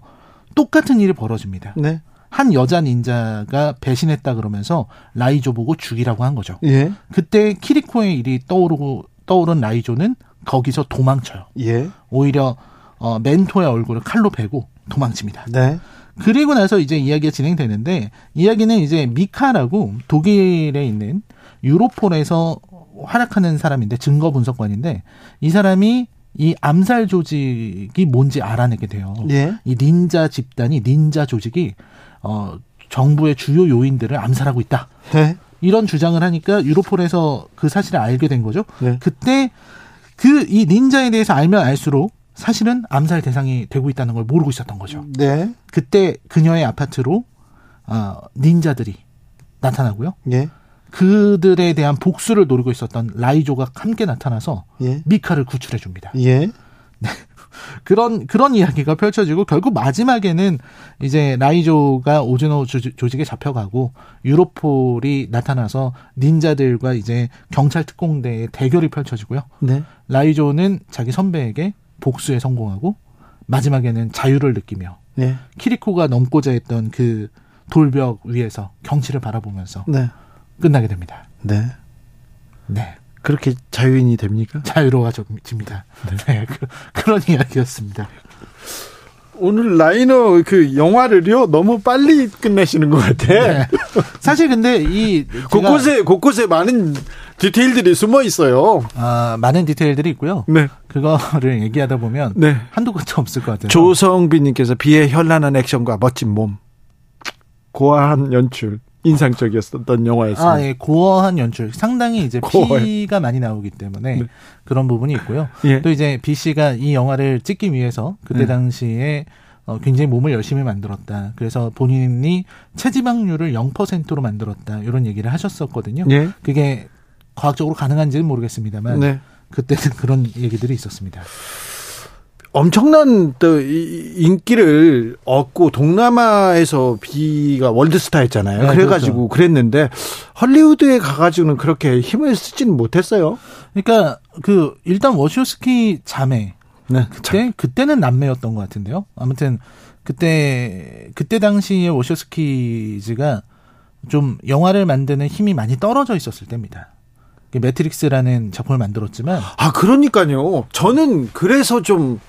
똑같은 일이 벌어집니다. 네. 한 여자 닌자가 배신했다 그러면서 라이조 보고 죽이라고 한 거죠. 예. 그때 키리코의 일이 떠오르고 떠오른 라이조는 거기서 도망쳐요. 예. 오히려 어, 멘토의 얼굴을 칼로 베고 도망칩니다. 네. 그리고 나서 이제 이야기가 진행되는데 이야기는 이제 미카라고 독일에 있는 유로폴에서 활약하는 사람인데 증거 분석관인데 이 사람이 이 암살 조직이 뭔지 알아내게 돼요. 예. 이 닌자 집단이 닌자 조직이 어 정부의 주요 요인들을 암살하고 있다. 네. 이런 주장을 하니까 유로폴에서 그 사실을 알게 된 거죠. 네. 그때 그 이 닌자에 대해서 알면 알수록 사실은 암살 대상이 되고 있다는 걸 모르고 있었던 거죠. 네. 그때 그녀의 아파트로 어, 닌자들이 나타나고요. 예. 그들에 대한 복수를 노리고 있었던 라이조가 함께 나타나서 예. 미카를 구출해 줍니다. 예. 그런 그런 이야기가 펼쳐지고 결국 마지막에는 이제 라이조가 오즈노 조- 조직에 잡혀가고 유로폴이 나타나서 닌자들과 이제 경찰 특공대의 대결이 펼쳐지고요. 네. 라이조는 자기 선배에게 복수에 성공하고 마지막에는 자유를 느끼며 네. 키리코가 넘고자 했던 그 돌벽 위에서 경치를 바라보면서 네. 끝나게 됩니다. 네. 네. 그렇게 자유인이 됩니까? 자유로워집니다. 네. 그, 그런 이야기였습니다. 오늘 라이너 그 영화를요 너무 빨리 끝내시는 것 같아. 네. 사실 근데 이 곳곳에 곳곳에 많은 디테일들이 숨어 있어요. 아, 많은 디테일들이 있고요. 네. 그거를 얘기하다 보면 네. 한두 끝이 없을 것 같아요. 조성빈님께서 비의 현란한 액션과 멋진 몸, 고아한 연출, 인상적이었던 영화였습니다. 아, 예, 고어한 연출. 상당히 이제 고어요. 피가 많이 나오기 때문에 네. 그런 부분이 있고요. 예. 또 이제 B 씨가 이 영화를 찍기 위해서 그때 네. 당시에 어, 굉장히 몸을 열심히 만들었다. 그래서 본인이 체지방률을 0%로 만들었다. 이런 얘기를 하셨었거든요. 예. 그게 과학적으로 가능한지는 모르겠습니다만 네. 그때는 그런 얘기들이 있었습니다. 엄청난 또 이- 인기를 얻고 동남아에서 비가 월드스타였잖아요. 네, 그래가지고 그랬는데 헐리우드에 가가지고는 그렇게 힘을 쓰지는 못했어요. 그러니까 그 일단 워쇼스키 자매 네. 그때 그때는 남매였던 것 같은데요. 아무튼 그때 그때 당시에 워셔스키즈가 좀 영화를 만드는 힘이 많이 떨어져 있었을 때입니다. 그 매트릭스라는 작품을 만들었지만 아, 그러니까요. 저는 그래서 좀,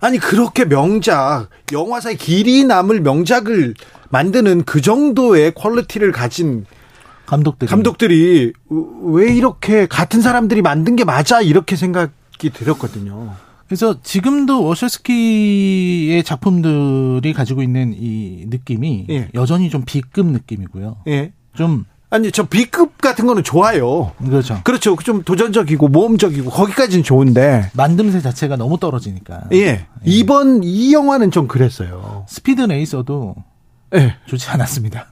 아니, 그렇게 명작, 영화사에 길이 남을 명작을 만드는 그 정도의 퀄리티를 가진 감독들이 감독들이 왜 이렇게 같은 사람들이 만든 게 맞아? 이렇게 생각이 들었거든요. 그래서 지금도 워쇼스키의 작품들이 가지고 있는 이 느낌이 예. 여전히 좀 B급 느낌이고요. 예. 좀 아니, 저 B급 같은 거는 좋아요. 그렇죠. 그렇죠. 좀 도전적이고 모험적이고 거기까지는 좋은데. 만듦새 자체가 너무 떨어지니까. 예. 이번 이 영화는 좀 그랬어요. 스피드 레이서도 예. 좋지 않았습니다.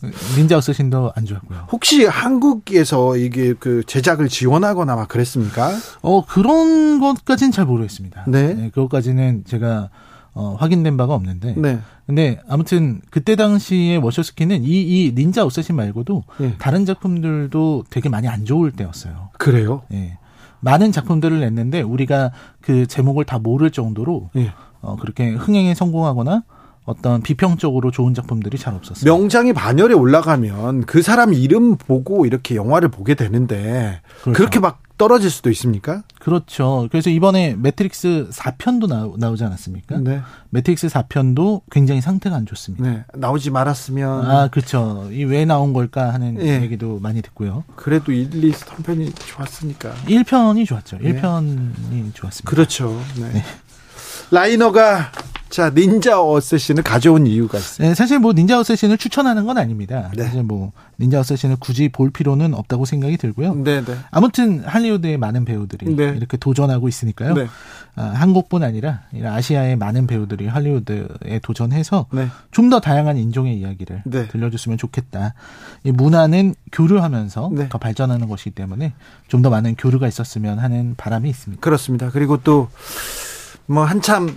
닌자 어쌔신도 안 좋았고요. 혹시 한국에서 이게 그 제작을 지원하거나 막 그랬습니까? 어 그런 것까지는 잘 모르겠습니다. 네. 그것까지는 제가 어, 확인된 바가 없는데. 네. 근데 아무튼 그때 당시에 워셔스키는 이, 이 닌자 어쌔신 말고도 예. 다른 작품들도 되게 많이 안 좋을 때였어요. 그래요? 예. 많은 작품들을 냈는데 우리가 그 제목을 다 모를 정도로 예. 어, 그렇게 흥행에 성공하거나 어떤 비평적으로 좋은 작품들이 잘 없었어요. 명장이 반열에 올라가면 그 사람 이름 보고 이렇게 영화를 보게 되는데 그렇죠. 그렇게막 떨어질 수도 있습니까? 그렇죠. 그래서 이번에 매트릭스 4편도 나오, 나오지 않았습니까? 네. 매트릭스 4편도 굉장히 상태가 안 좋습니다. 네. 나오지 말았으면 아, 그렇죠. 이 왜 나온 걸까 하는 예. 얘기도 많이 듣고요. 그래도 1, 2, 3편이 좋았으니까. 1편이 좋았죠. 네. 1편이 좋았습니다. 그렇죠. 네. 라이너가 자 닌자 어쌔신을 가져온 이유가 있어요. 네, 사실 뭐 닌자 어쌔신을 추천하는 건 아닙니다. 네. 사실 뭐 닌자 어쌔신을 굳이 볼 필요는 없다고 생각이 들고요. 네, 네. 아무튼 할리우드의 많은 배우들이 네. 이렇게 도전하고 있으니까요. 네. 아, 한국뿐 아니라 아시아의 많은 배우들이 할리우드에 도전해서 네. 좀더 다양한 인종의 이야기를 네. 들려줬으면 좋겠다. 이 문화는 교류하면서 네. 더 발전하는 것이기 때문에 좀 더 많은 교류가 있었으면 하는 바람이 있습니다. 그렇습니다. 그리고 또 뭐 한참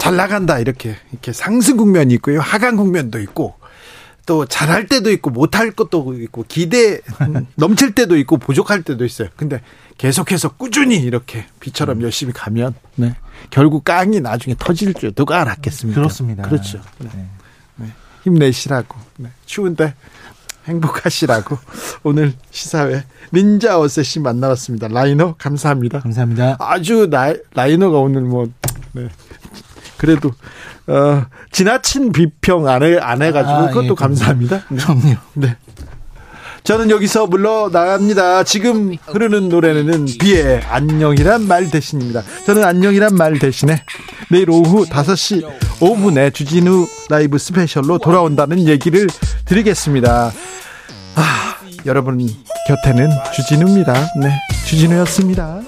잘 나간다 이렇게 이렇게 상승 국면이 있고요. 하강 국면도 있고 또 잘할 때도 있고 못할 것도 있고 기대 넘칠 때도 있고 부족할 때도 있어요. 근데 계속해서 꾸준히 이렇게 비처럼 열심히 가면 네. 결국 깡이 나중에 터질 줄 누가 알았겠습니까? 그렇습니다. 그렇죠. 네. 네. 힘내시라고. 네. 추운데 행복하시라고 오늘 시사회 닌자 어쌔신 만나봤습니다. 라이너 감사합니다. 감사합니다. 아주 라, 라이너가 오늘 뭐 네. 그래도 어, 지나친 비평 안해 안 해가지고 아, 그것도 예, 감사합니다. 네. 그럼요. 네. 저는 여기서 물러나갑니다. 지금 흐르는 노래는 비의 안녕이란 말 대신입니다. 저는 안녕이란 말 대신에 내일 오후 5시 5분에 주진우 라이브 스페셜로 돌아온다는 얘기를 드리겠습니다. 아, 여러분 곁에는 주진우입니다. 네, 주진우였습니다.